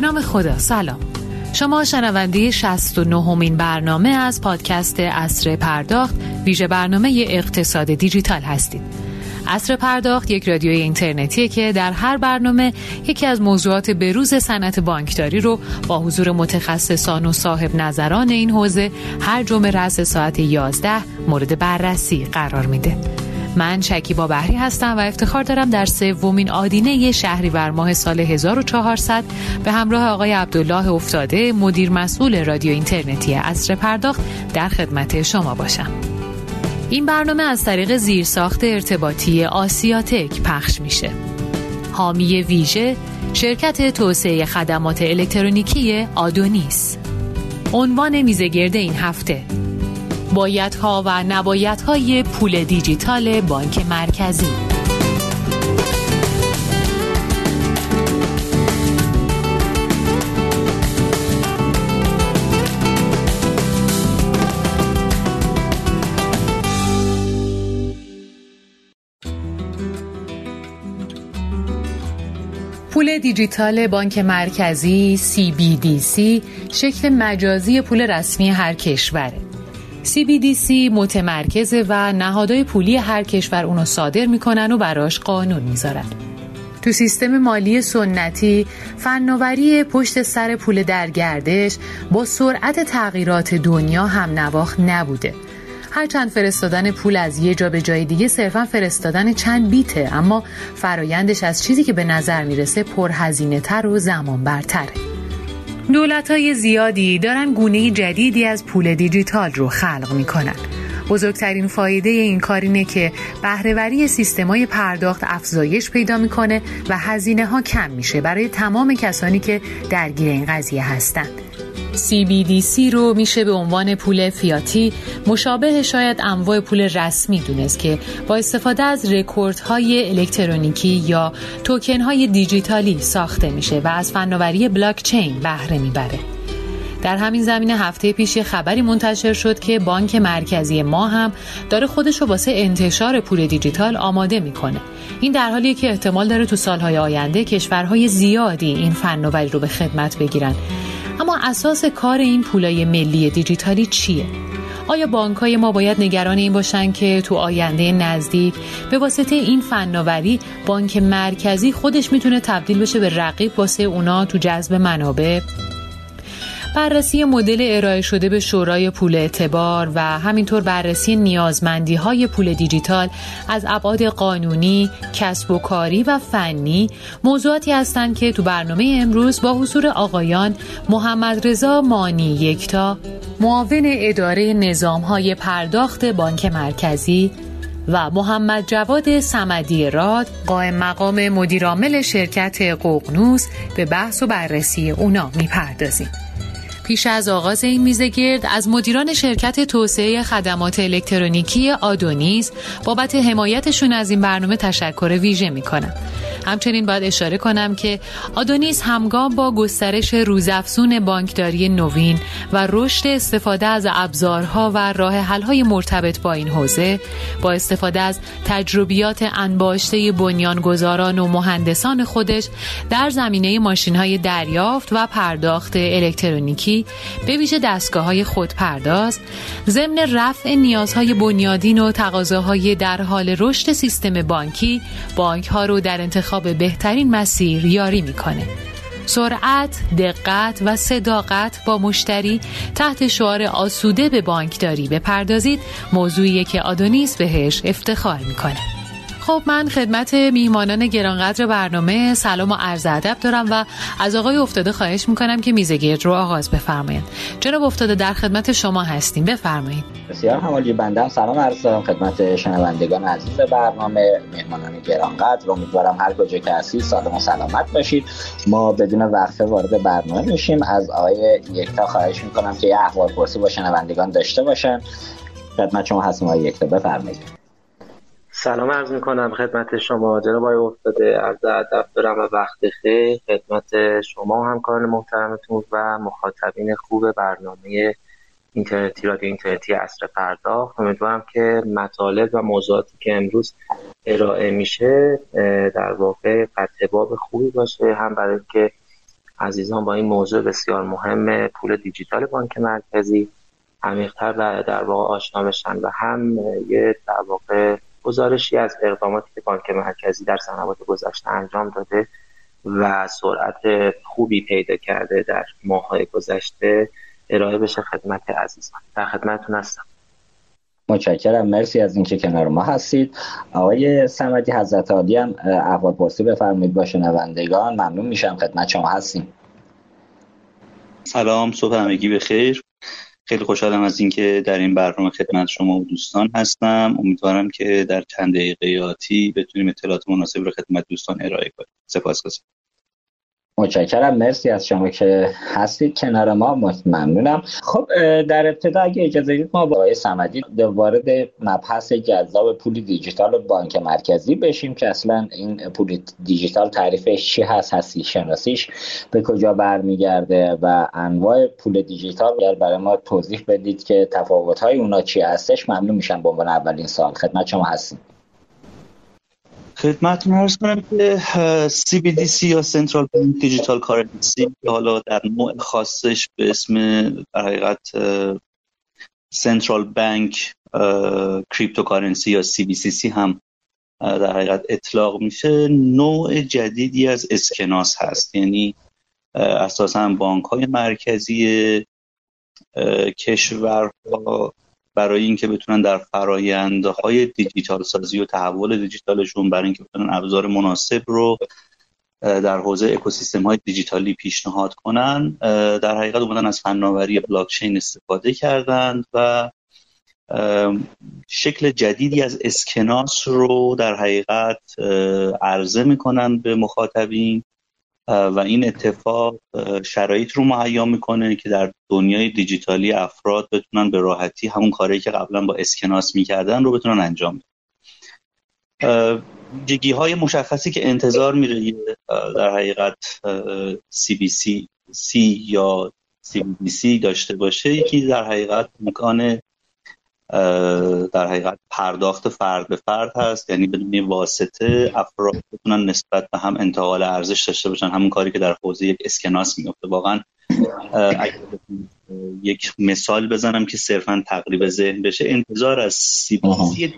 به نام خدا. سلام. شما شنونده 69 همین برنامه از پادکست اصر پرداخت ویژه برنامه اقتصاد دیجیتال هستید. اصر پرداخت یک رادیوی اینترنتیه که در هر برنامه یکی از موضوعات بروز صنعت بانکداری رو با حضور متخصصان و صاحب نظران این حوزه هر جمعه رأس ساعت 11 مورد بررسی قرار میده. من شکیبا بحری هستم و افتخار دارم در سومین آدینه شهریور ماه سال 1400 به همراه آقای عبدالله افتاده مدیر مسئول رادیو اینترنتی اصر پرداخت در خدمت شما باشم. این برنامه از طریق زیرساخت ارتباطی آسیاتک پخش میشه. حامی ویژه شرکت توسعه خدمات الکترونیکی آدونیس. عنوان میزگرد این هفته بایدها و نبایدهای پول دیجیتال بانک مرکزی پول دیجیتال بانک مرکزی CBDC شکل مجازی پول رسمی هر کشوره. CBDC متمرکز و نهادهای پولی هر کشور اونو صادر می‌کنن و براش قانون می‌ذارن. تو سیستم مالی سنتی فناوری پشت سر پول در گردش با سرعت تغییرات دنیا هم نواخت نبوده. هرچند فرستادن پول از یه جا به جای دیگه صرفا فرستادن چند بیته اما فرایندش از چیزی که به نظر می‌رسه پرهزینه تر و زمان برتره دولت های زیادی دارن گونه جدیدی از پول دیجیتال رو خلق می‌کنن بزرگترین فایده این کار اینه که بهرهوری سیستمای پرداخت افزایش پیدا می‌کنه و هزینه ها کم میشه برای تمام کسانی که درگیر این قضیه هستند. CBDC رو میشه به عنوان پول فیاتی مشابه شاید انواع پول رسمی دونست که با استفاده از رکوردهای الکترونیکی یا توکن های دیجیتالی ساخته میشه و از فناوری بلاکچین بهره می‌بره. در همین زمینه هفته پیش خبری منتشر شد که بانک مرکزی ما هم داره خودش رو واسه انتشار پول دیجیتال آماده می‌کنه این در حالیه که احتمال داره تو سالهای آینده کشورهای زیادی این فناوری رو به خدمت بگیرن اما اساس کار این پولای ملی دیجیتالی چیه؟ آیا بانک های ما باید نگران این باشن که تو آینده نزدیک به واسطه این فناوری بانک مرکزی خودش می‌تونه تبدیل بشه به رقیب واسه اونا تو جذب منابع بررسی مدل ارائه شده به شورای پول اعتبار و همینطور بررسی نیازمندی های پول دیجیتال از ابعاد قانونی، کسب و کاری و فنی موضوعاتی هستند که تو برنامه امروز با حضور آقایان محمد رضا مانی یکتا معاون اداره نظام های پرداخت بانک مرکزی و محمد جواد سمدی راد قائم مقام مدیرعامل شرکت ققنوس به بحث و بررسی اونا می‌پردازیم. پیش از آغاز این میزه گرد از مدیران شرکت توسعه خدمات الکترونیکی آدونیز بابت حمایتشون از این برنامه تشکر ویژه می‌کنم. همچنین باید اشاره کنم که آدونیس همگام با گسترش روزافزون بانکداری نوین و رشد استفاده از ابزارها و راه حل‌های مرتبط با این حوزه با استفاده از تجربیات انباشته بنیانگذاران و مهندسان خودش در زمینه ماشین‌های دریافت و پرداخت الکترونیکی به ویژه دستگاه های خودپرداز ضمن رفع نیازهای بنیادین و تقاضاهای در حال رشد سیستم بانکی بانک ها رو در انتخاب بهترین مسیر یاری می‌کنه. سرعت، دقت و صداقت با مشتری تحت شعار آسوده به بانکداری بپردازید موضوعیه که آدونیس بهش افتخار می‌کنه. خب من خدمت میهمانان گرانقدر برنامه سلام و عرض ادب دارم و از آقای افتاده خواهش می‌کنم که میزه گرد رو آغاز بفرمایید. جناب افتاده در خدمت شما هستیم. بفرمایید. بسیار همالی بنده سلام عرض دارم خدمت شنوندگان عزیز برنامه مهمانان گرانقدر. امیدوارم هر کجا که هستید سالم و سلامت باشید. ما بدون وقفه وارد برنامه میشیم. از آقای یکتا خواهش می‌کنم که یه احوال پرسی با شنوندگان داشته باشن. خدمت شما هستیم آقای یکتا. بفرمایید. سلام عرض می‌کنم خدمت شما. جناب آقای افتاده عرض ادب دارم و وقت خیر خدمت شما و همکاران محترمتون و مخاطبین خوب برنامه اینترنتی رادیو اینترنتی اصر پرداخت. امیدوارم که مطالب و موضوعاتی که امروز ارائه میشه در واقع قطع باب خوبی باشه. هم برای که عزیزان با این موضوع بسیار مهم پول دیجیتال بانک مرکزی عمیقتر در, در واقع آشنا بشن و هم یه در واقع گزارشی از اقداماتی که بانک مرکزی در سنوات گذشته انجام داده و سرعت خوبی پیدا کرده در ماههای گذشته ارائه بشه خدمت عزیزان. در خدمتتون هستم. متشکرم. مرسی از اینکه کنار ما هستید. آقای سمدی حضرت عالی هم احوال پرسی بفرمایید با شنوندگان. ممنون میشم خدمت شما هستیم. سلام صبح همگی بخیر. خیلی خوشحالم از اینکه در این برنامه خدمت شما و دوستان هستم. امیدوارم که در چند دقیقه بتونیم اطلاعات مناسب رو خدمت دوستان ارائه کنیم. سپاسگزارم متشکرم. مرسی از شما که هستید کنار ما. ممنونم. خب در ابتدا اگه اجازه بدید ما با آقای صمدی وارد مبحث جذاب پول دیجیتال بانک مرکزی بشیم که اصلا این پول دیجیتال تعریفش چی هست هستی شناسیش به کجا برمیگرده و انواع پول دیجیتال اگر برای ما توضیح بدید که تفاوت های اونا چی هستش. ممنون میشم به عنوان اولین سال خدمت شما هستیم. خدمتتون ارز کنم که CBDC یا سنترال بانک دیجیتال کارنسی که حالا در نوع خاصش به اسم در حقیقت Central Bank Cryptocurrency یا CBCC هم در حقیقت اطلاق میشه نوع جدیدی از اسکناس هست. یعنی اساسا بانک های مرکزی کشورها برای اینکه بتونن در فرایندهای دیجیتال سازی و تحول دیجیتالشون برای اینکه بتونن ابزار مناسب رو در حوزه اکوسیستم های دیجیتالی پیشنهاد کنن در حقیقت اومدن از فناوری بلاکچین استفاده کردند و شکل جدیدی از اسکناس رو در حقیقت عرضه می‌کنن به مخاطبین. و این اتفاق شرایط رو مهیا می‌کنه که در دنیای دیجیتالی افراد بتونن به راحتی همون کاری که قبلا با اسکناس می‌کردن رو بتونن انجام بدن. ویژگی های مشخصی که انتظار میره در حقیقت CBC C یا CBDC داشته باشه یکی در حقیقت مکان در حقیقت پرداخت فرد به فرد هست. یعنی بدون واسطه افراد بتونن نسبت به هم انتقال ارزش داشته باشن. همون کاری که در حوزه یک اسکناس میفته واقعا اگر یک مثال بزنم که صرفا تقریب ذهن بشه انتظار از سی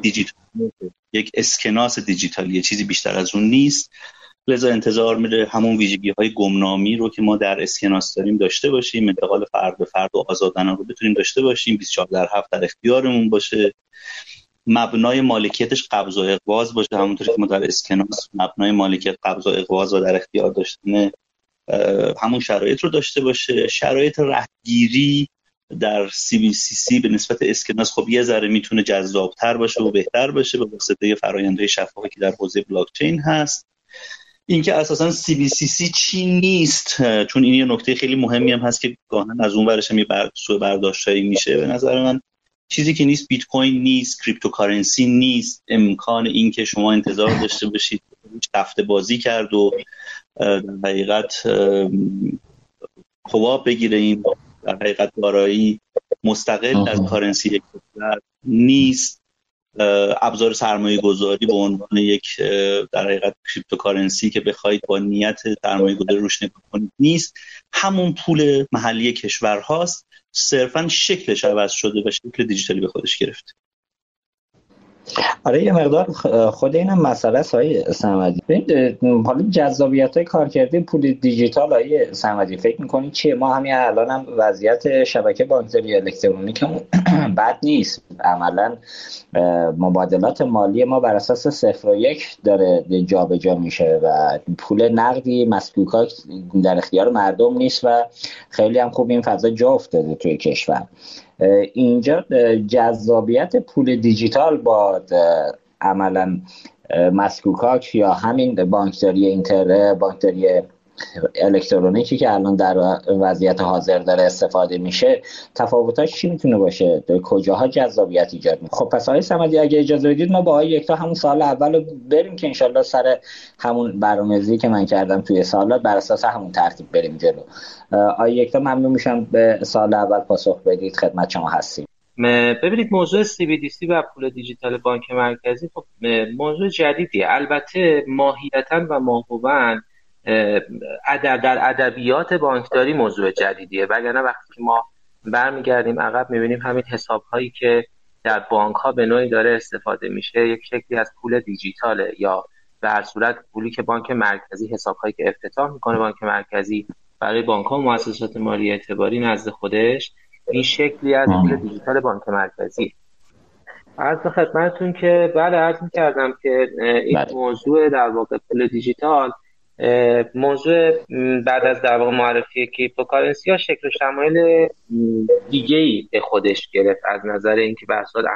دیجیتال یک اسکناس دیجیتالی چیزی بیشتر از اون نیست. لذا انتظار میره همون ویژگی های گمنامی رو که ما در اسکناس داریم داشته باشیم انتقال فرد به فرد و آزادانه رو بتونیم داشته باشیم 24 در هفت در اختیارمون باشه. مبنای مالکیتش قبض و اقواز باشه همونطور که ما در اسکناس مبنای مالکیت قبض و اقواز و در اختیار داشتن همون شرایط رو داشته باشه. شرایط رهگیری در CBCC به نسبت اسکناس خب یه ذره می‌تونه جذابتر باشه و بهتر باشه به واسطه فرآیندهای شفافی که در حوزه بلاکچین هست. اینکه اساسا CBCC چی نیست چون این یه نکته خیلی مهمی هم هست که گاهاً از اون ورش هم یه بر... سوء برداشتایی میشه. به نظر من چیزی که نیست بیت کوین نیست cryptocurrency نیست. امکان اینکه شما انتظار داشته باشید سفته بازی کرد و در حقیقت خواب بگیره این در حقیقت دارایی مستقل از currency یک نیست. ابزار سرمایه گذاری به عنوان یک در حقیقت cryptocurrency که بخواید با نیت سرمایه گذاری روش نگاه کنید نیست. همون پول محلی کشور هاست صرفا شکلش عوض شده و شکل دیجیتالی به خودش گرفته. آره یه مقدار خود اینم مسئله است سمدی حالا جذابیت های کارکردی پول دیجیتال های سمدی فکر می‌کنید چیه؟ ما همین الان هم وضعیت شبکه بانکداری الکترونیک بد نیست. عملا مبادلات مالی ما بر اساس صفر و یک داره جابجا جا میشه و پول نقدی مسکوکا در اختیار مردم نیست و خیلی هم خوب این فضا جا افتاده توی کشور. اینجا جذابیت پول دیجیتال با عملا مسکوکاک یا همین بانکداری اینتر بانکداری الکترونیکی که الان در وضعیت حاضر داره استفاده میشه تفاوتاش چی می‌تونه باشه؟ کجاها جذابیت ایجاد می‌کنه؟ خب پس آقای سمدی اگه اجازه بدید ما با آقای یکتا همون سال اول بریم که انشالله سر همون برنامه‌ریزی که من کردم توی سالات بر اساس همون ترتیب بریم جلو. آقای یکتا ممنون میشم به سال اول پاسخ بدید. خدمت شما هستیم. ببینید موضوع CBDC و پول دیجیتال بانک مرکزی خب موضوع جدیدی البته ماهیتا و ماهوبا در ادبیات بانکداری موضوع جدیدیه. وگرنه وقتی که ما برمیگردیم عقب می‌بینیم همین حساب هایی که در بانک ها به نوعی داره استفاده میشه یک شکلی از پول دیجیتاله یا به هر صورت پولی که بانک مرکزی حساب هایی که افتتاح می‌کنه بانک مرکزی برای بانک ها و مؤسسات مالی اعتباری نزد خودش این شکلی از پول دیجیتال بانک مرکزی. عرض خدمتتون که بله، عرض می‌کردم که این بله. موضوع در واقع پول دیجیتال موضوع بعد از در واقع معرفی cryptocurrency ها شکل و شمایل دیگه ای به خودش گرفت. از نظر اینکه یه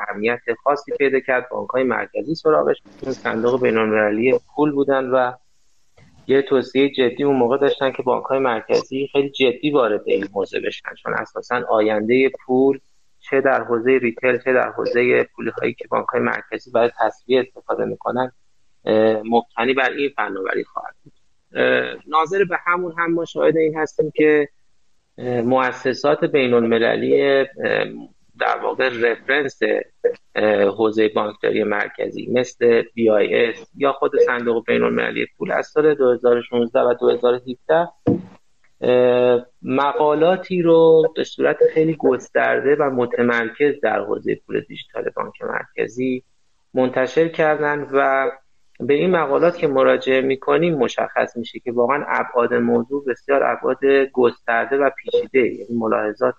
اهمیت خاصی پیدا کرد. بانک های مرکزی سراغش صندوق بینالمللی پول بودن و یه توصیه جدی اون موقع داشتن که بانک های مرکزی خیلی جدی وارد این حوزه بشن. چون اساسا آینده پول چه در حوزه ریتل چه در حوزه پولی هایی که بانک های مرکزی برای تصویه استفاده می‌کنن مبتنی بر این فناوری خواهد بود. ناظر به همون هم ما شاهد این هستیم که مؤسسات بین المللی در واقع رفرنس حوزه بانکداری مرکزی مثل BIS یا خود صندوق بین المللی پول از سال 2016 و 2017 مقالاتی رو به صورت خیلی گسترده و متمرکز در حوزه پول دیجیتال بانک مرکزی منتشر کردن و به این مقالات که مراجعه می‌کنیم مشخص میشه که واقعا ابعاد موضوع بسیار ابعاد گسترده و پیچیده یعنی ملاحظات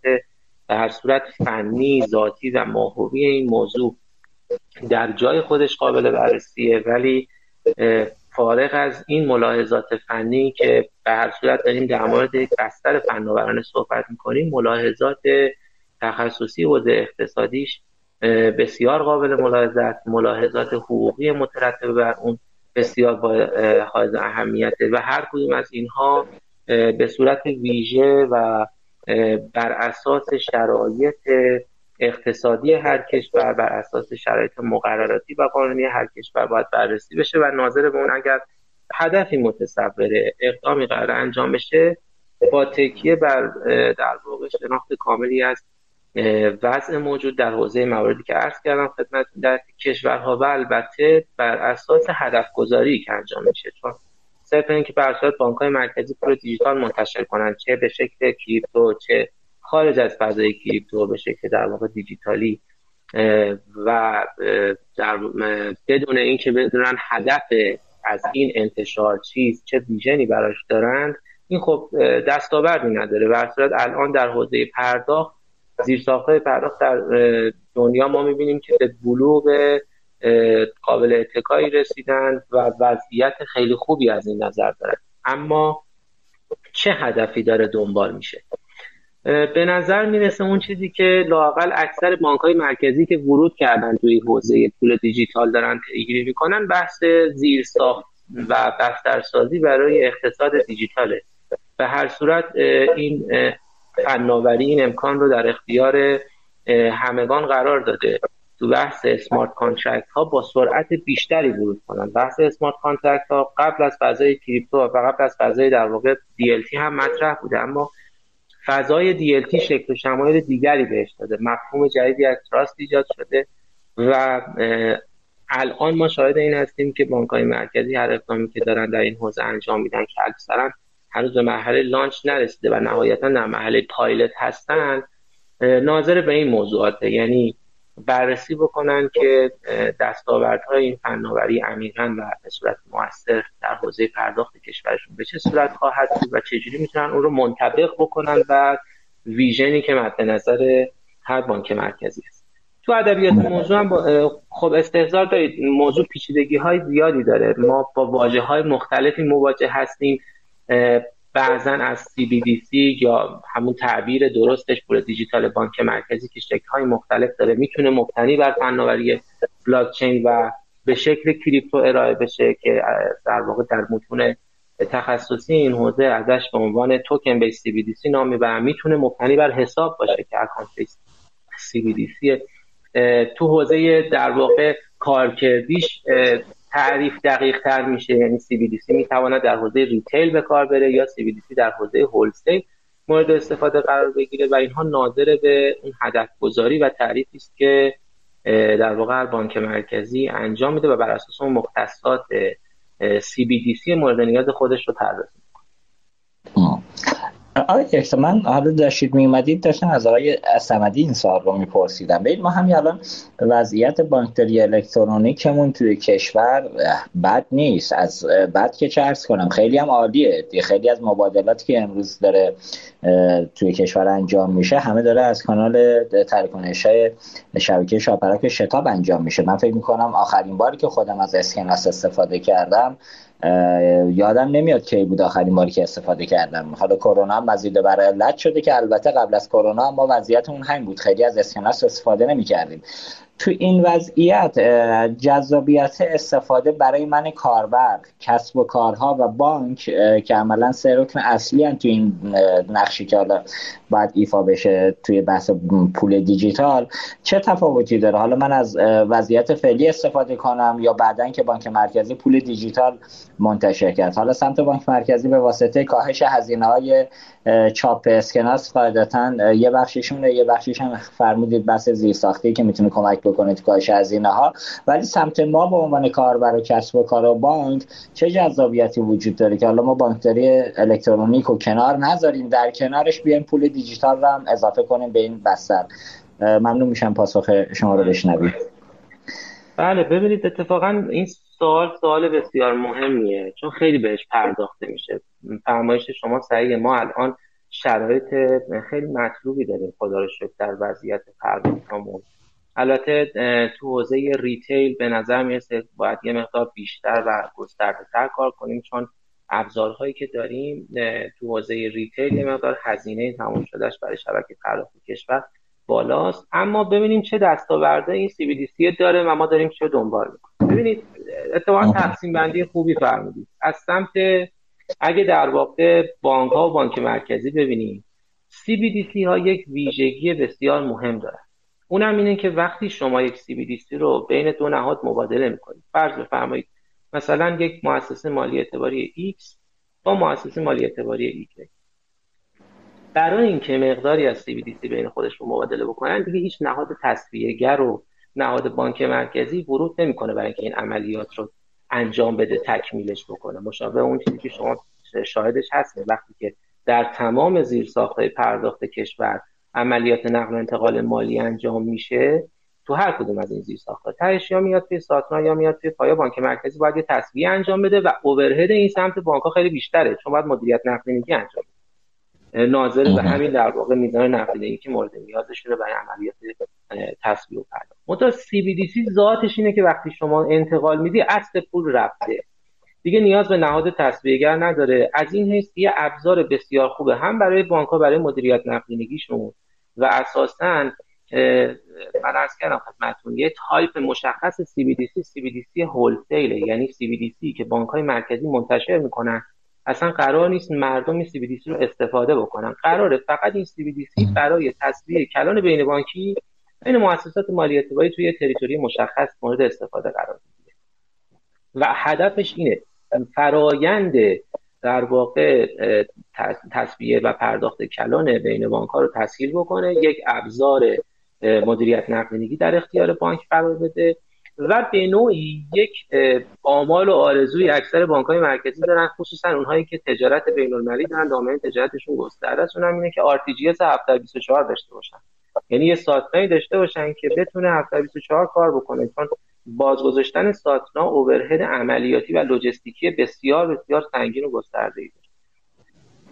به هر صورت فنی ذاتی و ماهوی این موضوع در جای خودش قابل بررسیه. ولی فارغ از این ملاحظات فنی که به هر صورت داریم در مورد یک بستر فناورانه صحبت می‌کنیم ملاحظات تخصصی حوزه اقتصادیش بسیار قابل ملاحظت ملاحظات حقوقی مترتب بر اون بسیار حائز اهمیته و هر کدوم از اینها به صورت ویژه و بر اساس شرایط اقتصادی هر کشور بر اساس شرایط مقرراتی و قانونی هر کشور باید بررسی بشه و ناظر به اون اگر هدفی متصوره اقدامی قرار انجام بشه با تکیه بر در واقع شناخت کاملی از وضع موجود در حوزه مواردی که عرض کردم خدمت در کشورها و البته بر اساس هدف گذاری که انجام میشه. چون صرف اینکه بر اساس بانک های مرکزی پول دیجیتال منتشر کنند چه به شکل کریپتو چه خارج از فضای کریپتو به شکل در واقع دیجیتالی و در بدون اینکه بدونن هدف از این انتشار چیست چه ویژنی براش دارند این خب دستاوردی نداره. و صورت الان در حوزه پرداخت زیرساختهای پرداخت در دنیا ما می‌بینیم که به بلوغ قابل اتکایی رسیدن و وضعیت خیلی خوبی از این نظر دارن اما چه هدفی داره دنبال میشه؟ به نظر می‌رسه اون چیزی که لاقل اکثر بانک های مرکزی که ورود کردن توی حوزه پول دیجیتال دارن پیگیری می‌کنن بحث زیرساخت و بسترسازی برای اقتصاد دیجیتاله. به هر صورت این فناوری این امکان رو در اختیار همگان قرار داده. تو بحث smart contract ها با سرعت بیشتری ورود کنند بحث smart contract ها قبل از فضای crypto و قبل از فضای در واقع DLT هم مطرح بوده اما فضای DLT شکل و شمایل دیگری بهش داده. مفهوم جدیدی از trust ایجاد شده و الان ما شاهد این هستیم که بانک های مرکزی هر اقدامی که دارن در این حوزه انجام میدن که اکثرا هنوز به مرحله لانچ نرسیده و نهایتا در مرحله پایلت هستن ناظر به این موضوعات یعنی بررسی بکنن که دستاوردهای این فناوری عمیقا و به صورت موثر در حوزه پرداخت کشورشون به چه صورت خواهد بود و چجوری می‌تونن اون رو منطبق بکنن و ویژنی که مد نظر هر بانک مرکزی است. تو ادبیات موضوع هم خب استحضار دارید موضوع پیچیدگی های زیادی داره. ما با واجه های مختلفی مواجه هستیم. بعضا از CBDC یا همون تعبیر درستش پول دیجیتال بانک مرکزی که شکل های مختلف داره می‌تونه مبتنی بر فناوری بلاکچین و به شکل کریپتو ارائه بشه که در واقع در متون تخصصی این حوزه ازش به عنوان token base CBDC نام می‌برن می‌تونه مبتنی بر حساب باشه که account base CBDC تو حوزه در واقع کارکردیش تعریف دقیق تر میشه یعنی CBDC می‌تواند در حوزه retail به کار بره یا CBDC در حوزه wholesale مورد استفاده قرار بگیره و اینها ناظر به اون هدف گذاری و تعریفی است که در واقع بانک مرکزی انجام میده و بر اساس اون مختصات CBDC مورد نیاز خودش رو طراحی آقای یک من حالا داشتید میومدید داشتن از آقای سمدی این سوال رو میپرسیدم. ببین ما همین الان وضعیت بانکداری الکترونیکمون توی کشور بد نیست. از بد که چرس کنم خیلی هم عالیه. خیلی از مبادلاتی که امروز داره توی کشور انجام میشه همه داره از کانال تلکنش های شبکه شاپرک شتاب انجام میشه. من فکر می‌کنم آخرین باری که خودم از اسکناس استفاده کردم یادم نمیاد کی بود آخرین باری که استفاده کردم. حالا کرونا هم مزید بر علت شده که البته قبل از کرونا ما وضعیتمون همین بود. خیلی از اسکناس استفاده نمی‌کردیم. تو این وضعیت جذابیت استفاده برای من کاربر کسب و کارها و بانک که عملا سه رکن اصلی هم تو این نقشی که حالا باید ایفا بشه توی بحث پول دیجیتال. چه تفاوتی داره؟ حالا من از وضعیت فعلی استفاده کنم یا بعدا که بانک مرکزی پول دیجیتال منتشر کرد؟ حالا سمت بانک مرکزی به واسطه کاهش هزینه های چاپ اسکناس قاعدتا یه بخشیشونه یه بخشیش هم فرمودید بحث زیرساختی که می‌تونه کمک بکنه تو کاهش هزینه ها. ولی سمت ما به عنوان کاربر و کسب و کار و بانک چه جذابیتی وجود داره که حالا ما بانکداری الکترونیک و کنار نذاریم در کنارش بیایم پول دیجیتال رو هم اضافه کنیم به این بستر. ممنون میشم پاسخ شما رو بشنویم. بله ببینید اتفاقا این سوال سوال بسیار مهمیه چون خیلی بهش پرداخته میشه. فرمایش شما صحیح ما الان شرایط خیلی مطلوبی داریم خدا رو شکر در وضعیت پرداختمون. البته تو حوزه ریتیل به نظر می‌رسه باید یه مقدار بیشتر و گسترده تر کار کنیم چون ابزارهایی که داریم تو حوزه ریتیل یه مقدار هزینه تمام شدهش برای شبکه پرداخت کشور بالاست. اما ببینیم چه دستاورده این CBDC داره و ما داریم چه دنبال می‌کنیم. ببینید اتفاقا تقسیم بندی خوبی فرمودید. از سمت اگه در واقع بانک ها و بانک مرکزی ببینیم CBDC ها یک ویژگی بسیار مهم داره اونم اینه که وقتی شما یک CBDC رو بین دو نهاد مبادله می‌کنید فرض بفرمایید مثلا یک مؤسسه مالی اعتباری X با مؤسسه مالی اعتباری Y برای اینکه مقداری از CBDC بین خودش رو مبادله بکنن دیگه هیچ نهاد تصفیه‌گر و نهاد بانک مرکزی ورود نمی‌کنه برای اینکه این عملیات رو انجام بده تکمیلش بکنه. مشابه اون چیزی که شما شاهدش هست وقتی که در تمام زیرساختهای پرداخت کشور عملیات نقل و انتقال مالی انجام میشه تو هر کدوم از این زیرساخت‌ها تهش یا میاد توی ساتنا یا میاد توی پایه بانک مرکزی باید یه تصویه انجام بده و اوورهد این سمت بانک خیلی بیشتره چون باید مدیریت نقدینگی انجام بده. ناظر به همین در واقع میزان نقدینگی که مورد نیازشونه برای عملیات تسویه و پرداخت. منتها CBDC ذاتش اینه که وقتی شما انتقال میدی اصل پول رفته. دیگه نیاز به نهاد تسویه‌گر نداره. از این حیث یه ابزار بسیار خوبه هم برای بانک ها برای مدیریت نقدینگیشون. و اساسا من عرض کردم خدمتتون یه تایپ مشخص CBDC CBDC wholesale یعنی CBDC که بانک های مرکزی منتشر می‌کنن. اصلا قرار نیست مردم این CBDC رو استفاده بکنن. قراره فقط این CBDC برای تسویه کلان بین بانکی بین مؤسسات مالی اعتباری توی تریتوری مشخص مورد استفاده قرار می‌گیره. و هدفش اینه فرایند در واقع تصویه و پرداخت کلان بین بانک ها رو تسهیل بکنه یک ابزار مدیریت نقدینگی در اختیار بانک قرار بده و به نوعی یک آمال و آرزوی اکثر بانک های مرکزی دارن خصوصا اونهایی که تجارت بین المللی دارن دامنه تجارتشون گسترده است. اونم اینه که RTGS 724 داشته باشن. یعنی یه ساتنایی داشته باشن که بتونه 724 کار بکنه. چون بازگذاشتن ساتنا اوورهد عملیاتی و لوجستیکی بسیار بسیار سنگین و گسترده ای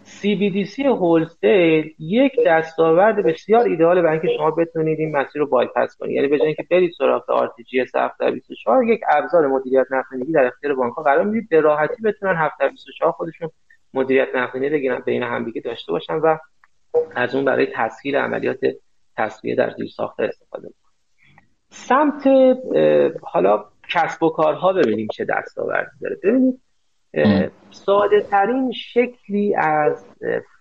CBDC هولسیل یک دستاورد بسیار ایدئال برای اینکه شما بتونید این مسیر رو بایپس کنید. یعنی به جای اینکه برید سراغ RTGS 724 یک ابزار مدیریت نقدینگی در اختیار بانک ها قرار می‌دید. به راحتی بتونن 724 خودشون مدیریت نقدینگی بگیرن بین همدیگه داشته باشن و از اون برای تسهیل عملیات تصفیه در زیر ساخته استفاده سمت حالا کسب و کارها ببینیم چه دستاوردی داره. ببینید ساده ترین شکلی از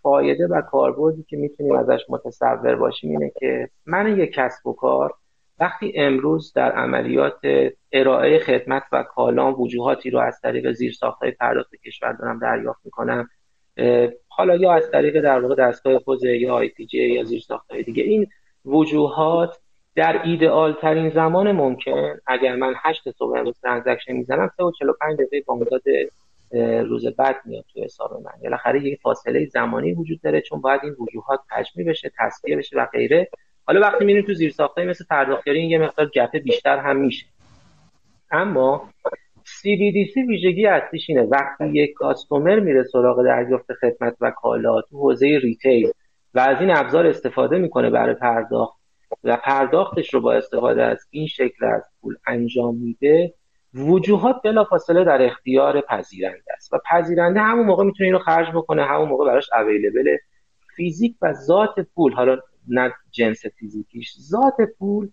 فایده و کاربردی که می‌تونیم ازش متصور باشیم اینه که من یک کسب و کار وقتی امروز در عملیات ارائه خدمت و کالام وجوهاتی رو از طریق زیر ساختهای پرداخت کشور دارم دریافت می‌کنم حالا یا از طریق در واقع دستگاه پوزه یا IPG یا زیر ساختهای دیگه این وجوهات در ایدئال ترین زمان ممکن اگر من هشت صبح امروز transaction می‌زنم سه و چهل و پنج دقیقه بامداد روز بعد میاد تو حساب من. بالاخره یک فاصله زمانی وجود داره چون باید این وجوهات تجمیع بشه تسویه بشه و غیره. حالا وقتی میریم تو زیر مثل پرداختیاری این یه مقدار gap ه بیشتر هم میشه. اما CBDC ویژگی اصلیش اینه. وقتی یک کاستومر میره سراغ دریافت خدمت و کالا تو حوزه ریتیل و از این ابزار استفاده می‌کنه برای پرداخت و پرداختش رو با استفاده از این شکل از پول انجام میده وجوهات بلافاصله در اختیار پذیرنده است. و پذیرنده همون موقع می‌تونه اینو خرج بکنه همون موقع براش اویلیبل فیزیک و ذات پول. حالا نه جنس فیزیکیش ذات پول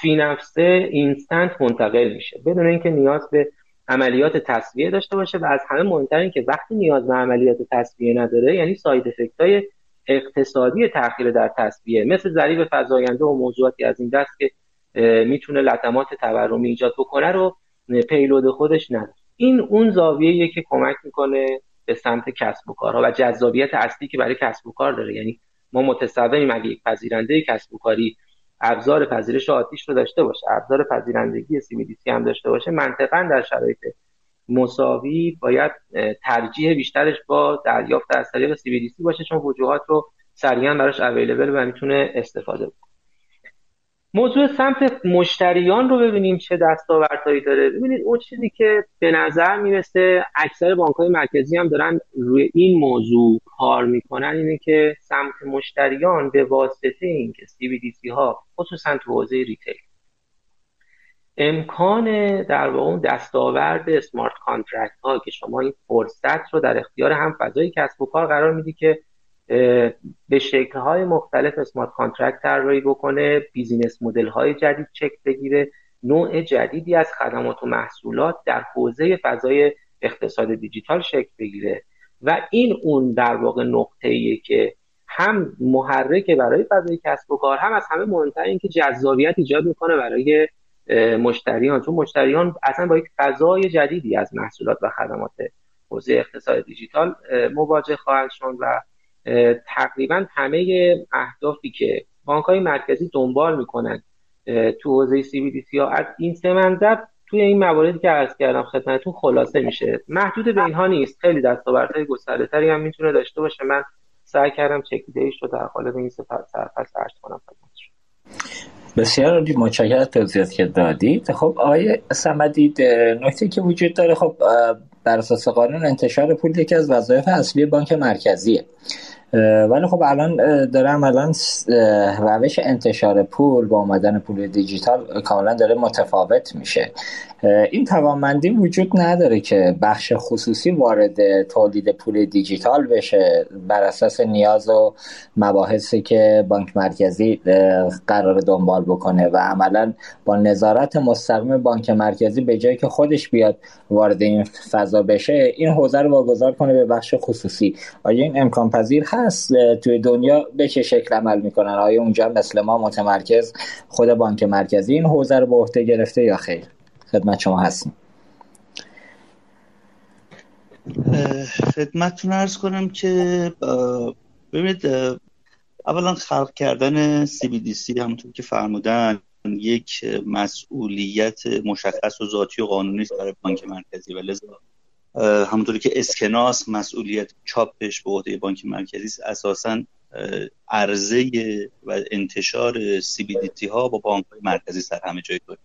فی نفسه instant منتقل میشه. بدون اینکه نیاز به عملیات تسویه داشته باشه و از همه مهمتر این که وقتی نیاز به عملیات تسویه نداره یعنی side effect های اقتصادی تأخیر در تسویه مثل ضریب فزاینده و موضوعاتی از این دست که می‌تونه لطمات تورمی ایجاد بکنه رو payload خودش نداره. این اون زاویه‌ایه که کمک می‌کنه به سمت کسب و کارها و جذابیت اصلی که برای کسب و کار داره. یعنی ما متصوریم اگه یک پذیرنده کسب و کاری ابزار پذیرش آتیش رو داشته باشه ابزار پذیرندگی سی هم داشته باشه منطقا در شرایط مساوی باید ترجیح بیشترش با دریافت از طریق سی باشه چون وجوهات رو سریعا براش اویلیبل و می‌تونه استفاده بکنه. موضوع سمت مشتریان رو ببینیم چه دستاوردهایی داره. ببینید اون چیزی که به نظر می‌رسه اکثر بانک های مرکزی هم دارن روی این موضوع کار می‌کنن اینه که سمت مشتریان به واسطه اینکه CBDC ها خصوصا تو حوزه ریتیل امکان در واقع اون دستاورد smart contract ها که شما این فرصت رو در اختیار هم فضای کسب و کار قرار میدی که به شکل های مختلف smart contract طراحی بکنه business model های جدید شکل بگیره نوع جدیدی از خدمات و محصولات در حوزه فضای اقتصاد دیجیتال شکل بگیره. و این اون در واقع نقطه ایه که هم محرک برای فضای کسب و کار هم از همه مهمتر این که جذابیت ایجاد می‌کنه برای مشتریان. چون مشتریان اصلا با یک فضای جدیدی از محصولات و خدمات حوزه اقتصاد دیجیتال مواجه خواهند شد و تقریبا همه اهدافی که بانک های مرکزی دنبال می‌کنن تو حوزه سی ها از این سه منظر توی این مواردی که عرض کردم خدمتتون خلاصه میشه. محدود به اینها نیست. خیلی دستاوردهای گسترده تری هم می‌تونه داشته باشه. من سعی کردم چکیده ایش رو در قالب این سرفصل عرض کنم بسیار عالی متشکرم از توضیحاتی که دادید. خب آقای سمدی نکته که وجود داره خب بر اساس قانون انتشار پول یکی از وظایف اصلی بانک مرکزیه. ولی خب الان داره عملا روش انتشار پول با آمدن پول دیجیتال کاملا داره متفاوت میشه. این توانمندی وجود نداره که بخش خصوصی وارد تولید پول دیجیتال بشه بر اساس نیاز و مباحثی که بانک مرکزی قرار دنبال بکنه و عملا با نظارت مستقیم بانک مرکزی به جایی که خودش بیاد وارد این فضا بشه این حوزه رو واگذار کنه به بخش خصوصی. آیا این امکان پذیر هست توی دنیا به چه شکل عمل می‌کنن؟ آیا اونجا مثل ما متمرکز خود بانک مرکزی این حوزه رو به عهده گرفته یا خیر؟ خدمت شما هستیم. خدمتتون ارز کنم که ببینید اولا خلق کردن CBDC همونطور که فرمودن یک مسئولیت مشخص و ذاتی و قانونی برای بانک مرکزی و لذا همونطوری که اسکناس مسئولیت چاپش به عهده بانک مرکزی است. اساسا عرضه و انتشار CBDT ها با بانک مرکزی سر همه جای دنیا.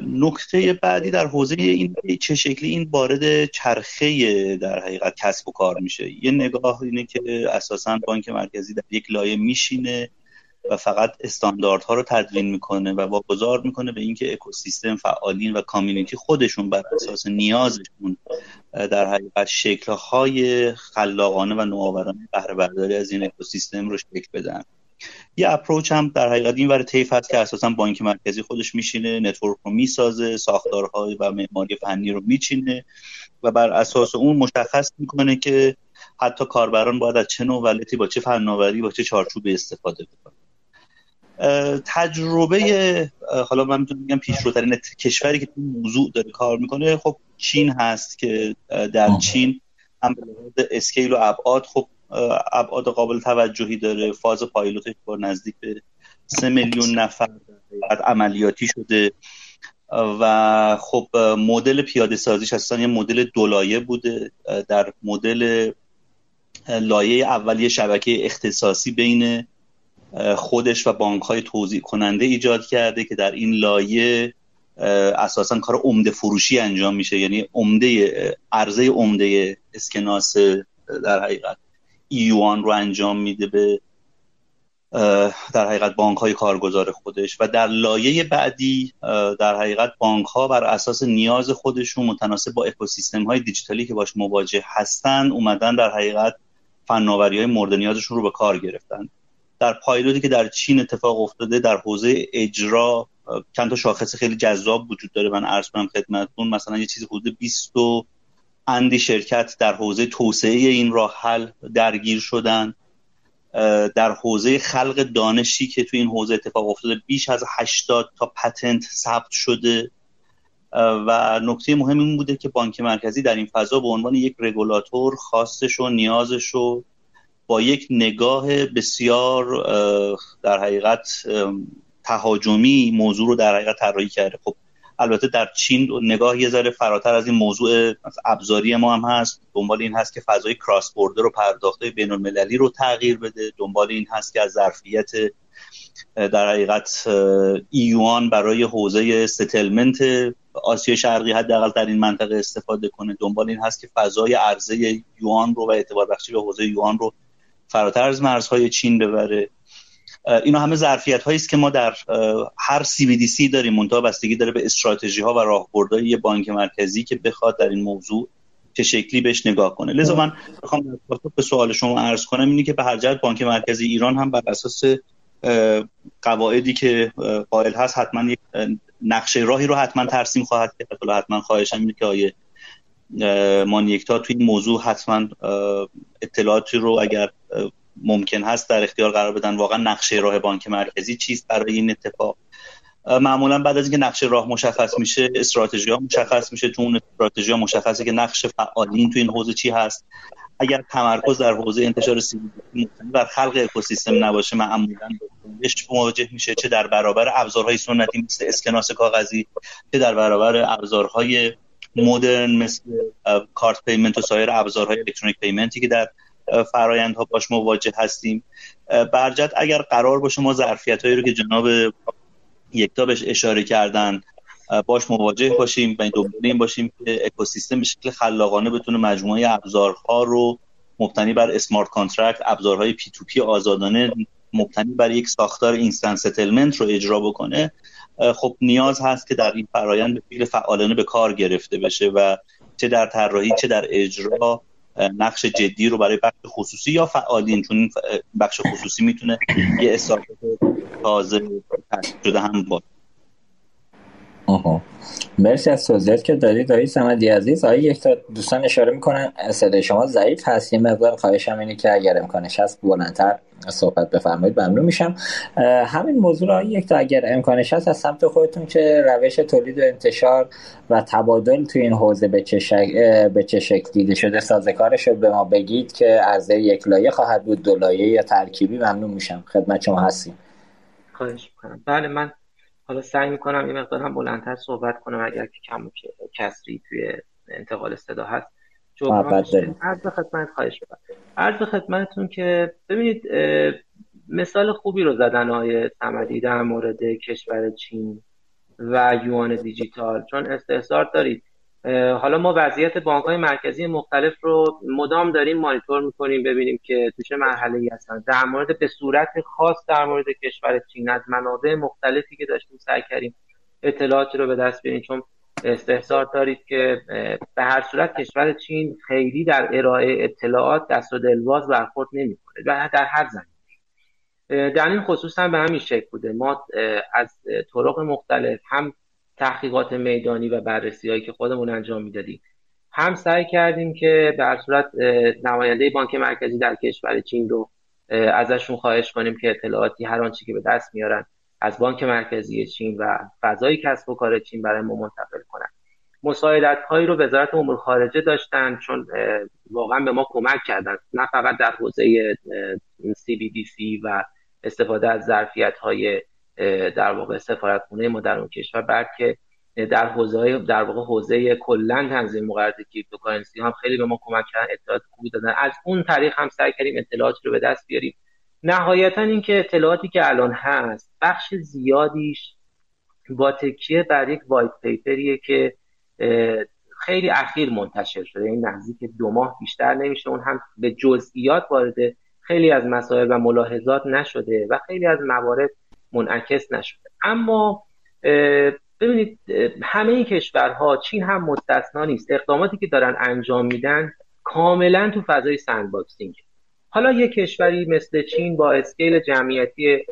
نکته بعدی در حوزه این چه شکلی این وارد چرخه در حقیقت کسب و کار میشه. یه نگاه اینه که اساسا بانک مرکزی در یک لایه میشینه. و فقط استانداردها رو تدوین می‌کنه و واگذار می‌کنه به اینکه اکوسیستم فعالین و کامیونیتی خودشون بر اساس نیازشون در حقیقت شکلهای خلاقانه و نوآورانه بهره برداری از این اکوسیستم رو شکل بدن. یه approach هم در حقیقت این ور طیف هست که اساسا بانک مرکزی خودش میشینه network رو می‌سازه ساختارهای و معماری فنی رو میچینه و بر اساس اون مشخص می‌کنه که حتی کاربران باید از چه نوع با چه فناوری با چه چارچوبی استفاده بکنه تجربه حالا من می‌تونم بگم پیشروترین کشوری که تو موضوع داره کار می‌کنه خب چین هست که در چین هم به اسکیل و ابعاد خب ابعاد قابل توجهی داره. فاز پایلوتش با نزدیک به سه میلیون نفر عملیاتی شده. و خب مدل پیاده سازیش اصلا یه مدل دولایه بوده. در مدل لایه اولی شبکه اختصاصی بین خودش و بانک های توضیح کننده ایجاد کرده که در این لایه اساسا کار عمده فروشی انجام میشه. یعنی عمده عرضه عمده اسکناس در حقیقت ایوان رو انجام میده به در حقیقت بانک های کارگزار خودش. و در لایه بعدی در حقیقت بانک ها بر اساس نیاز خودشون متناسب با اکوسیستم های دیجیتالی که باش مواجه هستن اومدن در حقیقت فناوری های مورد نیازشون رو به کار گرفتن. در پایلوتی که در چین اتفاق افتاده در حوزه اجرا چند تا شاخص خیلی جذاب وجود داره. من عرض کنم خدمتتون مثلا یه چیزی حدود 20 و اندی شرکت در حوزه توسعه این راه حل درگیر شدن. در حوزه خلق دانشی که تو این حوزه اتفاق افتاده بیش از 80 تا پتنت ثبت شده. و نکته مهم این بوده که بانک مرکزی در این فضا به عنوان یک رگولاتور خواستش و نیازش رو با یک نگاه بسیار در حقیقت تهاجمی موضوع رو در حقیقت طراحی کرده. خب البته در چین نگاه یه ذره فراتر از این موضوع ابزاری ما هم هست. دنبال این هست که فضای کراس بوردر و پرداخته بین المللی رو تغییر بده. دنبال این هست که از ظرفیت در حقیقت ایوان برای حوزه ستلمنت آسیا شرقی حداقل در این منطقه استفاده کنه. دنبال این هست که فضای عرضه یوان رو و اعتبار بخشی به حوزه یوان رو فراتر از مرزهای چین ببره. اینا همه ظرفیت هایی است که ما در هر سی بی دی سی داریم. منتها بستگی داره به استراتژی ها و راهبردهای یه بانک مرکزی که بخواد در این موضوع چه شکلی بهش نگاه کنه. لذا من بخوام به سوال شما عرض کنم اینه که به هر جهت بانک مرکزی ایران هم بر اساس قواعدی که قائل هست حتما یک نقشه راهی رو حتما ترسیم خواهد کرد. حتما خواهشم اینه که آیه مانیکتا توی این موضوع حتما اطلاعاتی رو اگر ممکن هست در اختیار قرار بدن. واقعا نقشه راه بانک مرکزی چیست برای این اتفاق؟ معمولا بعد از اینکه نقشه راه مشخص میشه استراتژی ها مشخص میشه. تو اون استراتژی ها مشخصه که نقش فعالین تو این حوزه چی هست. اگر تمرکز در حوزه انتشار سیبیلی بر خلق اکوسیستم نباشه معمولا بهش مواجه میشه چه در برابر ابزارهای سنتی مثل اسکناس کاغذی چه در برابر ابزارهای مدرن مثل card payment و سایر ابزارهای electronic payment ی که در فرایندها باش مواجه هستیم. برجت اگر قرار باشه ما ظرفیت هایی رو که جناب یکتا بهش اشاره کردن باش مواجه باشیم و دنبال این باشیم که اکوسیستم به شکل خلاقانه بتونه مجموعه ابزارها رو مبتنی بر smart contract ابزارهای P2P آزادانه مبتنی بر یک ساختار instant settlement رو اجرا بکنه. خب نیاز هست که در این فرایند به فعالانه به کار گرفته بشه و چه در طراحی چه در اجرا نقش جدی رو برای بخش خصوصی یا فعالین؟ چون بخش خصوصی می‌تونه یه استارتاپ تازه شده هم باشه. مرسی از توضیحات که دارید آقای سمدی عزیز. آقای یک تا دوستان اشاره می‌کنن. صدای شما ضعیف هست. یه مقدار خواهشم اینه که اگر امکانش هست بلندتر صحبت بفرمایید. ممنون میشم. همین موضوع را یک تا اگر امکانش هست از سمت خودتون که روش تولید و انتشار و تبادل توی این حوزه به چه, شک... به چه شکل دیده شده سازکارش رو به ما بگید که عرضه یک لایه خواهد بود دو لایه یا ترکیبی. ممنون میشم. خدمت شما هستیم. خواهش بله من حالا سعی می‌کنم این مقدار هم بلندتر صحبت کنم اگر که کم کسری توی انتقال صدا هست. عرض خدمت خواهش عرض خدمتتون که ببینید مثال خوبی رو زدن های سمدی در مورد کشور چین و یوان دیجیتال. چون استحصار دارید. حالا ما وضعیت بانک های مرکزی مختلف رو مدام داریم مانیتور می‌کنیم ببینیم که تو چه مرحله ای هستن. در مورد به صورت خاص در مورد کشور چین از منابع مختلفی که داشتیم سعی کردیم اطلاعاتی رو به دست بیاریم. چون استحصار دارید که به هر صورت کشور چین خیلی در ارائه اطلاعات دست و دلواز برخورد نمی‌کنه و در هر زمین در این خصوص هم به همین شکل بوده. ما از طرق مختلف هم تحقیقات میدانی و بررسی هایی که خودمون انجام می‌دادیم. هم سعی کردیم که به صورت نماینده بانک مرکزی در کشور چین رو ازشون خواهش کنیم که اطلاعاتی هر آنچه که به دست میارن از بانک مرکزی چین و فضای کسب و کار چین برای ما منتقل کنن. مساعدت هایی رو وزارت امور خارجه داشتن چون واقعا به ما کمک کردن. نه فقط در حوزه CBDC و استفاده از ظرفیت های در واقع سفارتخونه ما در اون کشور بلکه در حوزه در واقع حوزه کلا تنظیم مقررات cryptocurrency هم خیلی به ما کمک کردن اطلاعات خوبی دادن. از اون طریق هم سعی کردیم اطلاعات رو به دست بیاریم. نهایتا اینکه اطلاعاتی که الان هست بخش زیادیش با تکیه بر یک وایت پیپریه که خیلی اخیر منتشر شده. این نزدیک دو ماه بیشتر نمیشه. اون هم به جزئیات وارد خیلی از مسائل و ملاحظات نشده و خیلی از موارد منعکس نشده. اما ببینید همه این کشورها چین هم مستثنا نیست. اقداماتی که دارن انجام میدن کاملا تو فضای sandboxing حالا یک کشوری مثل چین با scale جمعیتی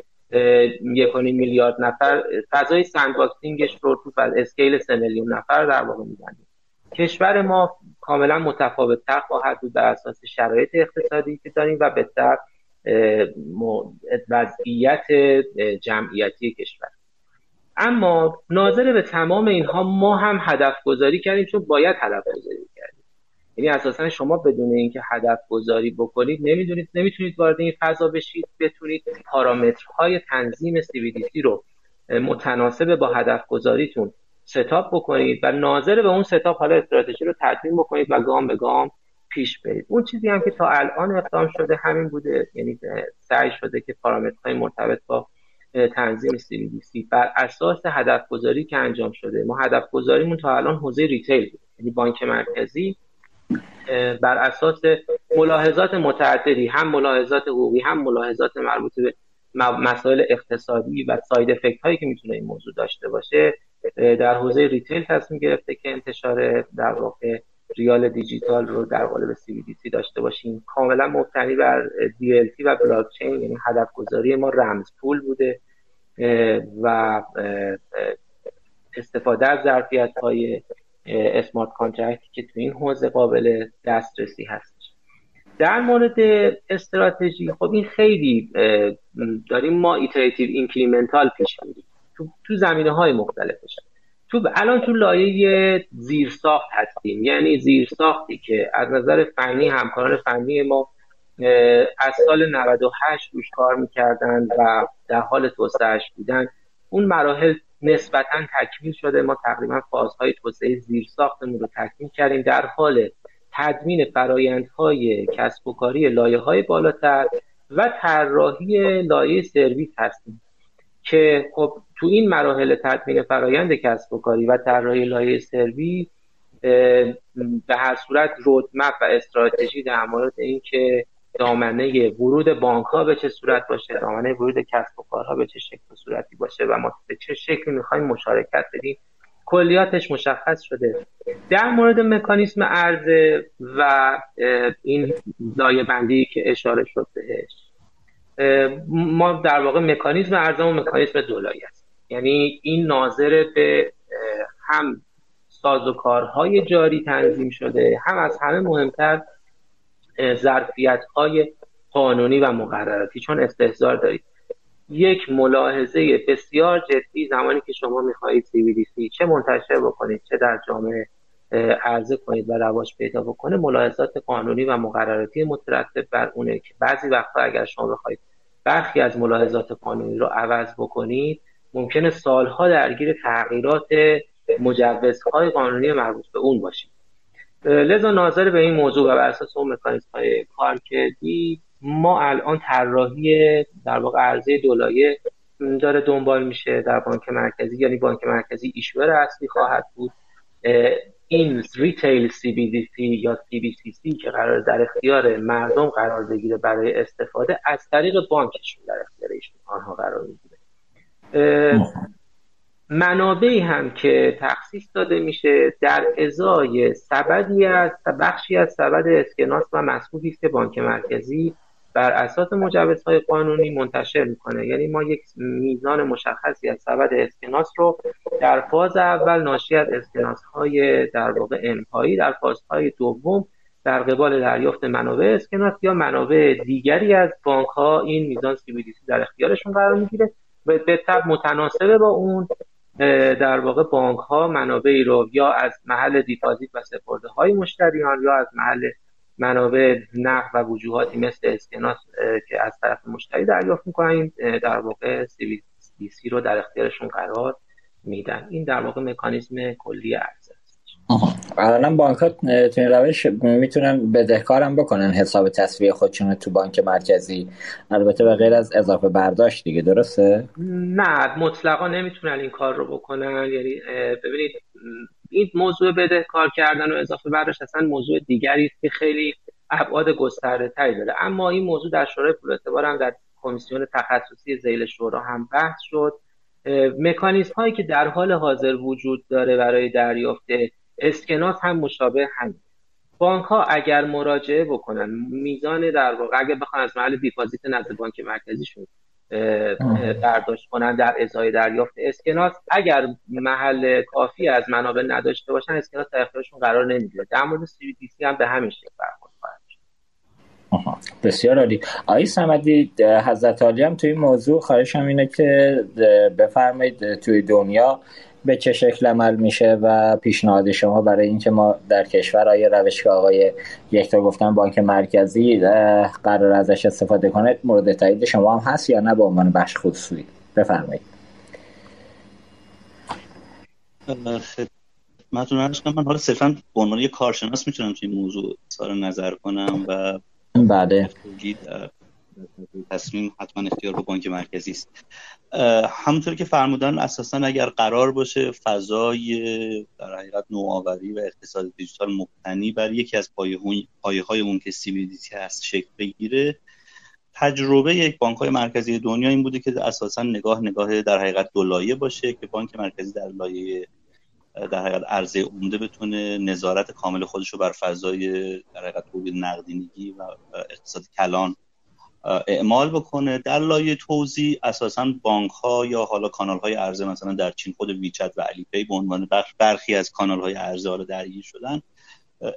یک میلیارد نفر فضای sandboxing ش رو تو scale سه میلیون نفر در واقع میدن کشور ما کاملا متفاوت تر خواهد بود بر اساس شرایط اقتصادی که داریم و بهتر وضعیت جمعیتی کشور. اما ناظر به تمام اینها ما هم هدف گذاری کردیم چون باید هدف گذاری کردیم. یعنی اساسا شما بدون اینکه هدف گذاری بکنید نمی‌دونید نمی‌تونید وارد این فضا بشید بتونید پارامترهای تنظیم CBDC رو متناسب با هدف گذاریتون ستاپ بکنید و ناظر به اون ستاپ حالا استراتژی رو تدوین بکنید و گام به گام پیش برید. اون چیزی هم که تا الان اقدام شده همین بوده. یعنی سعی شده که پارامترهای مرتبط با تنظیم CBDC بر اساس هدف گذاری که انجام شده. ما هدف گذاریمون تا الان حوزه ریتیل بود. یعنی بانک مرکزی بر اساس ملاحظات متعددی هم ملاحظات حقوقی هم ملاحظات مربوط به مسائل اقتصادی و side effect هایی که می‌تونه این موضوع داشته باشه در حوزه retail تصمیم گرفته که انتشار در واقع ریال دیجیتال رو در قالب CBDC داشته باشیم. کاملا مبتنی بر DLT و بلاکچین یعنی هدف گذاری ما رمز پول بوده و استفاده از ظرفیت های smart contract ی که تو این حوزه قابل دسترسی هستش در مورد استراتژی خب این خیلی داریم ما iterative incremental پیش میریم. تو, تو زمینه های مختلفش. تو الان تو لایه زیرساخت هستیم. یعنی زیرساختی که از نظر فنی همکاران فنی ما از سال 98 روش کار می‌کردن و در حال توسعهش بودن. اون مراحل نسبتا تکمیل شده. ما تقریبا فازهای توسعه زیرساختمون رو تکمیل کردیم در حال تدوین فرایندهای کسب و کاری لایه های بالاتر و طراحی لایه سرویس هستیم. که خب تو این مراحل تدوین فرایند کسب و کاری و طراحی لایه سرویس به هر صورت رودمپ و استراتژی در مورد اینکه دامنه ورود بانک ها به چه صورت باشه دامنه ورود کسب و کارها به چه شکل و صورتی باشه و ما به چه شکلی می‌خوایم مشارکت بدیم. کلیاتش مشخص شده. در مورد مکانیسم عرضه و این لایه بندی که اشاره شد بهش. ما در واقع مکانیزم و مکانیزم دولایی است. یعنی این ناظر به هم سازوکارهای جاری تنظیم شده هم از همه مهمتر ظرفیت های قانونی و مقرراتی. چون استحضار دارید. یک ملاحظه بسیار جدی زمانی که شما می‌خواهید CBDC چه منتشر بکنید چه در جامعه عرضه کنید و رواج پیدا بکنه ملاحظات قانونی و مقرراتی مترتب بر اونه که بعضی وقتا اگر شما بخواید برخی از ملاحظات قانونی رو عوض بکنید ممکنه سالها درگیر تغییرات مجوزهای قانونی مربوط به اون باشید. لذا ناظر به این موضوع و بر اساس اون مکانیزم های کار کردی ما الان طراحی در واقع عرضه دولایه داره دنبال میشه در بانک مرکزی یعنی بانک مرکزی ایشور اصلی خواهد بود. این ریتیل CBDC یا CBCC که قرار در اختیار مردم قرار بگیره برای استفاده از طریق بانکشون در اختیار آنها قرار می‌گیره. منابعی هم که تخصیص داده میشه در ازای سبدی از بخشی از سبد اسکناس و مسئولی است که بانک مرکزی بر اساس مجوزهای قانونی منتشر می‌کنه. یعنی ما یک میزان مشخصی از سبد اسکناس رو در فاز اول ناشی از اسکناس های در واقع امپایی در فازهای دوم در قبال دریافت منابع اسکناس یا منابع دیگری از بانک ها این میزان سی در اختیارشون قرار می‌گیره و به طب متناسبه با اون در واقع بانک ها منابعی رو یا از محل دیپازیت و سپرده های مشتریان یا از محل منابع نقد و وجوهاتی مثل اسکناس که از طرف مشتری دریافت می‌کنن در واقع سی رو در اختیارشون قرار میدن. این در واقع مکانیزم کلی ارزه الان بانک ها تو این روش می‌تونن بدهکارم بکنن حساب تصویه خودشون تو بانک مرکزی. البته به غیر از اضافه برداشت دیگه درسته؟ نه مطلقا نمی‌تونن این کار رو بکنن. یعنی ببینید این موضوع بدهکار کردن و اضافه برداشت اصلا موضوع دیگری است که خیلی ابعاد گسترده تری داره. اما این موضوع در شورای پول اعتبار هم در کمیسیون تخصصی زیل شورا هم بحث شد. مکانیزم هایی که در حال حاضر وجود داره برای دریافت اسکناس هم مشابه همین. بانک ها اگر مراجعه بکنن میزان در واقع اگر بخوان از محل دیپازیت نزد بانک مرکزیشون برداشت کنن در ازای دریافت اسکناس. اگر محل کافی از منابع نداشته باشن اسکناس در اختیارشون قرار نمی‌گیره. در مورد سی هم به همین شکل برخورد بسیار عالی. آقای سمدی حضرت عالی هم توی موضوع خواهشم اینه که بفرمایید توی دنیا به چه شکل عمل میشه و پیشنهاد شما برای اینکه ما در کشور آیا روش که آقای یکتا گفتن بانک مرکزی قرار ازش استفاده کنه مورد تایید شما هم هست یا نه به عنوان بخش خصوصی؟ بفرمایید. خدمتتون من حالا صرفا به عنوان یک کارشناس می‌تونم توی موضوع اظهار نظر کنم و بله. تصمیم حتما اختیار به بانک مرکزی است. همونطور که فرمودن اساسا اگر قرار باشه فضای در حقیقت نوآوری و اقتصاد دیجیتال مبتنی بر یکی از پایه های اون که سی بی هست شکل بگیره تجربه یک بانک های مرکزی دنیا این بوده که اساسا نگاه نگاه در حقیقت دو باشه که بانک مرکزی در لایه در حقیقت عرضه عمده بتونه نظارت کامل خودش رو بر فضای در حقیقت نقدینگی و اقتصاد کلان اعمال بکنه در لایه توزیع اساسا بانک ها یا حالا کانال های عرضه مثلا در چین خود ویچت و علی پی به عنوان برخی از کانال های عرضه ها درگیر شدن.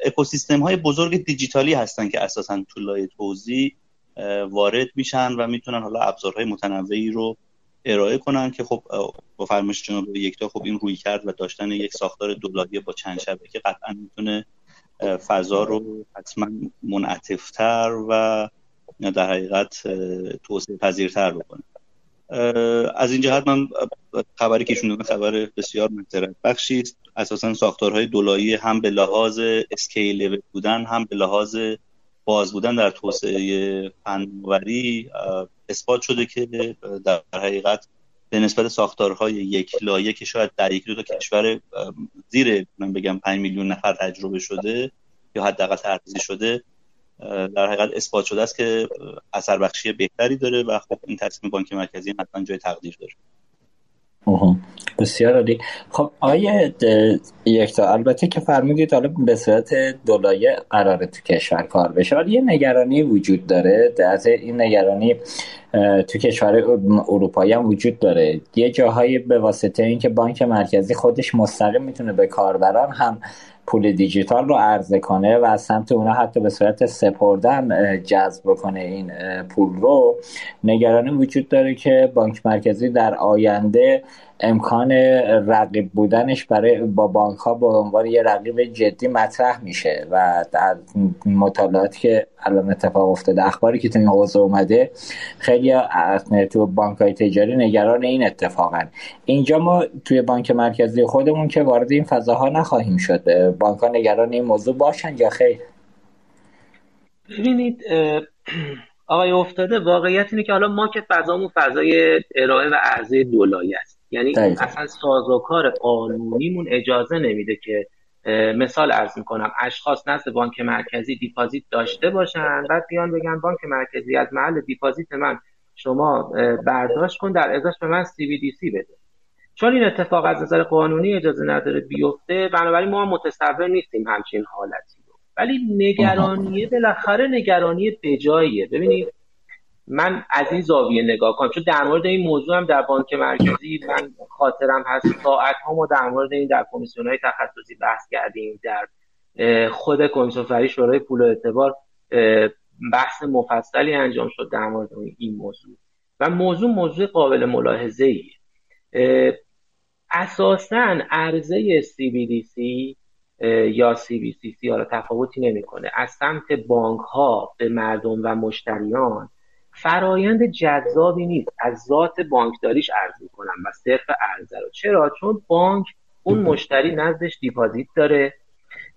اکوسیستم های بزرگ دیجیتالی هستن که اساسا تو لایه توزیع وارد میشن و می‌تونن حالا ابزارهای متنوعی رو ارائه کنن که خب با فرمایش جناب یکتا خب این روی کرد و داشتن یک ساختار دولایه با چند شبکه قطعا می‌تونه فضا رو حتما منعطفتر و در حقیقت توسعه پذیرتر بکنه. از این جهت من خبری که ایشون خبر بسیار مسرت بخشی اساسا ساختارهای دولایی هم به لحاظ اسکیل بودن هم به لحاظ باز بودن در توسعه فناوری اثبات شده که در حقیقت به نسبت ساختارهای یک لایه که شاید در یک دو کشور زیر من بگم 5 میلیون نفر تجربه شده یا حداقل ترکیزی شده در حقیقت اثبات شده است که اثر بخشی بهتری داره و خب این تصمیم بانک مرکزی حتما جای تقدیر داره. بسیار عالی. خب آقای یکتا البته که فرمودید حالا به صورت دولایه قراره تو کشور کار بشه. یه نگرانی وجود داره از این نگرانی تو کشور اروپایی هم وجود داره. یه جاهایی به واسطه اینکه بانک مرکزی خودش مستقیم می‌تونه به کاربران هم پول دیجیتال رو عرضه کنه و از سمت اونا حتی به صورت سپردن جذب کنه این پول رو. نگرانی وجود داره که بانک مرکزی در آینده امکان رقیب بودنش برای با بانک ها به عنوان یه رقیب جدی مطرح میشه و در مطالعاتی که الان اتفاق افتاده اخباری که تو این حوزه اومده خیلی تو بانک های تجاری نگران این اتفاقا اینجا ما توی بانک مرکزی خودمون که وارد این فضاها نخواهیم شد. بانک ها نگران این موضوع باشن یا خیر؟ ببینید آقای افتاده واقعیت اینه که حالا ما که فضامون فضای ارائه و عرضه دولایی است. یعنی اصلا سازوکار قانونیمون اجازه نمیده که مثال ارز می‌کنم. اشخاص نزد بانک مرکزی دیپازیت داشته باشن بعد بیان بگن بانک مرکزی از محل دیپازیت من شما برداشت کن در ازاش به من سی بی دی سی بده. چون این اتفاق از نظر قانونی اجازه نداره بیفته بنابراین ما متصور نیستیم همچین حالتی رو. ولی نگرانی بالاخره نگرانی بجاییه. ببینید من از این زاویه نگاه کنم. چون در مورد این موضوع هم در بانک مرکزی من خاطرم هست. ساعت ها ما در مورد این در کمیسیون های تخصصی بحث کردیم. در خود کمیسیون فری شورای پول و اعتبار بحث مفصلی انجام شد در مورد این موضوع. و موضوع موضوع قابل ملاحظه ای اساسا عرضه CBDC یا سی حالا تفاوتی نمی‌کنه. از سمت بانک ها به مردم و مشتریان فرایند جذابی نیست. از ذات بانکداریش ارز می‌کنم و صرف ارزه رو. چرا؟ چون بانک اون مشتری نزدش دیپازیت داره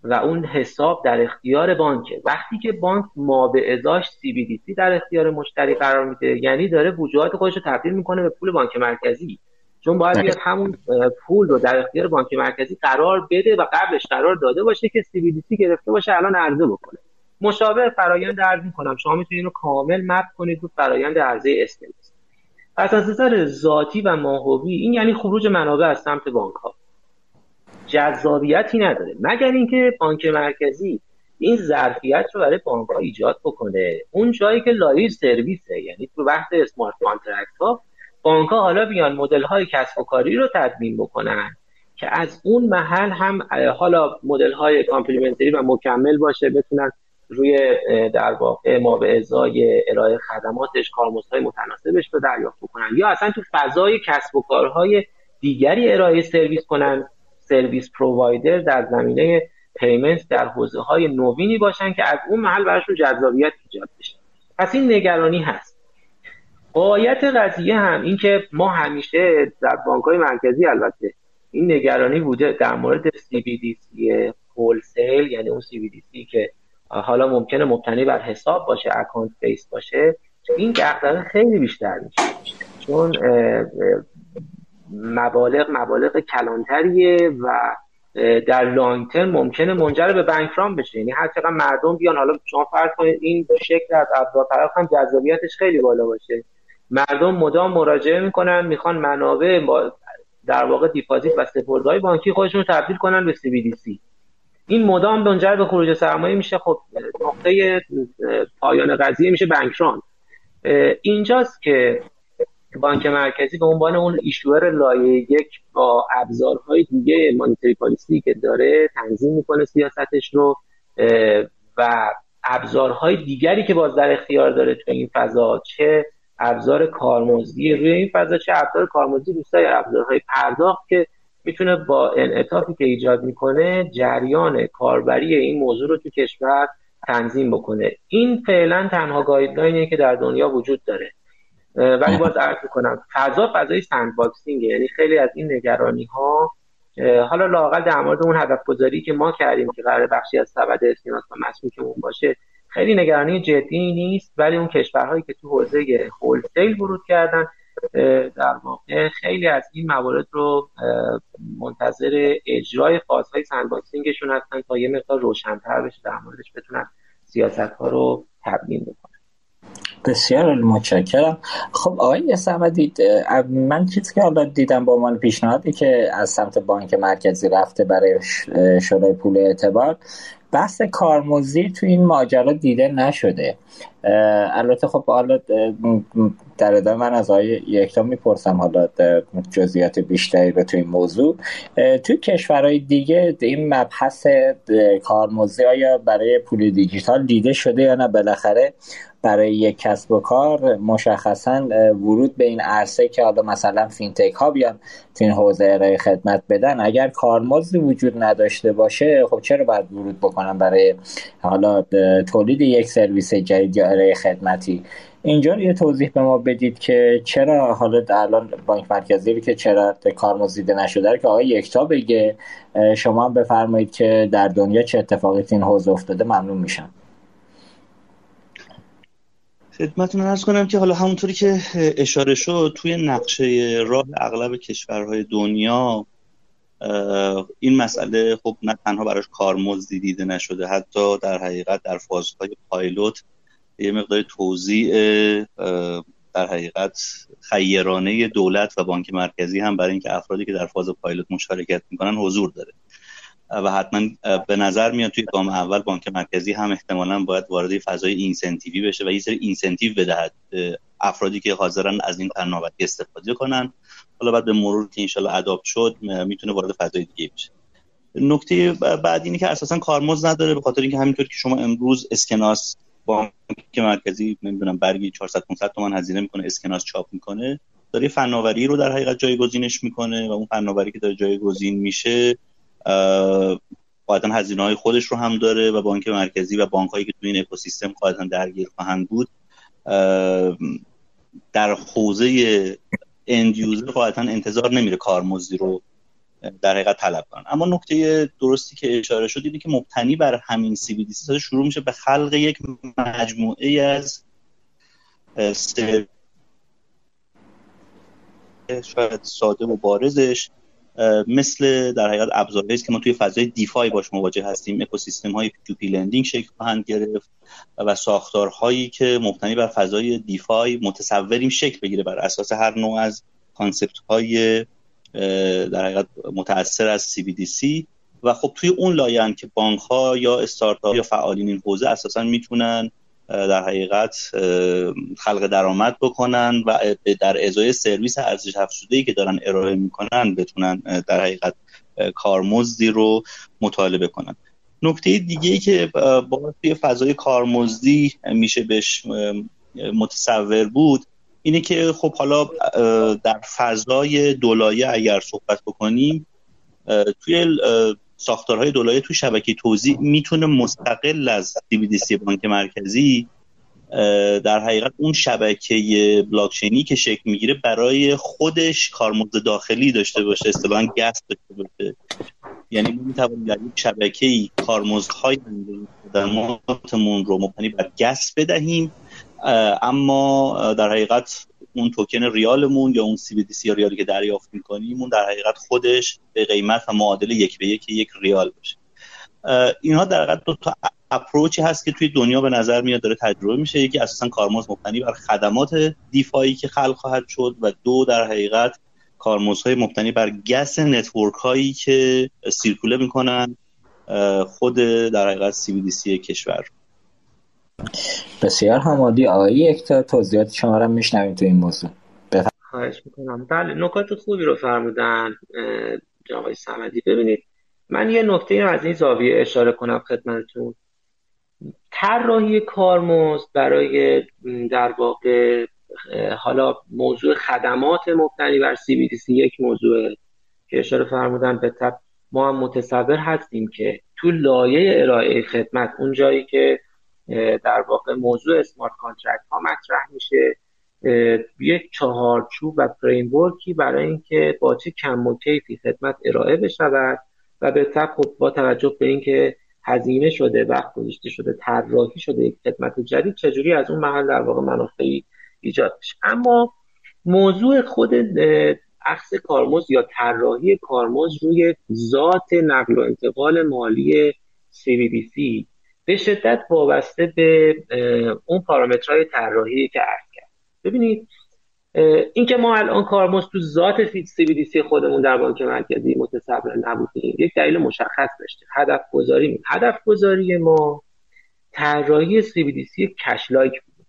و اون حساب در اختیار بانکه. وقتی که بانک ما به ازاش سی سی در اختیار مشتری قرار میده. یعنی داره وجوهات خودش رو تبدیل می‌کنه به پول بانک مرکزی. چون باید بیاد همون پول رو در اختیار بانک مرکزی قرار بده و قبلش قرار داده باشه که سی گرفته باشه الان عرضه بکنه. مشابه فرایند عرضه می‌کنم. شما می‌تونید رو کامل مپ کنید رو فرایند عرضه اسکناس پس از نظر ذاتی و ماهوی این یعنی خروج منابع از سمت بانک ها جذابیتی نداره. مگر اینکه بانک مرکزی این ظرفیت رو برای بانک ها ایجاد بکنه. اون جایی که لایه سرویسه یعنی تو وقت smart contract ها بانک ها حالا بیان مدل های کسب و کاری رو تدوین بکنن که از اون محل هم حالا مدل های complementary و مکمل باشه بتونن روی در واقع ما به ازای ارائه خدماتش کارمزدهای متناسبش رو دریافت بکنن. یا اصلا تو فضای کسب و کارهای دیگری ارائه سرویس کنن. سرویس پرووایدر در زمینه پیمنت در حوزه های نوینی باشن که از اون محل براشون جذابیت ایجاد بشه. پس این نگرانی هست. قایت قضیه هم این که ما همیشه در بانک های مرکزی البته این نگرانی بوده در مورد CBDC هولسیل یعنی اون CBDC که حالا ممکنه مبتنی بر حساب باشه اکانت بیس باشه. این دغدغه خیلی بیشتر میشه. چون مبالغ مبالغ کلانتریه و در لانگ ترم ممکنه منجر به بانکرام بشه. یعنی هر چقدر مردم بیان حالا شما فرض کنید این شکل از ابزار طرف هم جذابیتش خیلی بالا باشه. مردم مدام مراجعه می‌کنن می‌خوان منابع با در واقع دیپازیت و سپردهای بانکی خودشون تبدیل کنن به سی این مدام منجر به خروج سرمایه میشه. خب نقطه پایان قضیه میشه بانکران اینجاست که بانک مرکزی به عنوان اون ایشوور لایه یک با ابزارهای دیگه مانیتری پالیسی که داره تنظیم می‌کنه سیاستش رو و ابزارهای دیگری که باز در اختیار داره تو این فضا چه ابزار کارمزدی روی این فضا چه ابزار کارمزدی دوستای ابزارهای پرداخت که می‌تونه با انعطافی که ایجاد می‌کنه جریان کاربری این موضوع رو تو کشور تنظیم بکنه. این فعلا تنها guideline یه که در دنیا وجود داره. ولی باز عرض می‌کنم فضا فضای sandboxing یعنی خیلی از این نگرانی ها حالا لاقل در مورد اون هدف گذاری که ما کردیم که قرار بخشی از سبد اسکناس و مسئولیتمون باشه خیلی نگرانی جدی نیست. ولی اون کشورهایی که تو حوزه هولسیل ورود کردن در واقع خیلی از این موارد رو منتظر اجرای فازهای سندباکسینگشون هستن تا یه مقدار روشنتر بشه در موردش بتونن سیاست ها رو تبیین بکنن. بسیار متشکرم. خب آقای دید من چیزی که حالا دیدم با عنوان پیشنهادی که از سمت بانک مرکزی رفته برای شورای پول اعتبار. بحث کارمزدی تو این ماجرا دیده نشده. البته خب حالا در ادامه من از آقای یکتا می‌پرسم حالا جزئیات بیشتری به تو این موضوع. توی کشورهای دیگه این مبحث کارمزدی آیا برای پول دیجیتال دیده شده یا نه؟ بالاخره برای یک کسب و کار مشخصا ورود به این عرصه که حالا مثلا فینتک ها بیان تو این حوزه ارائه خدمت بدن. اگر کارمزدی وجود نداشته باشه خب چرا باید ورود بکنن برای حالا تولید یک سرویس جدید یا ارائه خدمتی؟ اینجا یه توضیح به ما بدید که چرا حالا الان بانک مرکزی که چرا کارمزد نشده که آقای یکتا بگه شما هم بفرمایید که در دنیا چه اتفاقی این حوزه افتاده ممنون میشم. خدمتتون ارز کنم که حالا همونطوری که اشاره شد توی نقشه راه اغلب کشورهای دنیا این مسئله خب نه تنها براش کارمزدی دیده نشده حتی در حقیقت در فازهای پایلوت یه مقدار توضیح در حقیقت خیرانه دولت و بانک مرکزی هم برای اینکه افرادی که در فاز پایلوت مشارکت می‌کنن حضور داره. و حتما به نظر میاد توی گام اول بانک مرکزی هم احتمالا باید وارد فضای اینسنتیوی بشه و یه سری اینسنتیو بدهد افرادی که حاضرن از این فناوری استفاده کنن. حالا بعد به مرور که انشالله اداپت شد می‌تونه وارد فضای دیگه بشه. نکته بعد اینه که اساسا کارمز نداره به خاطر اینکه همینطور که شما امروز اسکناس بانک مرکزی نمی‌دونم برگی 400 500 تومان هزینه می‌کنه اسکناس چاپ می‌کنه. داره فناوری رو در حقیقت جایگزینش می‌کنه و اون فناوری که داره جایگزین میشه قاعدتا هزینه های خودش رو هم داره و بانک مرکزی و بانک هایی که تو این اکوسیستم قاعدتا درگیر خواهند بود در حوزه end user قاعدتا انتظار نمیره کارمزدی رو در حقیقت طلب کنن. اما نکته درستی که اشاره شد اینه که مبتنی بر همین CBDC شروع میشه به خلق یک مجموعه از شاید ساده و بارزش مثل در حقیقت ابزارهایی که ما توی فضای DeFi باش مواجه هستیم. اکوسیستم های P2P lending شکل خواهند گرفت و ساختارهایی که مبتنی بر فضای DeFi متصوریم شکل بگیره بر اساس هر نوع از concept های در حقیقت متاثر از CBDC و خب توی اون لایه که بانک ها یا استارتاپ یا فعالین این حوزه اساسا می‌تونن در حقیقت خلق درآمد بکنن و در ازای سرویس ارزش افزوده که دارن ارائه می‌کنن بتونن در حقیقت کارمزدی رو مطالبه کنن نکته دیگه ای که با توی فضای کارمزدی میشه بهش متصور بود اینه که خب حالا در فضای دولایه اگر صحبت بکنیم توی ساختارهای دولایه تو شبکه توزیع می‌تونه مستقل از سی بانک مرکزی در حقیقت اون شبکه بلاکچینی که شکل می‌گیره برای خودش کارمزد داخلی داشته باشه اصطلاحا گس داشته باشه. یعنی ما می‌توانیم در یک شبکه ای کارمزدهای خدماتمون رو مبتنی بر گس بدهیم. اما در حقیقت اون توکن ریالمون یا اون سی بی سی یا ریالی که دریافت می‌کنیم اون در حقیقت خودش به قیمت و معادل یک به یک یک ریال باشه. اینها در حقیقت دو تا اپروچی هست که توی دنیا به نظر میاد داره تجربه میشه. یکی اساسا کارمزد مبتنی بر خدمات دیفایی که خلق خواهد شد و دو در حقیقت کارمزدهای مبتنی بر gas network هایی که circulate می‌کنن خود در حقیقت CBDC کشور. بسیار همادی. آقای یک توضیحات شما را میشنویم تو این موضوع. خواهش می‌کنم. بله نکات خوبی رو فرمودن جناب سمدی ببینید من یه نکته رو از این زاویه اشاره کنم خدمتتون. طراحی کارمزد برای در واقع حالا موضوع خدمات مبتنی بر CBDC یک موضوع که اشاره فرمودن بالطبع. ما هم متصور هستیم که تو لایه ارائه خدمت اون جایی که در واقع موضوع smart contract ها مطرح میشه. یک چهارچوب و framework ی برای اینکه با چه کم و کیفی خدمت ارائه بشود و بالطبع خب با توجه به اینکه هزینه شده وقت گذاشته شده طراحی شده یک خدمت جدید چجوری از اون محل در واقع منافعی ایجاد بشه اما موضوع خود عکس کارمز یا طراحی کارمز روی ذات نقل و انتقال مالی CBDC به شدت وابسته به اون پارامترهای طراحی که عرض کرد. ببینید اینکه ما الان کارمز تو ذات سی خودمون در بانک مرکزی متصور نبودیم یک دلیل مشخص داشته. هدف گذاری هدف گذاری ما طراحی سی کشلایک بود.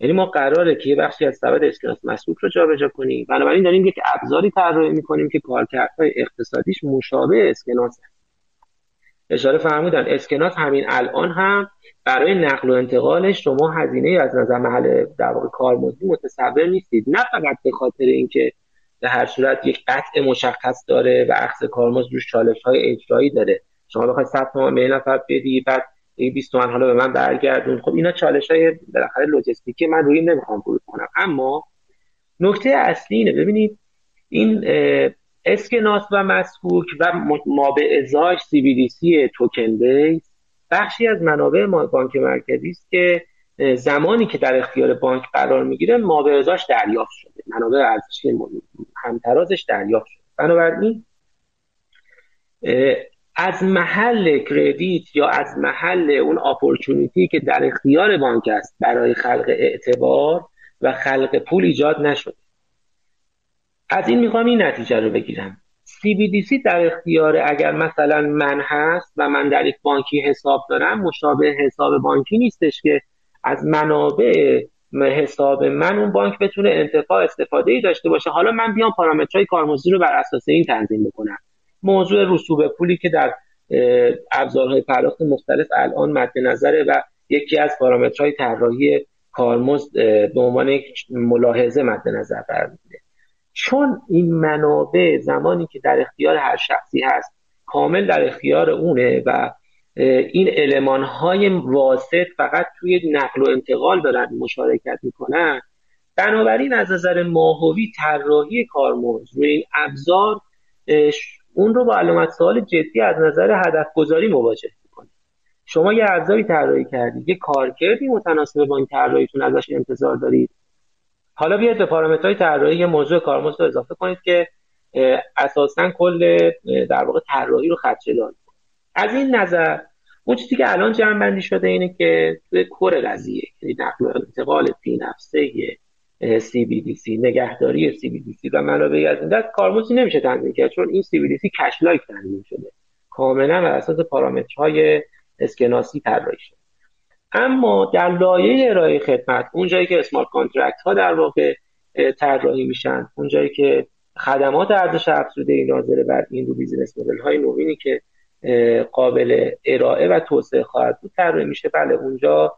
یعنی ما قراره که یه بخشی از سبد اسکناس مسبوق رو جابجا کنیم. بنابراین داریم یک ابزاری طراحی می‌کنیم که کارکردهای اقتصادیش مشابه اسکناس هست اشاره فرمودن. اسکناس همین الان هم برای نقل و انتقالش شما هزینه از نظر محل در واقع کارمزدی متصور نیستید. نه فقط به خاطر اینکه به هر صورت یک قطع مشخص داره و عکس کارمزد روش چالش های اجرایی داره. شما بخواید 100 تومن به نفر بدی بعد 20 تومن حالا به من برگردون. خب اینا چالش های بالاخره لوجستیکی من روی نمی‌خوام ورود کنم. اما نکته اصلی اینه. ببینید این اسکناس و مسکوک و ما به ازاش سی توکن بخشی از منابع بانک مرکزی است که زمانی که در اختیار بانک قرار می‌گیره ما به ازاش دریافت شده. منابع ارزشی همترازش دریافت شده. بنابراین از محل کردیت یا از محل اون اپورتونیتی که در اختیار بانک است برای خلق اعتبار و خلق پول ایجاد نشده. از این می‌خوام این نتیجه رو بگیرم. CBDC در اختیار اگر مثلا من هست و من در یک بانکی حساب دارم مشابه حساب بانکی نیستش که از منابع حساب من اون بانک بتونه انتفاع استفاده ای داشته باشه. حالا من بیام پارامترهای کارمزدی رو بر اساس این تنظیم بکنم. موضوع رسوب پولی که در ابزارهای پرداخت مختلف الان مد نظره و یکی از پارامترهای طراحی کارمزد به عنوان ملاحظه مد نظر قرار چون این منابع زمانی که در اختیار هر شخصی هست کامل در اختیار اونه و این علمان های واسط فقط توی نقل و انتقال دارن مشارکت می‌کنن بنابراین از نظر ماهوی طراحی کارمز روی این ابزار اون رو با علامت سوال جدی از نظر هدف گذاری مواجه می‌کنه. شما یه ابزاری طراحی کردید یه کارکردی متناسب با این طراحیتون ازش انتظار دارید. حالا بیاید به پارامترهای طراحی یه موضوع کارمز رو اضافه کنید که اساسا کل در واقع طراحی رو خدشه از این نظر اون چیزی که الان جمع بندی شده اینه که توی core قضیه یعنی نقل و انتقال فی نفسه CBDC نگهداری CBDC و منابعی از این دست کارمزدی نمیشه تنظیم کرد چون این CBDC cash like تنظیم شده. کاملا بر اساس پارامترهای اسکناسی طراحی شده. اما در لایه ارائه خدمت اون جایی که smart contract ها در واقع طراحی میشن اون جایی که خدمات ارزش افزوده ناظر بر این رو بیزینس مدل های نوینی که قابل ارائه و توسعه خواهد بود طراحی میشه. بله اونجا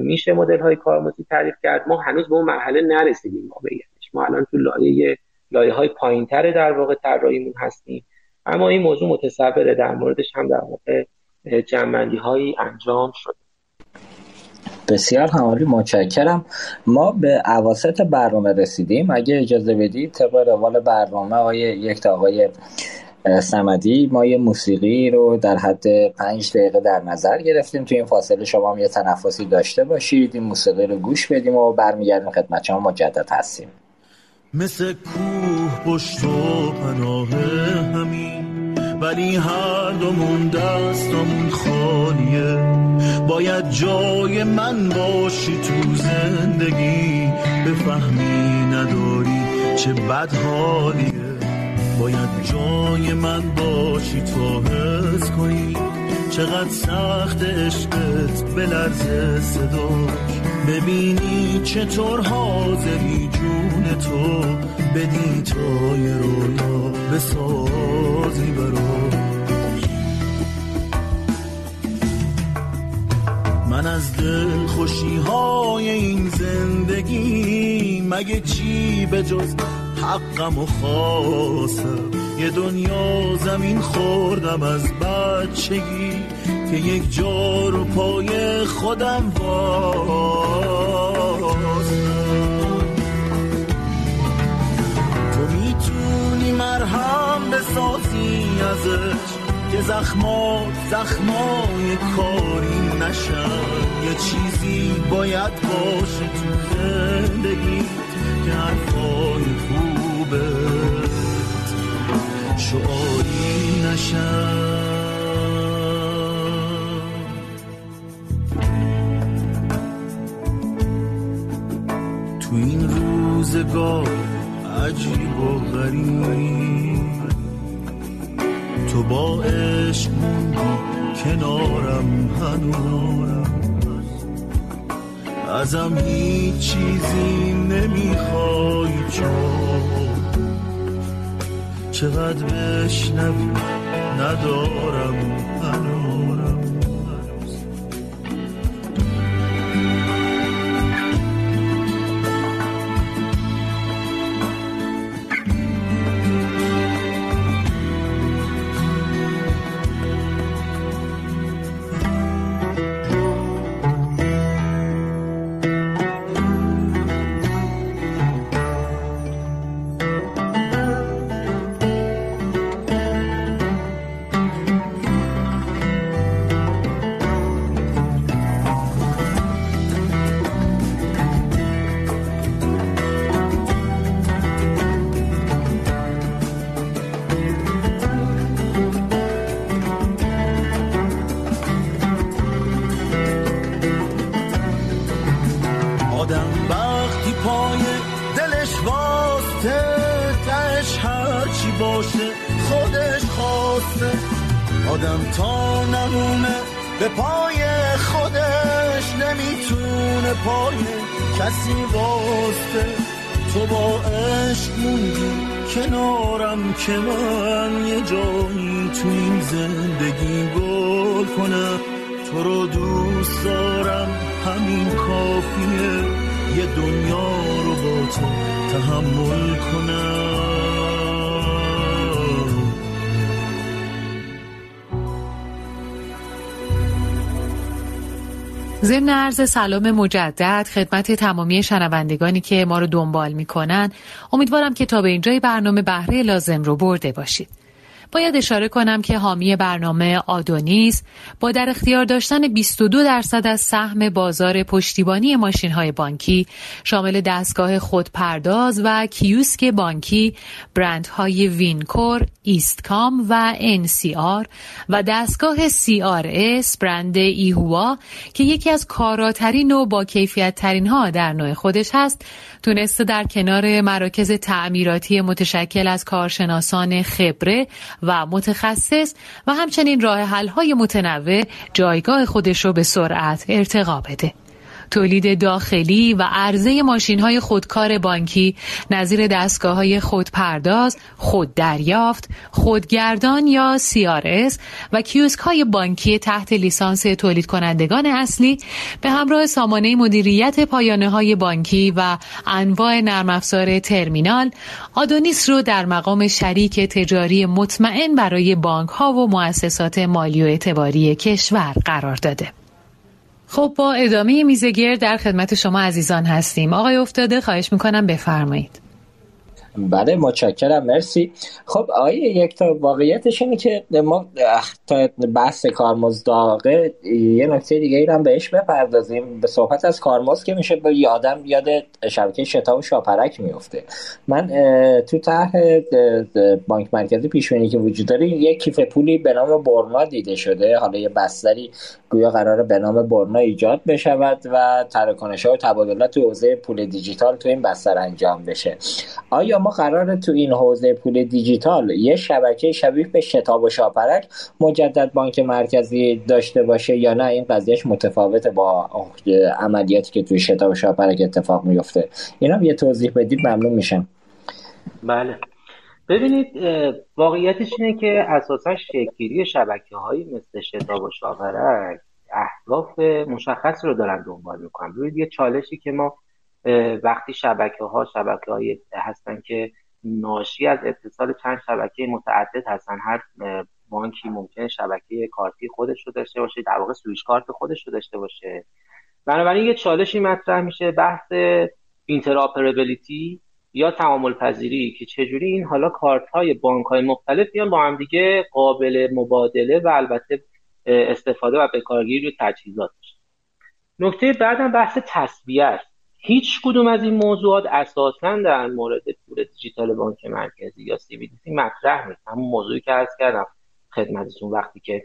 میشه مدل های کارمزدی تعریف کرد. ما هنوز به اون مرحله نرسیدیم. واقعیتش ما الان تو لایه لایه های پایین در واقع طراحیمون هستیم. اما این موضوع متصوره در موردش هم در واقع جنبندی هایی انجام شد بسیار همالی متشکرم. ما به عواسط برنامه رسیدیم. اگه اجازه بدید طبق روال برنامه آقای یک آقای سمدی ما یه موسیقی رو در حد پنج دقیقه در نظر گرفتیم. تو این فاصله شما هم یه تنفسی داشته باشید. این موسیقی رو گوش بدیم و برمیگردیم خدمت شما. مجدد هستیم. مثل کوه پشت و پناه همین. ولی هر دومون دستمون خالیه باید جای من باشی تو زندگی. بفهمی نداری چه بد حالیه. باید جای من باشی تو حس کنی. چقدر سخت عشقت به لرز صداش. ببینی چطور حاضری جون تو بدی تای رویا بسازی براش من از دل خوشی های این زندگی مگه چی به جز حقم و خواستم یه دنیا زمین خوردم از بچگی که یک جا رو پای خودم واستم تو می‌تونی مرهم بسازی ازش که زخمات زخمای کاری نشن. یه چیزی باید باشه تو زندگی که حرفای خوبه. شعاری نشن. تو این روزگار عجیب و غریب. تو با عشق کنارم هنوز ازم هیچ چیزی نمی‌خوای چون چقدر بشنوی ندارم هنوز عرض سلام مجدد خدمت تمامی شنوندگانی که ما رو دنبال می‌کنن. امیدوارم که تا به اینجای برنامه بهره لازم رو برده باشید. باید اشاره کنم که حامی برنامه آدونیس با در اختیار داشتن 22 درصد از سهم بازار پشتیبانی ماشین های بانکی شامل دستگاه خودپرداز و کیوسک بانکی برندهای وینکور، ایستکام و NCR و دستگاه CRS برند ایهوا که یکی از کاراترین و با کیفیت ترین ها در نوع خودش هست تونسته در کنار مراکز تعمیراتی متشکل از کارشناسان خبره و متخصص و همچنین راه حل های متنوع جایگاه خودش رو به سرعت ارتقا بده. تولید داخلی و عرضه ماشین های خودکار بانکی نظیر دستگاه های خودپرداز، خوددریافت، خودگردان یا CRS و کیوسک های بانکی تحت لیسانس تولید کنندگان اصلی به همراه سامانه مدیریت پایانه های بانکی و انواع نرم افزار ترمینال آدونیس رو در مقام شریک تجاری مطمئن برای بانک ها و مؤسسات مالی و اعتباری کشور قرار داده. خب با ادامه میزگیر در خدمت شما عزیزان هستیم. آقای افتاده خواهش می‌کنم بفرمایید. بله متشکرم مرسی. خب آقای یک تا واقعیتش اینه که ما تا بحث کارمزداقه یه نکته دیگه ای هم بهش بپردازیم. به صحبت از کارمزد که میشه به یادم یاد شبکه شتاب و شاپرک میفته. من تو طرح بانک مرکزی پیشونی که وجود داره یک کیف پولی به نام برنا دیده شده. حالا یه بستری گویا قرار به نام برنا ایجاد بشود و تراکنش ها و تبادلات تو حوزه پول دیجیتال تو این بستر انجام بشه. آیا ما قرار تو این حوزه پول دیجیتال یه شبکه شبیه به شتاب و شاپرک مجدد بانک مرکزی داشته باشه یا نه این قضیهش متفاوته با عملیاتی که توی شتاب و شاپرک اتفاق میفته اینا یه توضیح بدید ممنون میشم. بله. ببینید واقعیتش اینه که اساسا شکلگیری شبکه هایی مثل شتاب و شاپرک اهداف مشخص رو دارن دنبال می‌کنن. ببینید یه چالشی که ما وقتی شبکه ها شبکه های هستن که ناشی از اتصال چند شبکه متعدد هستن هر بانکی ممکنه شبکه کارتی خودش رو داشته باشه در واقع سویش کارت خودش رو داشته باشه. بنابراین یه چالشی مطرح میشه بحث اینتراپرابیلیتی یا تعامل پذیری که چجوری این حالا کارت های بانک های مختلف بیان با هم دیگه قابل مبادله و البته استفاده و بکارگیری روی تجهیزات نکته بعدم بحث تصویه است هیچ کدوم از این موضوعات اساسا در مورد پول دیجیتال بانک مرکزی یا بی مطرح نیست. همون موضوعی که عرض کردم خدمتتون وقتی که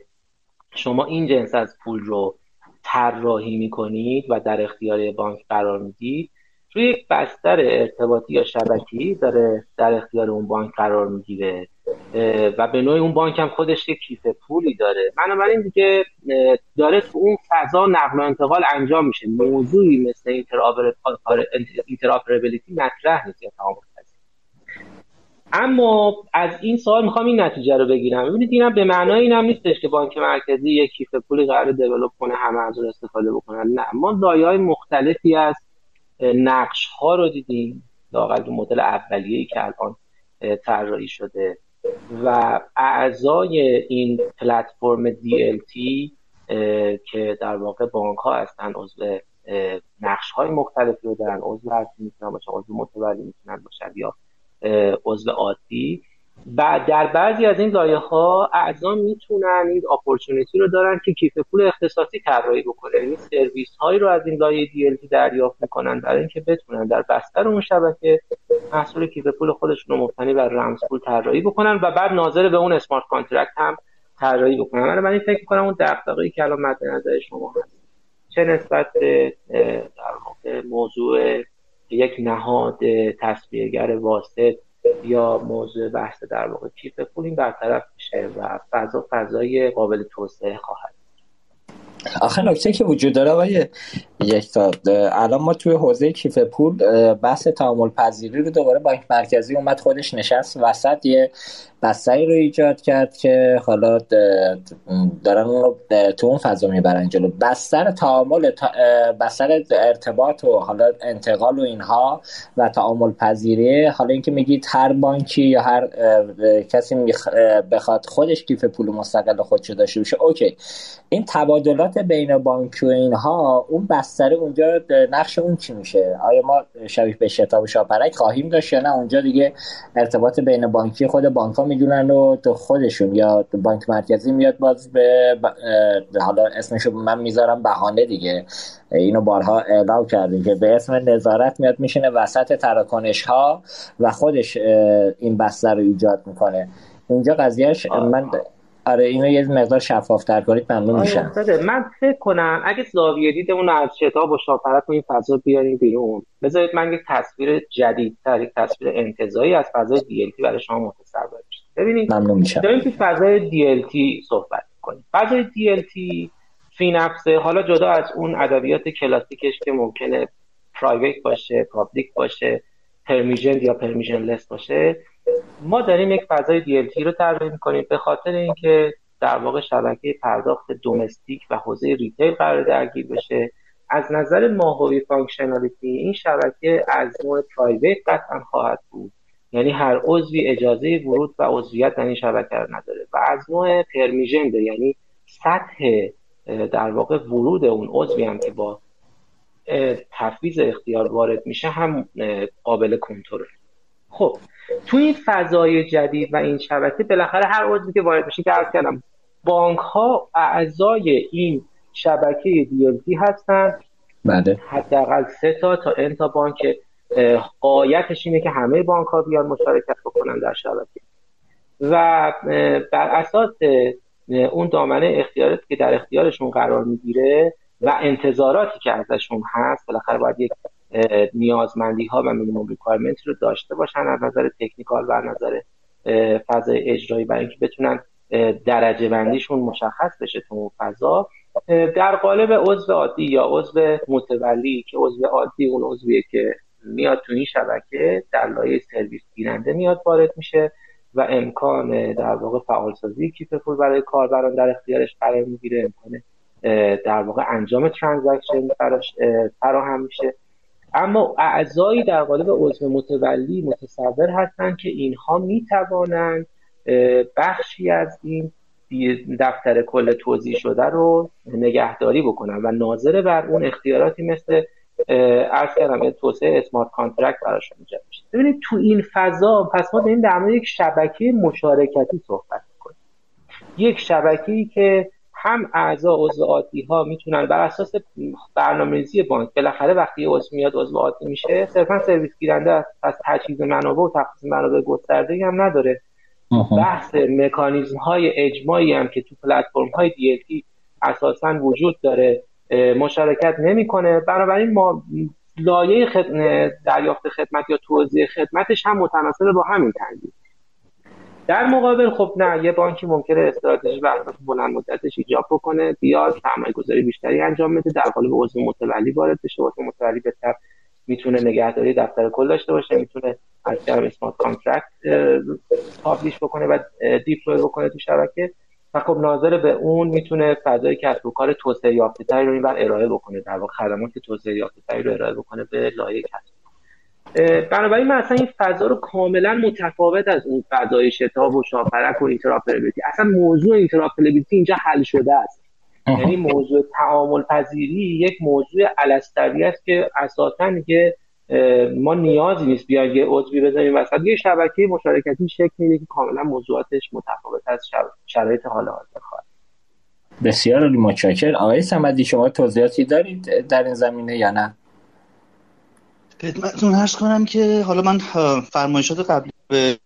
شما این جنس از پول رو طراحی می‌کنید و در اختیار بانک قرار می‌دید روی یک بستر ارتباطی یا شبکی داره در اختیار اون بانک قرار می‌گیره. و به نوعی اون بانک هم خودش یک کیف پولی داره. بنابراین دیگه داره تو اون فضا نقل و انتقال انجام میشه. موضوعی مثل اینتراپرابیلیتی مطرح نیست اما از این سوال می‌خوام این نتیجه رو بگیرم. ببینید اینم به معنای اینم نیستش که بانک مرکزی یک کیف پولی قرار دیولپ کنه همه از اون استفاده بکنن. نه ما لایه های مختلفی از نقش ها رو دیدیم لاقل مدل اولیه‌ای که الان طراحی شده. و اعضای این پلتفرم DLT که در واقع بانک ها هستن عضو نقش های مختلفی رو دارن عضو هستی می‌تونن باشن عضو متولی می‌تونن باشن یا عضو عادی. و در بعضی از این لایه ها اعضا می‌تونن این اپورتونیتی رو دارن که کیف پول اختصاصی طراحی بکنه. یعنی سرویس هایی رو از این لایه DLT دریافت می‌کنن برای اینکه بتونن در بستر اون شبکه محصول کیف پول خودشون رو مبتنی بر رمز پول طراحی بکنن و بعد ناظر به اون smart contract هم طراحی بکنن. من من فکر می‌کنم اون دغدغه‌ای که الان مد نظر شما هست چه نسبت به در موضوع یک نهاد تسویه‌گر واسط یا موضوع بحث در واقع کیف پول این برطرف میشه و فضا فضای قابل توسعه خواهد. آخه نکته که وجود داره آقای یک تا الان ما توی حوزه کیف پول بحث تعامل پذیری رو دوباره بانک مرکزی اومد خودش نشست وسط یه بستری رو ایجاد کرد که حالا دارن تو اون فضا می‌برن جلو. بستر تعامل بستر ارتباط و حالا انتقال و اینها و تعامل پذیری. حالا اینکه میگید هر بانکی یا هر کسی بخواد خودش کیف پول مستقل خودشو داشته باشه اوکی. این تبادلات بین بانک و اینها اون بستره اونجا نقش اون چی میشه؟ آیا ما شبیه به شتاب شاپرک خواهیم داشت یا نه؟ اونجا دیگه ارتباط بین بانکی خود بانک می‌دونن و تو خودشون یا بانک مرکزی میاد باز به حالا اسمشو من می‌ذارم بهانه دیگه. اینو بارها اعلام کردیم که به اسم نظارت میاد میشینه وسط تراکنش ها و خودش این بستر رو ایجاد می‌کنه. اینجا قضیهش من آره اینو یه مقدار شفافتر کنید ممنون میشم. من فکر کنم اگه زاویه دیدمون از شتاب و شاپرت این فضا بیاریم بیرون. بذارید من یک تصویر جدیدتر یک تصویر انتظایی از فضای DLT برای شما متصور ببینید ممنون میشم. داریم تو فضای DLT صحبت کنیم فضای DLT فی نفسه حالا جدا از اون ادبیات کلاسیکش که ممکنه پرایوت باشه پابلیک باشه permissioned یا permissioned باشه ما داریم یک فضای DLT رو طراحی می‌کنیم به خاطر اینکه در واقع شبکه پرداخت domestic و حوزه retail قرار درگیر بشه. از نظر ماهوی functionality این شبکه از نوع private قطعا خواهد بود. یعنی هر عضوی اجازه ورود و عضویت در این شبکه رو نداره. و از نوع permissioned یعنی سطح در واقع ورود اون عضوی هم که با تفویض اختیار وارد میشه هم قابل کنترل. خب تو این فضای جدید و این شبکه بالاخره هر عضوی که وارد میشه که عرض کردم بانک ها اعضای این شبکه دیلتی هستن. بله. حداقل سه تا تا ان تا بانک قایتش اینه که همه بانک ها بیان مشارکت بکنن در شبکه. و بر اساس اون دامنه اختیارات که در اختیارشون قرار می‌گیره و انتظاراتی که ازشون هست بالاخره باید یک نیازمندی ها و minimum requirement رو داشته باشن از نظر تکنیکال و از نظر فضای اجرایی برای اینکه بتونن درجه بندیشون مشخص بشه تو اون فضا. در قالب عضو عادی یا عضو متولی که عضو عادی اون عضویه که میاد تو این شبکه در لایه سرویس گیرنده میاد وارد میشه و امکان در واقع فعالسازی کیف پول برای کاربران در اختیارش قرار می‌گیره امکان در واقع انجام transaction براش فراهم میشه. اما اعضایی در قالب عضو متولی متصور هستند که اینها می‌توانند بخشی از این دفتر کل توزیع شده رو نگهداری بکنن و ناظر بر اون اختیاراتی مثل عرض کردم توسعه smart contract براشون ایجاد میشه. ببینید تو این فضا پس ما داریم در مورد یک شبکه مشارکتی صحبت می‌کنیم. یک شبکه‌ای که هم اعضا عضو عادی ها می‌تونن بر اساس برنامه‌ریزی بانک بالاخره وقتی عضو میاد عضو عادی میشه صرفا سرویس گیرنده از تجهیز منابع و تخصیص منابع گسترده هم نداره. بحث مکانیزم های اجماعی هم که تو پلتفرم های DLT اساسا وجود داره. مشارکت نمی‌کنه. بنابراین ما لایه خد... دریافت خدمت یا توضیح خدمتش هم متناسب با همین تنظیم. در مقابل خب نه یه بانکی ممکنه استراتژی و بلند مدتش ایجاب بکنه بیاد سرمایه گذاری بیشتری انجام بده در قالب عضو متولی وارد بشه. عضو متولی بهتر می‌تونه نگهداری دفتر کل داشته باشه می‌تونه از smart contract publish بکنه و deploy بکنه تو شبکه. و خب ناظر به اون می‌تونه فضای کسب و کار توسعه یافته رو اینور ارائه بکنه در واقع خدمات توسعه یافته رو ارائه بکنه به لایه کسب بنابراین من اصلا این فضا رو کاملا متفاوت از اون فضای شتاب و شاپرک و interoperability. اصلا موضوع interoperability اینجا حل شده است. یعنی موضوع تعامل پذیری یک موضوع علی‌السویه‌ای است که اساسا که ما نیازی نیست بیایم یه عضوی بزنیم وسط. یه شبکه مشارکتی شکل میده که کاملا موضوعاتش متفاوت از شرایط حال حاضر خواهد. بسیار متشکر آقای سمدی شما توضیحاتی دارید در این زمینه یا نه؟ خدمتتون عرض کنم که حالا من فرمایشات قبلی به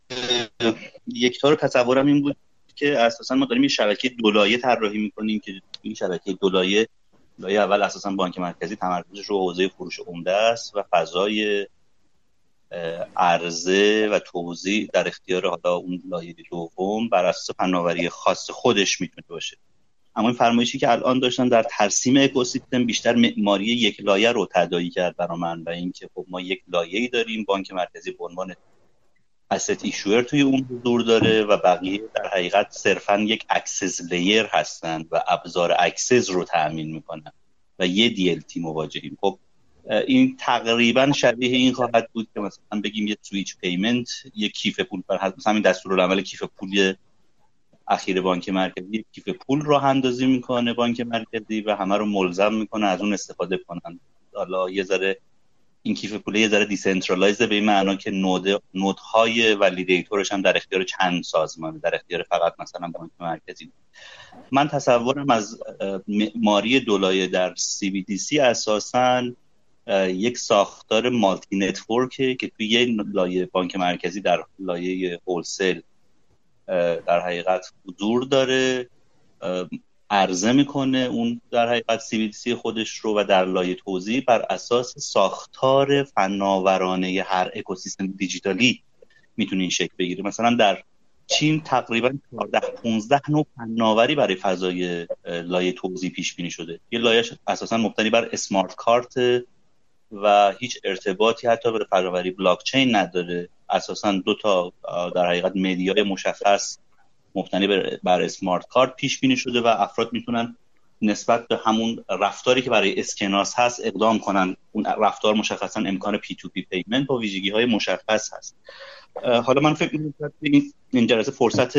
یک تار تصورم این بود که اساسا ما داریم یه شبکه دولایه طراحی می‌کنیم که این شبکه دولایه لایه اول اساسا بانک مرکزی تمرکزش رو حوزه فروش عمده است و فضای عرضه و توزیع در اختیار حالا اون لایه دوم بر اساس فناوری خاص خودش می‌تونه باشه. اما این فرمایشی که الان داشتن در ترسیم اکوسیستم بیشتر معماری یک لایه رو تدایی کرد برا من و اینکه خب ما یک لایه‌ای داریم بانک مرکزی به عنوان asset issuer توی اون حضور داره و بقیه در حقیقت صرفا یک access layer هستند و ابزار access رو تأمین می‌کنن و یه DLT مواجهیم. خب این تقریبا شبیه این خواهد بود که مثلا بگیم یه switch payment یه کیف پول. بر مثلا همین دستورالعمل کیف پول اخیر بانک مرکزی کیف پول راه اندازی می‌کنه بانک مرکزی و همه رو ملزم می‌کنه از اون استفاده کنن. حالا یه ذره این کیف پول یه ذره decentralize ه به این معنا که نود node های validator ش هم در اختیار چند سازمانه در اختیار فقط مثلا بانک مرکزی. من تصورم از معماری دولایه در CBDC اساسا یک ساختار multi network ه که توی یه لایه بانک مرکزی در لایه wholesale در حقیقت حضور داره. عرضه می‌کنه اون در حقیقت سی خودش رو و در لایه توضیح بر اساس ساختار فناورانه هر اکوسیستم دیجیتالی می‌تونه این شکل بگیره. مثلا در چین تقریبا 14 15 نوع فناوری برای فضای لایه توضیح پیش بینی شده. یه لایه اساسا مبتنی بر اسمارت کارت و هیچ ارتباطی حتی به فناوری بلاک چین نداره. اساسا دو تا در حقیقت مدیای مشخص مبتنی بر smart card پیش بینی شده و افراد می‌تونن نسبت به همون رفتاری که برای اسکناس هست اقدام کنن. اون رفتار مشخصا امکان P2P payment با ویژگی های مشخص هست. حالا من فکر می‌کنم این جلسه فرصت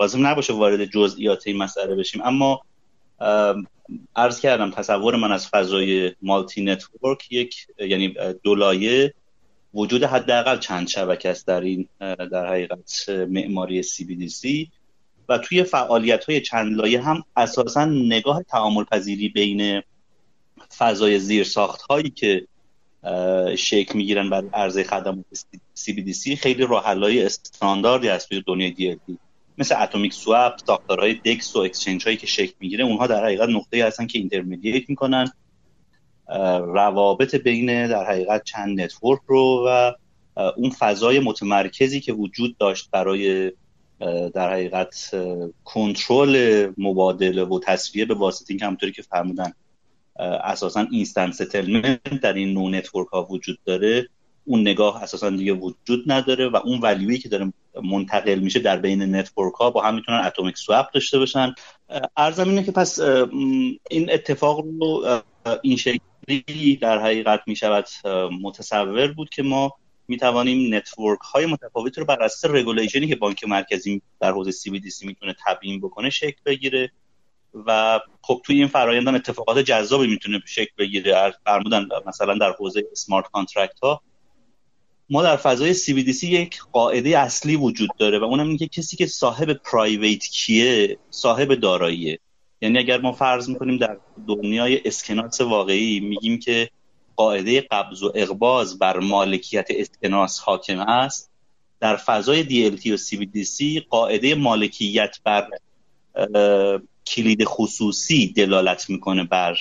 لازم نباشه وارد جزئیات این مسئله بشیم. اما عرض کردم تصور من از فضای multi network یک یعنی دولایه وجود حداقل چند شبکه است در این در حقیقت معماری CBDC و توی فعالیت های چند لایه هم اساسا نگاه تعامل پذیری بین فضای زیرساخت هایی که شکل می‌گیرن بر عرضه خدمات CBDC خیلی راه استانداردی هست توی دنیای DLT مثل atomic swap ساختارهای DEX و exchange هایی که شکل می‌گیره اونها در حقیقت نقطه هستن که intermediate می‌کنن. روابط بین در حقیقت چند network رو و اون فضای متمرکزی که وجود داشت برای در حقیقت کنترل مبادله و تسویه به واسطه اینکه همونطوری که فرمودن اساسا instant settlement در این نوع network ها وجود داره اون نگاه اساسا دیگه وجود نداره و اون value ی که داره منتقل میشه در بین network ها با هم می‌تونن atomic swap داشته باشن. عرضم اینه که پس این اتفاق رو این شکلی در حقیقت می‌شود متصور بود که ما می توانیم network های متفاوت رو بر اساس regulation ی که بانک مرکزی در حوزه CBDC می‌تونه تبیین بکنه شکل بگیره و خب توی این فرایند هم اتفاقات جذابی می‌تونه شکل بگیره. فرمودن مثلا در حوزه smart contract ها ما در فضای CBDC یک قاعده اصلی وجود داره و اونم اینه که کسی که صاحب private key ه صاحب داراییه. یعنی اگر ما فرض می‌کنیم در دنیای اسکناس واقعی میگیم که قاعده قبض و اقباز بر مالکیت اسکناس حاکم است در فضای DLT و CBDC قاعده مالکیت بر کلید خصوصی دلالت می‌کنه بر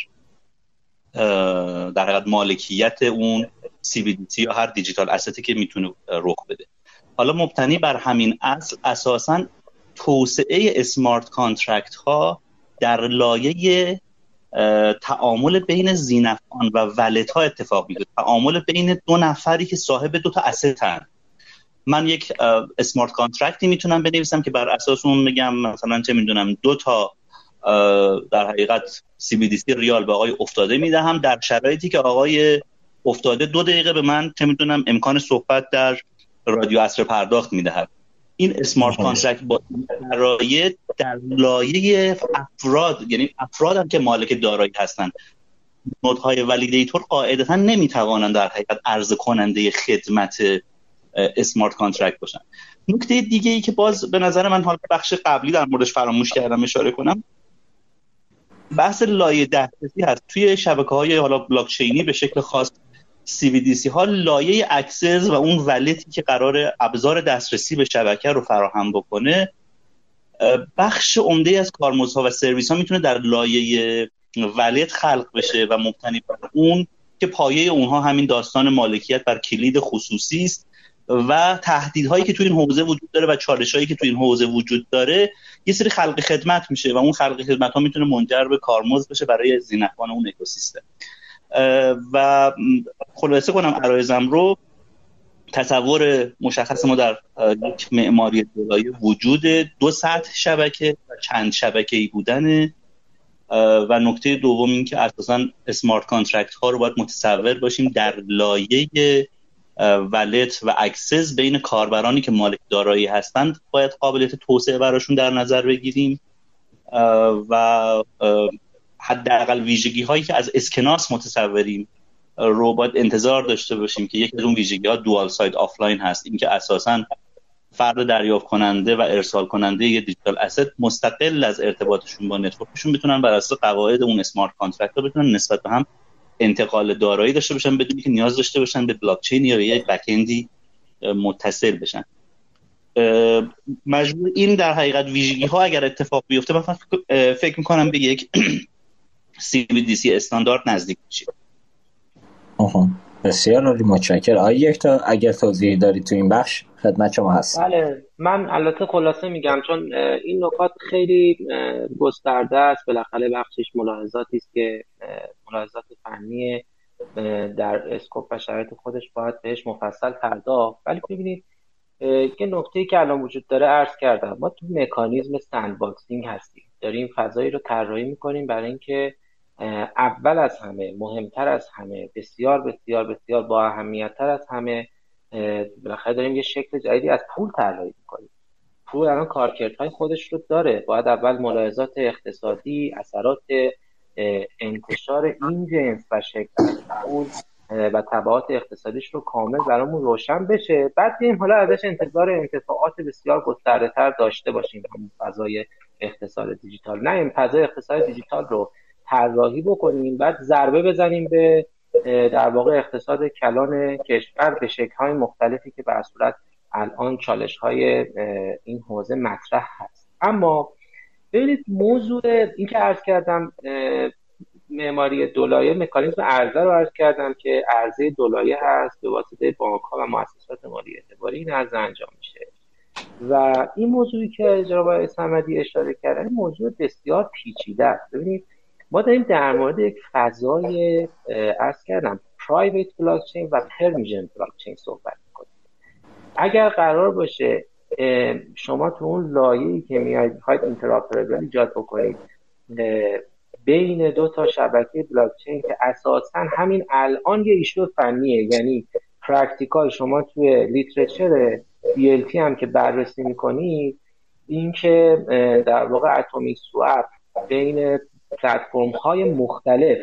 در حقیقت مالکیت اون CBDC یا هر دیجیتال استی که می‌تونه رخ بده. حالا مبتنی بر همین اصل اساسا توسعه اسمارت کانترکت ها در لایه تعامل بین زینفان و ولت ها اتفاق میفته تعامل بین دو نفری که صاحب دو تا اسطن من یک اسمارت کانترکتی می‌تونم بنویسم که بر اساس اون میگم مثلا چه می‌دونم دو تا در حقیقت سی ریال به آقای افتاده می‌دهم. در شرایطی که آقای افتاده دو دقیقه به من چه می‌دونم امکان صحبت در رادیو عصر پرداخت می‌دهد. این smart contract با شرایط در لایه افراد یعنی افراد هم که مالک دارایی هستند node های validator قاعدتا نمی‌توانند در حقیقت عرضه کننده خدمت smart contract باشن. نکته دیگه ای که باز به نظر من حالا بخش قبلی در موردش فراموش کردم اشاره کنم. بحث لایه دسترسی هست. توی شبکه های حالا بلاکچینی به شکل خاص CBDC ها لایه access و اون wallet ی که قرار ابزار دسترسی به شبکه رو فراهم بکنه بخش عمده از کارمزدها و سرویس ها می‌تونه در لایه wallet خلق بشه و مبتنی بر اون که پایه اونها همین داستان مالکیت بر کلید خصوصی است و تهدیدهایی که توی این حوزه وجود داره و چالشهایی که توی این حوزه وجود داره یه سری خلق خدمت میشه و اون خلق خدمت ها می‌تونه منجر به کارمزد بشه برای ذینفعان اون اکوسیستم. و خلاصه کنم عرایضم رو تصور مشخص ما در یک معماری دولایه وجود دو سطح شبکه و چند شبکه ای بودن و نکته دوم این که اساسا smart contract ها رو باید متصور باشیم در لایه wallet و access بین کاربرانی که مالک دارایی هستند. باید قابلیت توسعه براشون در نظر بگیریم. و حداقل ویژگی هایی که از اسکناس متصوریم رو باید انتظار داشته باشیم که یکی از اون ویژگی ها dual side offline هست. اینکه اساسا فرد دریافت کننده و ارسال کننده یه digital asset مستقل از ارتباطشون با network شون بتونن بر اساس قواعد اون smart contract ها بتونن نسبت به هم انتقال دارایی داشته باشن بدون که نیاز داشته باشن به بلاک چین یا یک backend ی متصل بشن. مجبور این در حقیقت ویژگی ها اگر اتفاق بیفته من فکر می‌کنم به یک CBDC استاندارد نزدیک میشه. بسیار عالی متشکر آیا یک تا اگر توضیحی داری تو این بخش خدمت شما هست. بله من البته خلاصه میگم چون این نکات خیلی گسترده است. بالاخره بخشش ملاحظاتی است که ملاحظات فنی در اسکوپ و شرایط خودش باید بهش مفصل پرداخت. ولی ببینید یه نکته که الان وجود داره عرض کردم ما تو مکانیزم sandboxing هستیم. داریم فضایی رو طراحی می‌کنیم برای اینکه اول از همه مهمتر از همه بسیار بسیار بسیار با اهمیت تر از همه بالاخره داریم یه شکل جدیدی از پول طراحی می‌کنیم. پول الان کارکردهای خودش رو داره. باید اول ملاحظات اقتصادی اثرات انتشار این جنس و شکل پول و تبعات اقتصادیش رو کامل برامون روشن بشه. بعد حالا ازش انتظار انتفاعات بسیار گسترده تر داشته باشیم. همون فضای اقتصاد دیجیتال. نه این فضای اقتصاد دیجیتال رو طراحی بکنیم بعد ضربه بزنیم به در واقع اقتصاد کلان کشور به شکل های مختلفی که به صورت الان چالش های این حوزه مطرح هست. اما ببینید موضوع این که عرض کردم معماری دولایه مکانیزم عرضه رو عرض کردم که عرضه دولایه هست به واسطه بانک ها و مؤسسات مالی اعتباری این عرضه انجام میشه. و این موضوعی که جناب آقای اشاره کردن موضوع بسیار پیچیده است. ببینید ما داریم در مورد یک فضای عرض کردم private blockchain و permissioned blockchain صحبت می‌کنیم. اگر قرار باشه شما تو اون لایه‌ای که میاید می‌خواید interoperable ایجاد بکنید بین دو تا شبکه بلاکچین که اساسا همین الان یه issue فنیه یعنی practical شما توی literature DLT هم که بررسی می‌کنید این که در واقع atomic swap بین پلتفرم های مختلف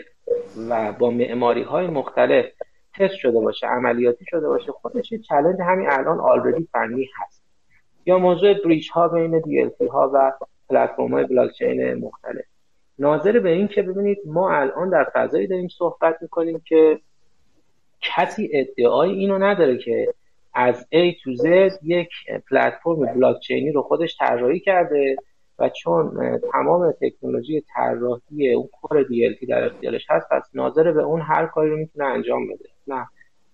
و با معماری های مختلف تست شده باشه عملیاتی شده باشه خودش یه challenge همین الان already فنی هست. یا موضوع bridge ها بین DLT ها و پلتفرم های بلاکچین مختلف. ناظر به این که ببینید ما الان در فضایی داریم صحبت می‌کنیم که کسی ادعای اینو نداره که از A to Z یک پلتفرم بلاکچینی رو خودش طراحی کرده و چون تمام تکنولوژی طراحی اون کور DLT در اختیارش هست پس ناظر به اون هر کاری رو می‌تونه انجام بده. نه.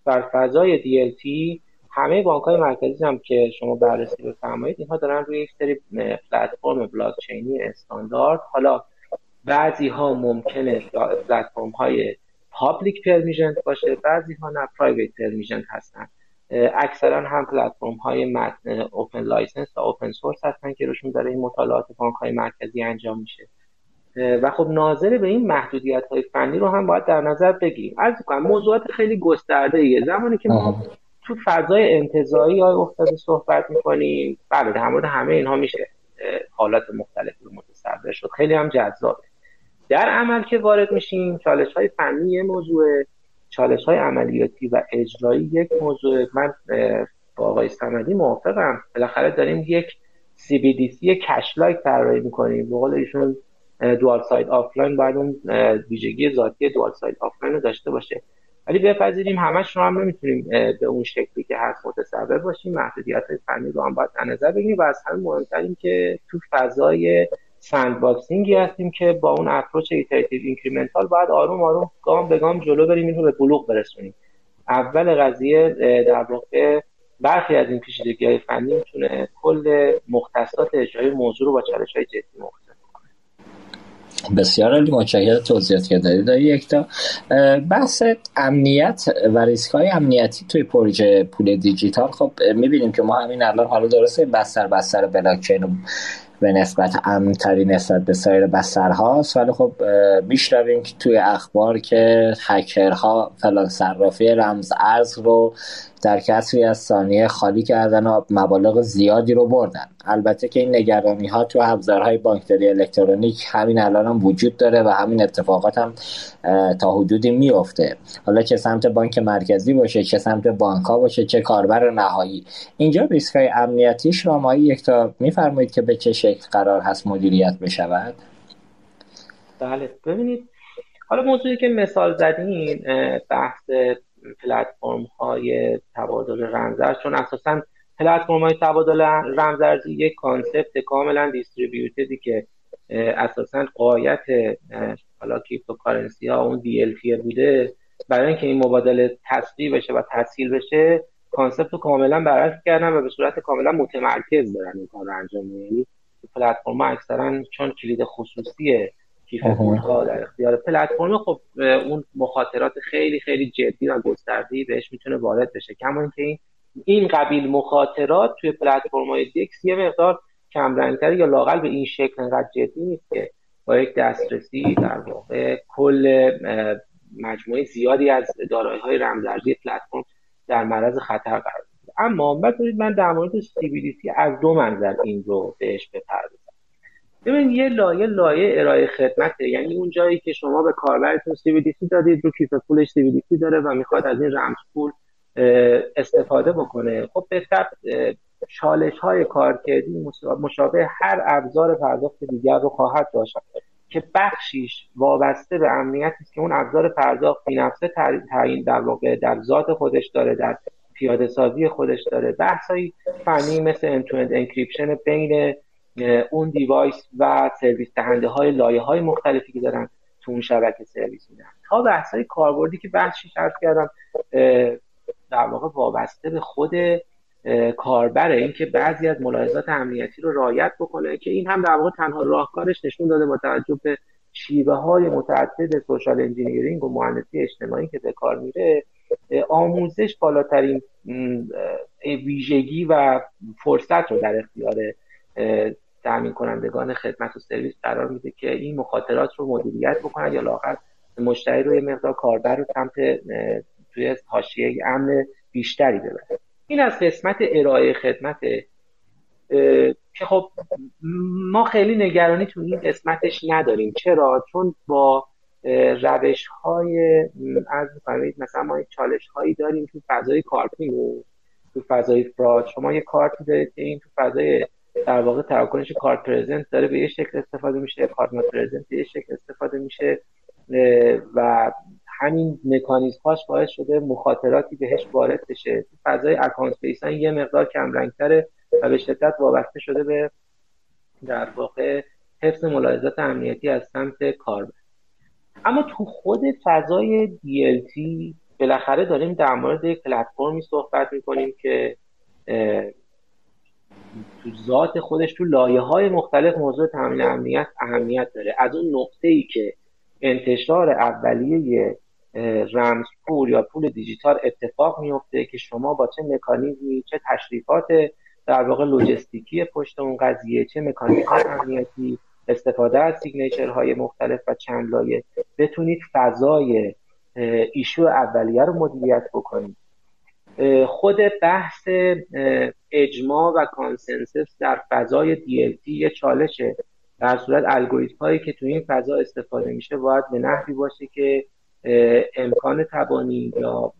بر فضای DLT همه بانک های مرکزی هم که شما بررسی بفرمایید اینها دارن روی یک سری پلتفرم بلاکچینی استاندارد. حالا بعضی ها ممکنه پلتفرم های public permissioned باشه بعضی ها نه private permissioned هستن. اکثرا هم پلتفرم های open license و open source هستن که روشون داره این مطالعات بانک های مرکزی انجام میشه. و خب ناظر به این محدودیت های فنی رو هم باید در نظر بگیریم. عرض کنم موضوعات خیلی گسترده ایه زمانی که ما تو فضای انتزاعی افتاده صحبت می‌کنیم بله در مورد همه اینها میشه حالات مختلفی رو متصور شد. خیلی هم جذابه. در عمل که وارد میشیم چالش های فنی یه موضوع چالش های عملیاتی و اجرایی یک موضوع. من با آقای سمدی موافقم. بالاخره داریم یک CBDC cash-like طراحی می‌کنیم. به قول ایشون dual side offline باید اون ویژگی ذاتی dual side offline رو داشته باشه. ولی بپذیریم همش رو هم نمی‌تونیم به اون شکلی که هست متصور باشیم. محدودیت های فنی رو هم باید نظر بگیریم. و از همه مهمترین که تو فضای sandboxing ی هستیم که با اون approach iterative incremental باید آروم آروم گام به گام جلو بریم این رو به بلوغ برسونیم. اول قضیه در واقع برخی از این پیچیدگی های فنی می‌تونه کل مختصات اجرای موضوع رو با چالش های جدی مواجه بسیار عالی متشکرم توضیحات که دارید یک تا بحث امنیت و ریسک های امنیتی توی پروژه پول دیجیتال. خب می‌بینیم که ما همین الان حالا درسته بستر بستر بلاکچین به نسبت امنتری نسبت به سایر بسترهاست ولی خب میشنویم که توی اخبار که هکرها فلان صرافی رمز ارز رو در کسری از ثانیه خالی کردن و مبالغ زیادی رو بردن. البته که این نگرانی ها تو ابزارهای بانکداری الکترونیک همین الان هم وجود داره و همین اتفاقات هم تا حدودی میفته حالا چه سمت بانک مرکزی باشه چه سمت بانک ها باشه چه کاربر نهایی. اینجا ریسک های امنیتی شما یک تا میفرمایید که به چه شکل قرار هست مدیریت بشود؟ بله ببینید. حالا موضوعی که مثال زدین بحث پلتفرم های تبادل رمزارز چون اساسا پلتفرم های تبادل رمزارزی یک concept کاملا distributed ی که اساسا غایت حالا cryptocurrency ها اون D بوده. برای اینکه این مبادله تسریع بشه و تسهیل بشه concept رو کاملا برعکس کردن و به صورت کاملا متمرکز دارن این کار رو انجام یعنی پلتفرم اکثرا چون کلید خصوصی پولها در اختیار پلتفرم خب اون مخاطرات خیلی خیلی جدی و گسترده‌ای بهش می‌تونه وارد بشه. کما اینکه این این قبیل مخاطرات توی پلتفرم های DEX یه مقدار کمرنگتر یا لاقل به این شکل انقدر جدی نیست که با یک دسترسی در واقع کل مجموعه زیادی از دارایی های رمزارزی پلتفرم در معرض خطر قرار اما بذارید من در مورد CBDC از دو منظر این رو بهش بپردازم. ببین یه لایه لایه ارائه خدمته. یعنی اون جایی که شما به کاربرتون CBDC دادید رو کیف پولش CBDC داره و می‌خواد از این رمز پول استفاده بکنه. خب به چالش های کارکردی مشابه هر ابزار پرداخت دیگر رو خواهد داشت. که بخشیش وابسته به امنیتی است که اون ابزار پرداخت نفسه تعیین در واقع در ذات خودش داره در پیاده سازی خودش داره. بحثایی فنی مثل end-to-end encryption بین اون device و سرویس دهنده های لایه های مختلفی که دارن تو اون شبکه سرویس میدن. تا بحث های کاربردی که بحثش عرض کردم در واقع وابسته به خود کاربره. اینکه بعضی از ملاحظات امنیتی رو رعایت بکنه که این هم در واقع تنها راهکارش نشون داده با توجه به شیوه های متعدد social engineering و مهندسی اجتماعی که به کار میره آموزش بالاترین ویژگی و فرصت رو در اختیار تامین کنندگان خدمت و سرویس قرار میده که این مخاطرات رو مدیریت بکنن یا لاقل مشتری رو یه مقدار کاربر رو سمت توی حاشیه امن بیشتری ببره. این از قسمت ارائه خدمت که خب ما خیلی نگرانی تو این قسمتش نداریم. چرا؟ چون با روش های از مثلا ما چالش هایی داریم تو فضای carding و تو فضای fraud شما یه کارتی دارید این تو فضای در واقع تراکنش card present داره به یه شکل استفاده میشه card present به یه شکل استفاده میشه و همین مکانیزم هاش باعث شده مخاطراتی بهش وارد بشه. فضای اکانت بیسان یه مقدار کم رنگتره و به شدت وابسته شده به در واقع حفظ ملاحظات امنیتی از سمت کاربر. اما تو خود فضای DLT بالاخره داریم در مورد پلتفرمی صحبت می‌کنیم که تو ذات خودش تو لایه های مختلف موضوع تامین امنیت اهمیت داره. از اون نقطه ای که انتشار اولیه رمز پول یا پول دیجیتال اتفاق میفته که شما با چه مکانیزمی چه تشریفات در واقع لجستیکی پشت اون قضیه چه مکانیزم امنیتی استفاده از signature های مختلف و چند لایه بتونید فضای issue اولیه رو مدیریت بکنید. خود بحث اجماع و consensus در فضای DLT یه چالشه در صورت الگوریتم هایی که تو این فضا استفاده میشه باید به نحوی باشه که امکان تبانی یا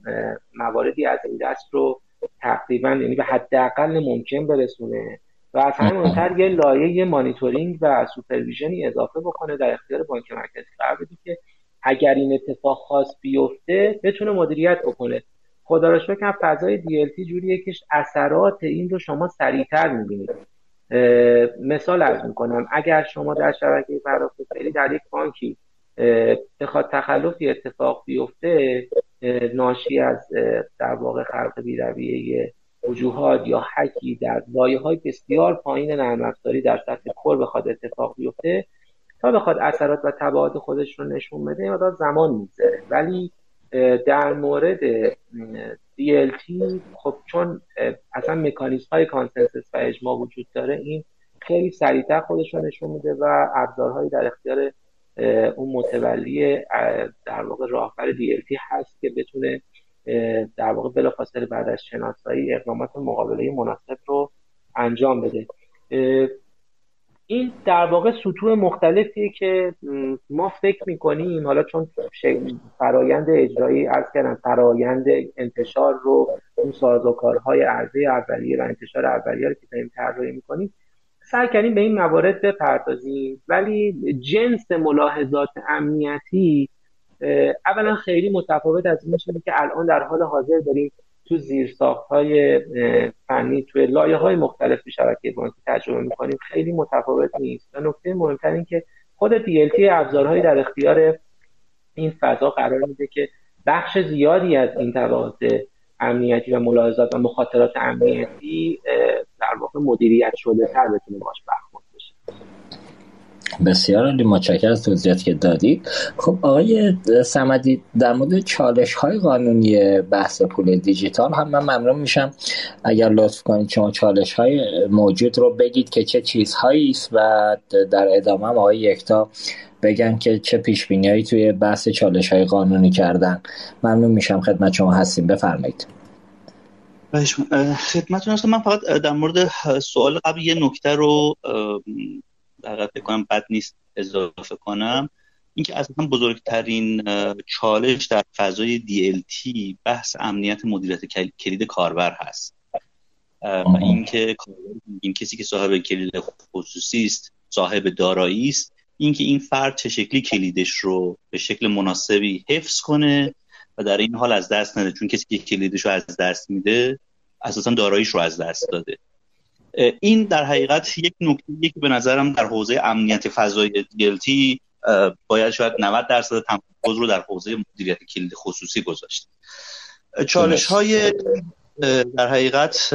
مواردی از این دست رو تقریبا یعنی به حداقل ممکن برسونه و از همین مهمتر یه لایه مانیتورینگ و سوپرویژنی اضافه بکنه در اختیار بانک مرکزی. قرار بده که اگر این اتفاق خاص بیفته بتونه مدیریت بکنه. خدا را شکر فضای DLT جوریه که اثرات این رو شما سریعتر می‌بینید. مثال از می‌کنم. اگر شما در شبکه پرداخت فعلی در یک بانکی بخواد تخلفی اتفاق بیفته ناشی از در واقع خلق بیرویه وجوهات یا حکی در لایه های بسیار پایین نرم افزاری در سطح کل بخواد اتفاق بیفته تا بخواد اثرات و تبعات خودش رو نشون بده مقدار زمان میگذره. ولی در مورد DLT خب چون اصلا مکانیزم های کانسنسس و اجماع وجود داره این خیلی سریعتر خودش رو نشون میده و ابزارهایی در اختیار اون متولی در واقع راهبر DLT هست که بتونه در واقع بلافاصله بعد از شناسایی اقدامات مقابله مناسب رو انجام بده. این در واقع سطوح مختلفیه که ما فکر می‌کنیم حالا چون فرایند اجرایی از کردن فرایند انتشار رو اون سازوکارهای عرضه اولیه و انتشار اولیه رو که داریم طراحی می‌کنیم سعی کردیم به این موارد بپردازیم. ولی جنس ملاحظات امنیتی اولا خیلی متفاوت از این که الان در حال حاضر داریم تو زیرساخت های فنی توی لایه های مختلف شبکه بانکی تجربه می‌کنیم. خیلی متفاوت نیست. و نکته مهمتر این که خود DLT ابزارهایی در اختیار این فضا قرار میده که بخش زیادی از این طبقات امنیتی و ملاحظات و مخاطرات امنیتی در واقع مدیریت شده تر بتونه باش بشه بسیار عالی متشکرم از توضیحاتی که دادید. خب آقای سمدی در مورد چالش های قانونی بحث پول دیجیتال هم من ممنون میشم. اگر لطف کنید شما چالش های موجود رو بگید که چه چیزهایی است و در ادامه هم آقای یکتا بگن که چه پیش بینیایی توی بحث چالش های قانونی کردن. ممنون میشم خدمت شما هستیم. بفرمایید. خدمتتون هستم. من فقط در مورد سوال قبل یه نکته رو در فکر کنم بد نیست اضافه کنم. اینکه اصلا بزرگترین چالش در فضای DLT بحث امنیت مدیریت کلید کاربر هست. و اینکه این کسی که صاحب کلید خصوصی است صاحب دارایی است اینکه این فرد چه شکلی کلیدش رو به شکل مناسبی حفظ کنه و در این حال از دست نده. چون کسی که کلیدش رو از دست میده اساسا داراییش رو از دست داده. این در حقیقت یک نکته که به نظرم در حوزه امنیت فضای دیلتی باید شاید 90 درصد تمرکز رو در حوزه مدیریت کلید خصوصی گذاشت. چالش های در حقیقت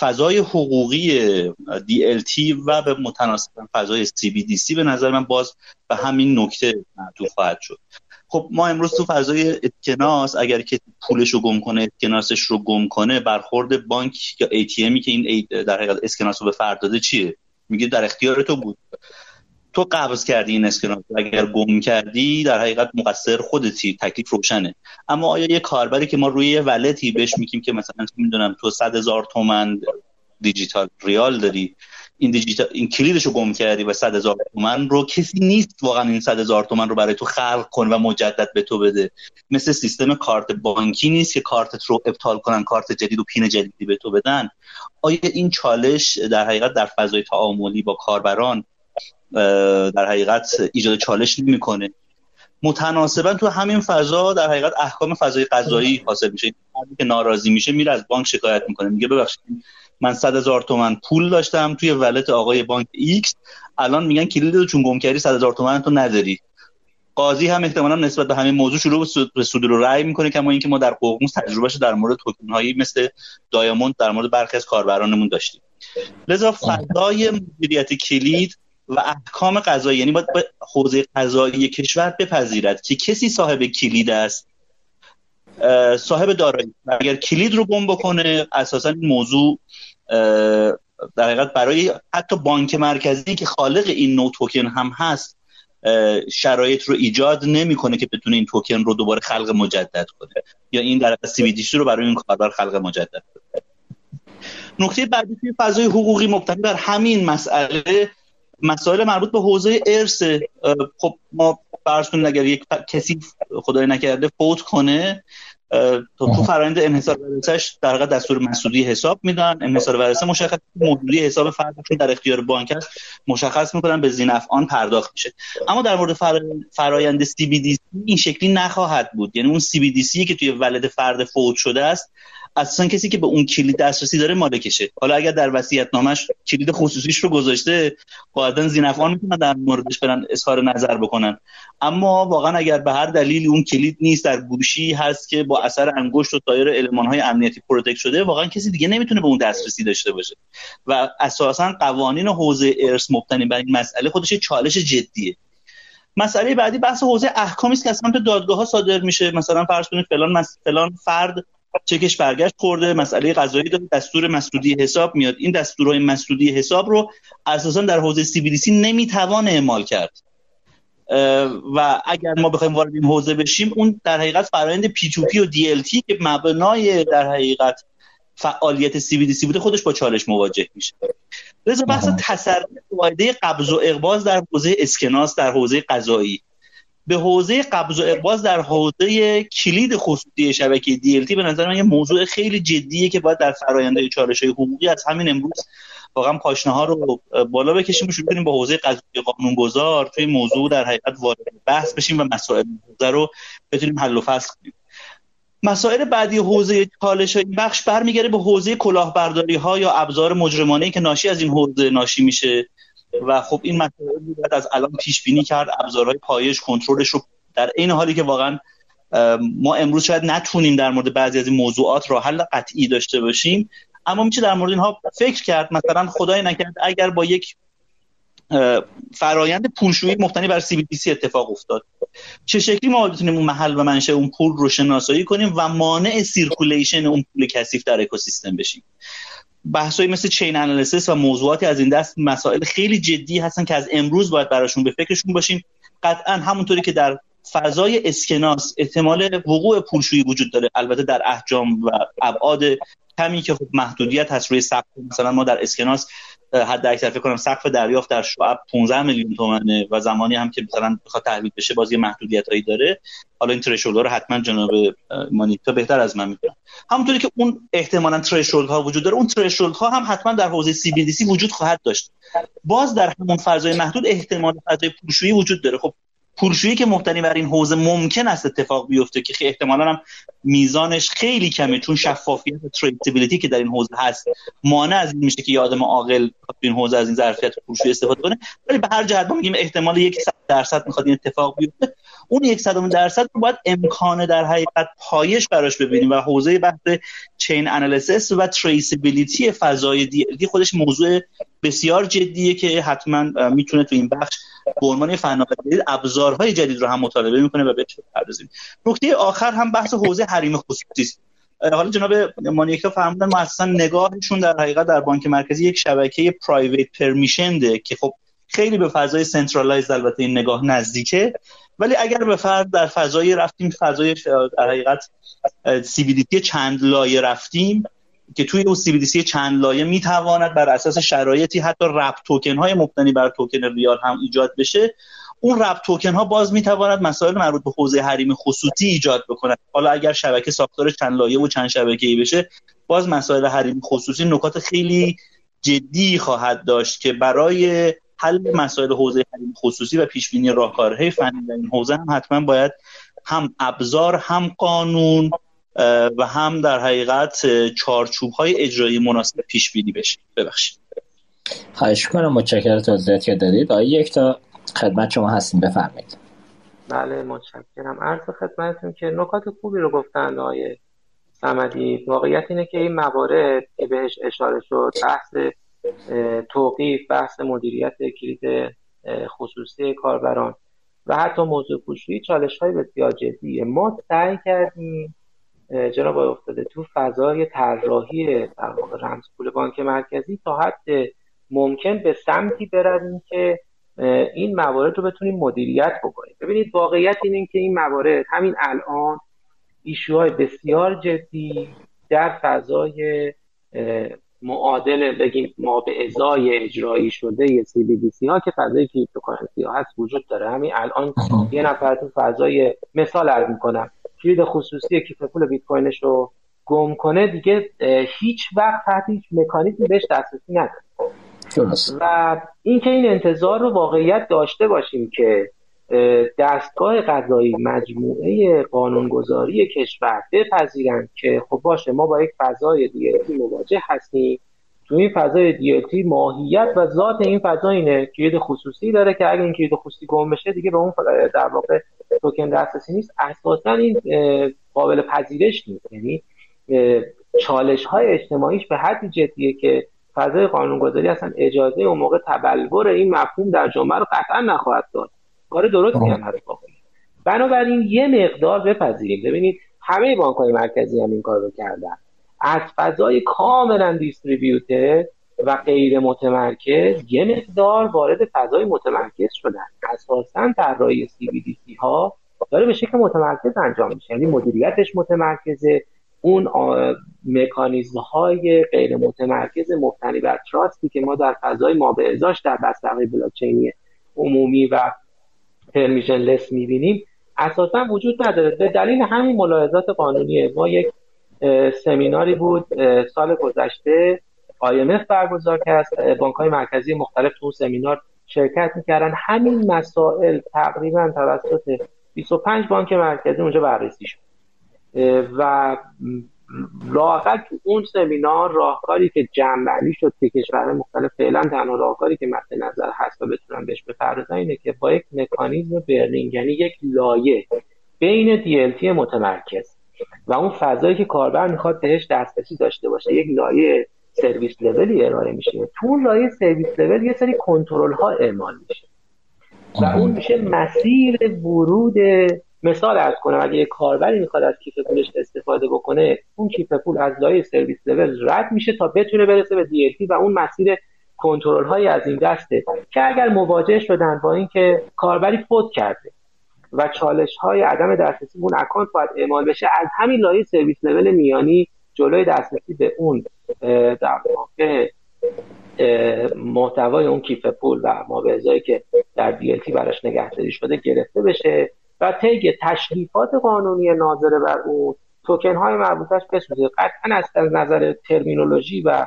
فضای حقوقی DLT و به متناسب فضای CBDC به نظر من باز به همین نکته معطوف خواهد شد. خب ما امروز تو فضای اسکناس اگر که پولش رو گم کنه اسکناسش رو گم کنه برخورد بانک یا ATMی که این در حقیقت اسکناس رو به فرد داده چیه؟ میگه در اختیار تو بود. تو قبض کردی این اسکناس اگر گم کردی در حقیقت مقصر خودتی. تکلیف روشنه. اما آیا یه کاربری که ما روی یه ولتی بهش میگیم که مثلا می‌دونم تو صد هزار تومن دیجیتال ریال داری این دیجیتال این کلیدش رو گم کردی و صد هزار تومن رو کسی نیست واقعا این صد هزار تومن رو برای تو خلق کن و مجدد به تو بده. مثل سیستم کارت بانکی نیست که کارتت رو ابطال کنن کارت جدید و پین جدیدی به تو بدن. آیا این چالش در حقیقت در فضای تعاملی با کاربران در حقیقت ایجاد چالش نمی‌کنه؟ متناسبا تو همین فضا در حقیقت احکام فضای قضایی حاصل میشه. که ناراضی میشه میره از بانک شکایت می‌کنه. میگه ببخشید من صد هزار تومن پول داشتم توی wallet آقای بانک X. الان میگن کلید رو چون گم کردی صد هزار تومن تو نداری. قاضی هم احتمالا نسبت به همین موضوع شروع به صدور رأی می‌کنه کما اینکه ما در ققنوس تجربه‌ش در مورد توکن هایی مثل diamond در مورد برخی از کاربرانمون داشتیم. لذا فضای مدیریت کلید و احکام قضایی یعنی باید حوزه قضایی کشور بپذیرد که کسی صاحب کلید است صاحب دارایی. اگر کلید رو گم بکنه اساسا این موضوع در حقیقت برای حتی بانک مرکزی که خالق این نوع توکن هم هست شرایط رو ایجاد نمی‌کنه که بتونه این توکن رو دوباره خلق مجدد کنه. یا این در سی رو برای این کاربر خلق مجدد کنه. نکته بعدی توی فضای حقوقی مبتنی بر همین مسئله مسائل مربوط به حوزه ارث. خب ما فرض کنید اگر یک کسی خدای نکرده فوت کنه تو تو فرآیند انحصار ورثه‌اش در واقع دستور مسئولی حساب میدن. انحصار ورثه مشخص موجودی حساب فردشون در اختیار بانک است مشخص می‌کنن به زینفعان پرداخت میشه. اما در مورد فرایند سی بی دی این شکلی نخواهد بود. یعنی اون سی بی دی سی که توی ولد فرد فوت شده است اصلا کسی که به اون کلید دسترسی داره مالکشه حالا اگر در وصیت نامش کلید خصوصیش رو گذاشته قاعدتا ذینفعان می‌تونن در موردش برن اظهار نظر بکنن. اما واقعا اگر به هر دلیلی اون کلید نیست در گوشی هست که با اثر انگشت و سایر المان های امنیتی protect شده واقعا کسی دیگه نمی‌تونه به اون دسترسی داشته باشه. و اساسا قوانین حوزه ارث مبتنی بر این مسئله خودش چالش جدیه. مسئله بعدی بحث حوزه احکامی است که از سمت دادگاه ها صادر میشه. مثلا فرض کنید فلان فلان فرد چکش برگشت خورده مسئله قضایی داره دستور مسدودی حساب میاد. این دستورهای مسدودی حساب رو اساسا در حوزه CBDC نمی‌توان اعمال کرد. و اگر ما بخوایم وارد این حوزه بشیم اون در حقیقت فرآیند P2P و DLT که مبنای در حقیقت فعالیت CBDC بوده خودش با چالش مواجه میشه. لذا بحث تسری قاعده قبض و اقباض در حوزه اسکناس در حوزه قضایی. به حوزه قبض و اقباز در حوزه کلید خصوصی شبکه تی به نظر من یه موضوع خیلی جدیه که باید در فراینده چالش های حقوقی از همین امروز واقعا پاشنه ها رو بالا بکشیم و شروع کنیم با حوزه قانون گذار توی موضوع در حقیقت وارد بحث بشیم و مسائل رو بتونیم حل و فصل کنیم. مسائل بعدی حوزه چالش این بخش برمیگره به حوزه کلاهبرداری ها یا ابزار مجرمانه که ناشی از این حوزه ناشی میشه. و خب این مسائل باید از الان پیش بینی کرد ابزارهای پایش کنترلش رو در این حالی که واقعا ما امروز شاید نتونیم در مورد بعضی از این موضوعات راه حل قطعی داشته باشیم. اما میشه در مورد اینها فکر کرد. مثلا خدای نکرده اگر با یک فرایند پولشویی مبتنی بر CBDC اتفاق افتاد. چه شکلی ما بتونیم اون محل و منشأ اون پول رو شناسایی کنیم و مانع circulation اون پول کثیف در اکوسیستم بشیم؟ بحثایی مثل چین انالیسیس و موضوعاتی از این دست مسائل خیلی جدی هستن که از امروز باید براشون به فکرشون باشیم. قطعا همونطوری که در فضای اسکناس احتمال وقوع پولشویی وجود داره البته در احجام و ابعاد کمی که خب محدودیت هست روی سقف مثلا ما در اسکناس حد اکثر فکر کنم سقف دریافت در شعب 15 میلیون تومنه و زمانی هم که مثلا بخواد تحویل بشه بازی محدودیت هایی داره. حالا این ترشولد رو حتما جناب مانیتا بهتر از من می‌دونن همونطوری که اون احتمالا ترشولد ها وجود داره اون ترشولد ها هم حتما در حوزه سی بی وجود خواهد داشت. باز در همون فضای محدود احتمال فضای پولشویی وجود داره. خب پولشویی که مبتنی بر این حوزه ممکن است اتفاق بیفته که احتمالا هم میزانش خیلی کمه چون شفافیت و تریسیبیلیتی که در این حوزه هست مانع از این میشه که یادم عاقل این حوزه از این ظرفیت پولشویی استفاده کنه. ولی به هر جهت ما میگیم احتمال یک درصد می‌خواد این اتفاق بیفته اون یک صدم درصد رو باید امکان در حقیقت پایش براش ببینیم و حوزه بحث چین انالیسیس و تریسیبیلیتی فضای دی خودش موضوع بسیار جدیه که حتما می‌تونه تو این بخش به عنوان فناوری ابزارهای جدید رو هم مطالبه می‌کنه و بهش بپردازیم نکته آخر هم بحث حوزه حریم خصوصی است. حالا جناب مانیکا فرمودن ما اصلا نگاهشون در حقیقت در بانک مرکزی یک شبکه پرایویت پرمیشنده که خب خیلی به فضای centralize البته این نگاه نزدیکه. ولی اگر به فرض در فضای رفتیم فضای در حقیقت CBDC چند لایه رفتیم که توی اون CBDC چند لایه می‌تواند بر اساس شرایطی حتی wrap token های مبتنی بر توکن ریال هم ایجاد بشه اون wrap token ها باز می‌تواند مسائل مربوط به حوزه حریم خصوصی ایجاد بکنه حالا اگر شبکه ساختار چند لایه و چند شبکه ای بشه باز مسائل حریم خصوصی نکات خیلی جدی خواهد داشت که برای حل مسائل حوزه حریم خصوصی و پیش بینی راهکارهای فنی در این حوزه هم حتما باید هم ابزار هم قانون و هم در حقیقت چارچوب های اجرایی مناسب پیش بینی بشه ببخشید. خواهش کنم متشکرم توضیحاتی که دادید. آقای یک تا خدمت شما هستیم. بفرمایید. بله متشکرم. عرض خدمتتون که نکات خوبی رو گفتن آقای سمدی واقعیت اینه که این موارد که بهش اشاره شد بحث توقیف بحث مدیریت کلید خصوصی کاربران و حتی موضوع پوشی چالش های بسیار جدیه. ما سعی کردیم جناب افتاده تو فضای طراحی در واقع رمز پول بانک مرکزی تا حد ممکن به سمتی برویم که این موارد رو بتونیم مدیریت بکنیم. ببینید واقعیت اینه که این موارد همین الان issue های بسیار جدی در فضای معادل بگیم ما به ازای اجرایی شده یه CBDC ها که فضای cryptocurrency ها هست وجود داره. همین الان یه نفر تو فضای مثال عرض می‌کنم کلید خصوصی کیف پول بیت کوینش رو گم کنه دیگه هیچ وقت تحت هیچ مکانیزمی بهش دسترسی نداره. و اینکه این انتظار رو واقعیت داشته باشیم که دستگاه قضایی مجموعه قانونگذاری کشور بپذیرند که خب باشه ما با یک فضای دیگه مواجه هستیم. تو این فضای دیالتی ماهیت و ذات این فضا اینه کلید خصوصی داره که اگه این کلید خصوصی گم بشه دیگه به اون در واقع توکن دسترسی نیست. اساسا این قابل پذیرش نیست. یعنی چالش های اجتماعیش به حدی جدیه که فضای قانونگذاری اصلا اجازه اون موقع تبلور این مفهوم در جامعه رو قطعا نخواهد داد. کار درستی هم هست بنابراین یه مقدار بپذیریم. ببینید همه بانک های مرکزی هم این کار رو کردن. از فضای کاملا دیستریبیوتر و غیر متمرکز یه مقدار وارد فضای متمرکز شدن. اساسا طراحی سی بی دی سی ها داره به شکل متمرکز انجام میشه. یعنی مدیریتش متمرکزه. اون مکانیزم های غیر متمرکز مبتنی بر تراستی که ما در فضای ما به ازاش در بستر بلاکچینی عمومی و پرمیشن لس می‌بینیم اساسا وجود نداره. به دلیل همین ملاحظات قانونی ما یک سمیناری بود سال گذشته IMF برگزار کرد. بانک های مرکزی مختلف تو سمینار شرکت می‌کردن. همین مسائل تقریبا توسط 25 بانک مرکزی اونجا بررسی شد. و لاقل تو اون سمینار راهکاری که جمعبندی شد که کشور مختلف فعلا تنها راهکاری که مد نظر هست و بتونن بهش بپردازن اینه که با یک مکانیزم برنینگ یعنی یک لایه بین DLT متمرکز. و اون فضایی که کاربر می‌خواد بهش دسترسی داشته باشه. یک لایه سرویس لولی ارائه میشه. تو اون لایه سرویس لول یه سری کنترل ها اعمال میشه. و اون میشه مسیر ورود مثال از کنم اگه یه کاربری می‌خواد از کیف پولش استفاده بکنه اون کیف پول از لایه سرویس لول رد میشه تا بتونه برسه به DLT و اون مسیر کنترل های از این دسته که اگر مواجه شدن با اینکه کاربری فوت کرده و چالش های عدم دسترسی اون اکانت باید اعمال بشه از همین لایه سرویس لول میانی جلوی دسترسی به اون در واقع محتوای اون کیف پول و ما به که در DLT براش نگهداری شده گرفته بشه و طی تشریفات قانونی ناظر بر اون توکن های مربوطش بسوزه. قطعا از نظر ترمینولوژی و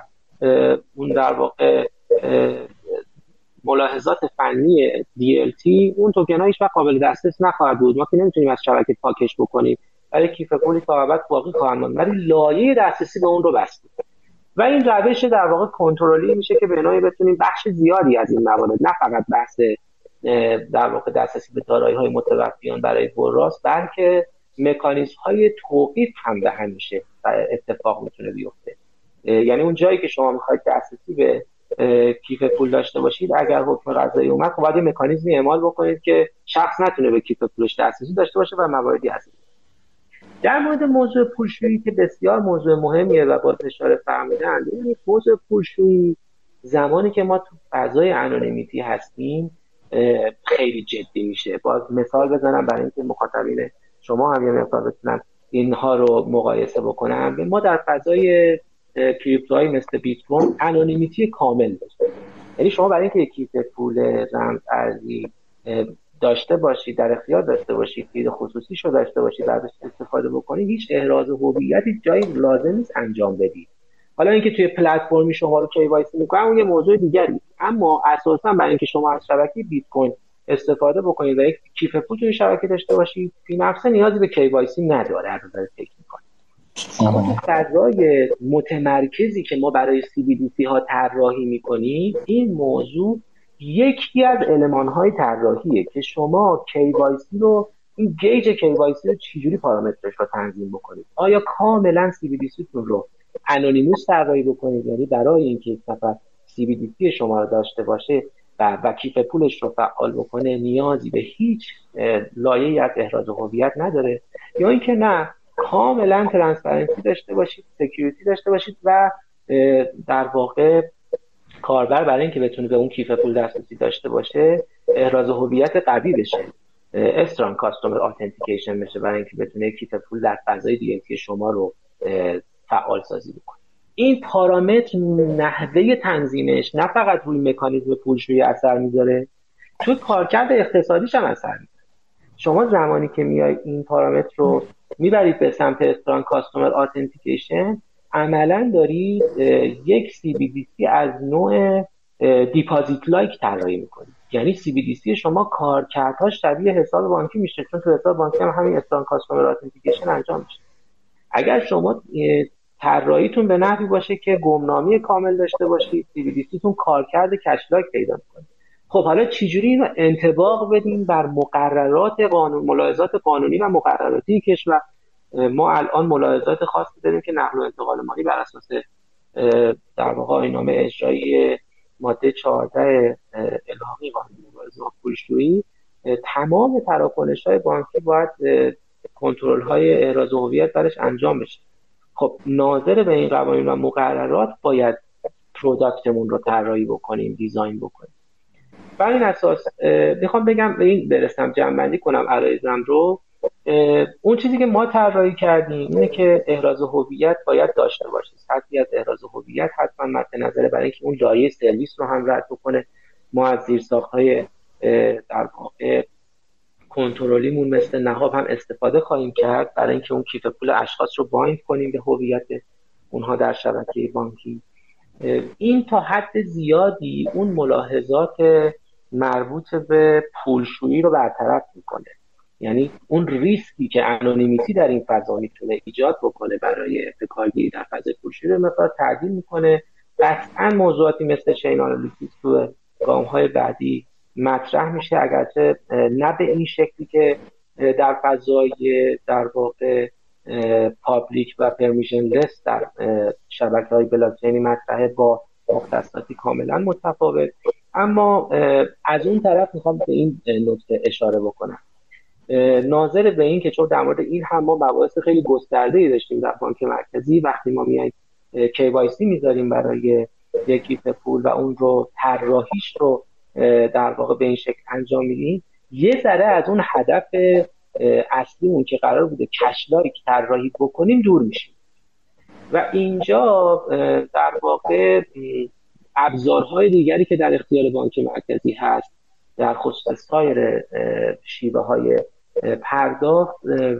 اون در واقع ملاحظات فنی DLT اون توکن ها هیچ قابل دسترس نخواهد بود. ما که نمی‌تونیم از شبکه پاکش بکنیم. ولی کیف پولی تا باقی خواهند ماند. ولی لایه دسترسی به اون رو بستیم. و این روش در واقع کنترلی میشه که به نوعی بتونیم بخش زیادی از این موارد نه فقط بحث در واقع دسترسی به دارایی های متوفیان برای براس بلکه مکانیزم های توقیف هم به همیشه اتفاق می‌تونه بیفته. یعنی اون جایی که شما می‌خواید دسترسی به کیف پول داشته باشید اگر حکم قضایی اومد خب باید مکانیزمی اعمال بکنید که شخص نتونه به کیف پولش دسترسی داشته باشه و مواردی هست. در مورد موضوع پولشویی که بسیار موضوع مهمیه و با اشاره فهمیدن یعنی موضوع پولشویی زمانی که ما تو فضای انونیمیتی هستیم خیلی جدی میشه. باز مثال بزنم برای اینکه مخاطبین شما هم یه مثال بتونن اینها رو مقایسه بکنن. ما در فضای crypto های مثل بیت کوین anonymity کامل داشتیم. یعنی شما برای اینکه کیف پول رمز ارزی داشته باشید در اختیار داشته باشید کلید خصوصی رو داشته باشید ازش استفاده بکنید هیچ احراز هویتی جایی لازم نیست انجام بدید حالا اینکه توی پلتفرمی شما رو KYC می‌کنن اون یه موضوع دیگری اما اساسا برای اینکه شما از شبکه بیت کوین استفاده بکنید و یک کیف پول توی شبکه داشته باشید فی نفسه نیازی به KYC نداره از نظر technical اما فضای متمرکزی که ما برای CBDC ها طراحی می‌کنیم این موضوع یکی از علمان های طراحیه که شما KYC رو این گیج KYC رو چجوری پارامترش رو تنظیم بکنید؟ آیا کاملا CBDC رو انونیموس طراحی بکنید؟ یعنی برای اینکه یک نفر CBDC شما رو داشته باشه و, و کیف پولش رو فعال بکنه نیازی به هیچ لایه از احراز هویت نداره؟ یا اینکه نه کاملا transparency داشته باشید security داشته باشید و در واقع کاربر برای اینکه بتونه به اون کیف پول دسترسی داشته باشه احراز هویت قوی بشه. strong customer authentication بشه برای اینکه بتونه کیف پول در فضای دیگه شما رو فعال سازی بکنه. این پارامتر نحوه تنظیمش نه فقط روی مکانیزم پولشویی اثر می‌ذاره تو کارکرد اقتصادیش هم اثر می‌ذاره. شما زمانی که میای این پارامتر رو می‌برید به سمت strong customer authentication عملا دارید یک CBDC از نوع deposit like طراحی می‌کنید یعنی CBDC شما کارکردهاش شبیه حساب بانکی میشه چون تو حساب بانکی هم همین strong customer authentication انجام میشه. اگر شما طراحیتون به نحوی باشه که گمنامی کامل داشته باشید CBDC تون کارکرد cash like پیدا می‌کنه. خب حالا چجوری اینو انتباق بدیم بر مقررات قانون ملاحظات قانونی و مقرراتی کشور؟ ما الان ملاحظات خاصی داریم که نقل و انتقال مالی بر اساس در واقع اینامه اجرایی ماده 14 الحاقی قانون مبارزه با پولشویی تمام تراکنش های بانکی باید کنترل های احراز هویت برش انجام بشه. خب ناظر به این قوانین و مقررات باید پروداکتمون رو طراحی بکنیم دیزاین بکنیم. بر این اساس می‌خوام بگم به این برسم جنبندی کنم عرایزم رو. اون چیزی که ما طراحی کردیم اینه که احراز هویت باید داشته باشه. سطحی از احراز هویت حتما مد نظره برای اینکه اون لایه سرویس رو هم رد بکنه. ما از های در واقع کنترلیمون مثل نهاب هم استفاده خواهیم کرد برای اینکه اون کیف پول اشخاص رو بایند کنیم به هویت اونها در شبکه بانکی. این تا حد زیادی اون ملاحظات مربوط به پولشویی رو برطرف می‌کنه. یعنی اون ریسکی که انونیمیتی در این فضا می‌تونه ایجاد بکنه برای بکارگیری در فضای پولشویی رو تعدیل می‌کنه. قطعا موضوعاتی مثل چین آنالیسیس تو گام های بعدی مطرح میشه. اگرچه نه به این شکلی که در فضای در واقع پابلیک و پرمیشن در شبکه های بلاکچینی مطرحه با مختصاتی کاملا متفاوت. اما از اون طرف می‌خوام به این نکته اشاره بکنم. ناظر به این که چون در مورد این هم ما مباحث خیلی گسترده ای داشتیم در بانک مرکزی وقتی ما میایم KYC می‌ذاریم برای یک پول و اون رو طراحیش رو در واقع به این شکل انجام میدیم یه ذره از اون هدف اصلیمون که قرار بوده کشلایک طراحی بکنیم دور میشیم. و اینجا در واقع ابزارهای دیگری که در اختیار بانک مرکزی هست در خصوص سایر شیوه های پرداخت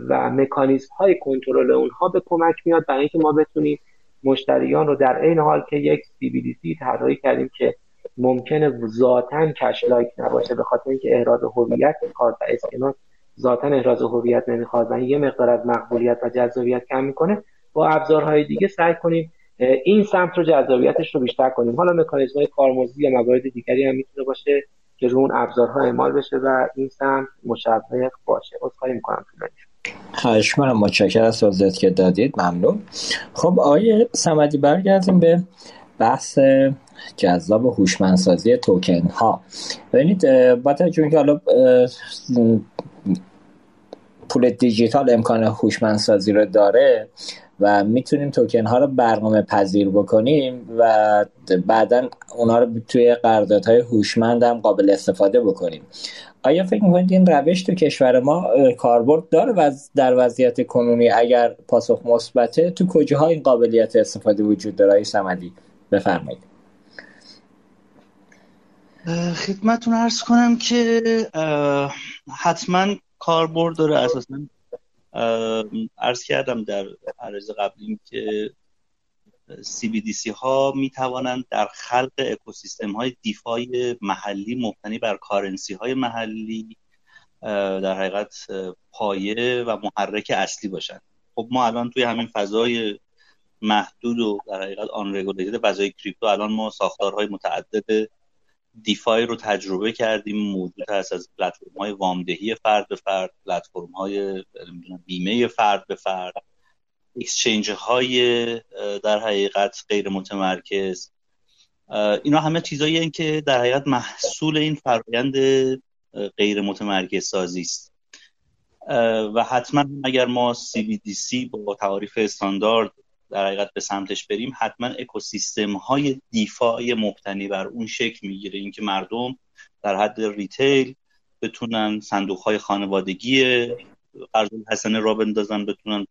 و مکانیزم های کنترل اونها به کمک میاد برای اینکه ما بتونیم مشتریان رو در این حال که یک CBDC طراحی کردیم که ممکنه ذاتا کش لایک نباشه به خاطر اینکه احراز هویت می‌خواد و اسکناس ذاتا احراز هویت نمی‌خواد و یه مقدار از مقبولیت و جذابیت کم می‌کنه با ابزارهای دیگه سعی کنیم این سمت رو جذابیتش رو بیشتر کنیم. حالا مکانیزم های کارمزدی یا موارد دیگری هم می‌تونه باشه. که رو اون ابزارها اعمال بشه و این سمت مشابه باشه. عذرخواهی می‌کنم خواهش منم متشکر از توضیحات که دادید. ممنون. خب آقای سمدی برگردیم به بحث جذاب هوشمندسازی توکن ها ببینید با توجه که حالا پول دیجیتال امکان هوشمندسازی رو داره و می‌تونیم توکن ها رو برنامه پذیر بکنیم و بعدا اونا رو توی قراردادهای هوشمند هم قابل استفاده بکنیم. آیا فکر می‌کنید این روش تو کشور ما کاربرد داره و در وضعیت کنونی اگر پاسخ مثبته تو کجاها این قابلیت استفاده وجود داره؟ سمدی بفرمایید. خدمتون ارز کنم که حتما کاربرد داره اساسا ارز کردم در عرض قبلیم که CBDC ها می توانند در خلق اکوسیستم های دیفای محلی مبتنی بر کارنسی های محلی در حقیقت پایه و محرک اصلی باشند. خب ما الان توی همین فضای محدود و در حقیقت آن فضای کریپتو الان ما ساختارهای متعدد دیفای رو تجربه کردیم موجود هست از پلتفرم های وامدهی فرد به فرد پلتفرم های بیمه فرد به فرد اکسچنج های در حقیقت غیر متمرکز. اینا همه چیزایی که در حقیقت محصول این فرایند غیر متمرکز سازی است و حتما اگر ما CBDC با تعاریف استاندارد در حقیقت به سمتش بریم حتما اکوسیستم های DeFi مبتنی بر اون شکل می‌گیره. اینکه مردم در حد retail بتونن صندوق های خانوادگی قرض حسنه راه بندازن بتونن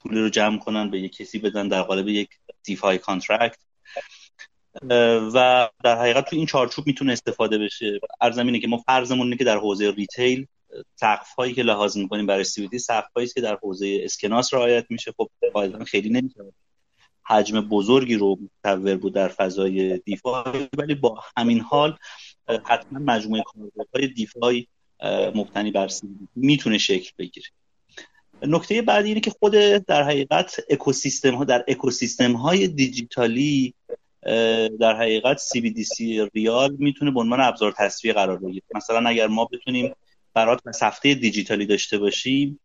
پول رو جمع کنن به یک کسی بدن در قالب یک DeFi contract. و در حقیقت تو این چارچوب می‌تونه استفاده بشه. عرضم که ما فرضمون اینه که در حوزه retail سقف هایی که لحاظ می‌کنیم برای CBDC سقف هایی که در حوزه اسکناس رعایت میشه. خب غالبا خیلی نمیشه. حجم بزرگی رو متصور بود در فضای DeFi ولی با همین حال حتما مجموعه کاربردهای DeFi مبتنی بر CBDC می‌تونه شکل بگیره. نکته بعدی اینه که خود در حقیقت اکوسیستم ها در اکوسیستم های دیجیتالی در حقیقت CBDC ریال می‌تونه به عنوان ابزار تسویه قرار بگیره. مثلا اگر ما بتونیم برات و سفته دیجیتالی داشته باشیم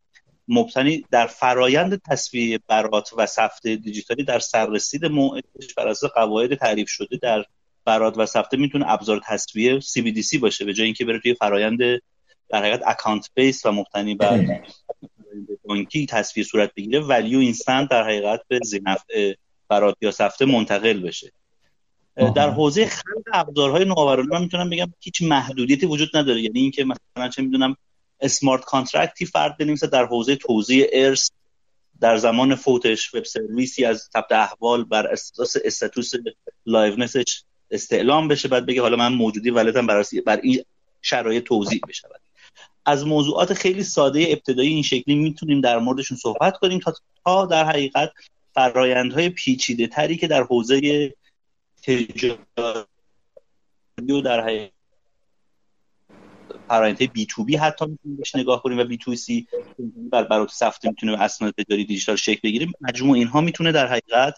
مبتنی در فرایند تسویه برات و سفته دیجیتالی در سررسید موعدش بر اساس قواعد تعریف شده در برات و سفته می‌تونه ابزار تسویه CBDC باشه به جای اینکه بره توی فرایند در حقیقت account base و مبتنی بر بانکی تسویه صورت بگیره value instant در حقیقت به ذینفع برات یا سفته منتقل بشه. در حوزه خلق ابزارهای نوآورانه من می‌تونم بگم هیچ محدودیتی وجود نداره. یعنی اینکه مثلا چه می‌دونم smart contract ی فرد بنویسه در حوزه توزیع ارث در فوتش web service ی از ثبت احوال بر اساس status liveness ش استعلام بشه بعد بگه حالا من موجودی wallet م بر, بر این شرایط توزیع بشه. از موضوعات خیلی ساده ابتدایی این شکلی می‌تونیم در موردشون صحبت کنیم تا تا در حقیقت فرایندهای پیچیده تری که در حوزه تجاری و در حقیقت فرآیندهای B2B حتی می‌تونیم بهش نگاه کنیم و B2C بر برات سفته می‌تونه اسناد تجاری دیجیتال شکل بگیره مجموع اینها می‌تونه در حقیقت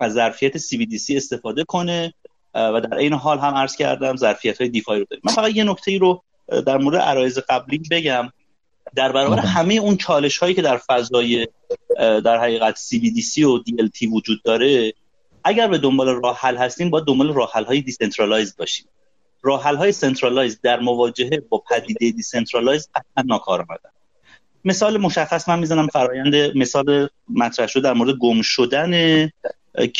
از ظرفیت CBDC استفاده کنه و در این حال هم عرض کردم ظرفیت های DeFi رو داریم. من فقط یه نکته ای رو در مورد عرایض قبلی بگم. در برابر همه اون چالش هایی که در فضای در حقیقت CBDC و DLT وجود داره اگر به دنبال راه حل هستیم باید دنبال راه حل های decentralize باشیم. راه حل های centralize در مواجهه با پدیده decentralize قطعا ناکارآمدن مثال مشخص من می‌زنم فرایند مثال مطرح شده در مورد گم شدن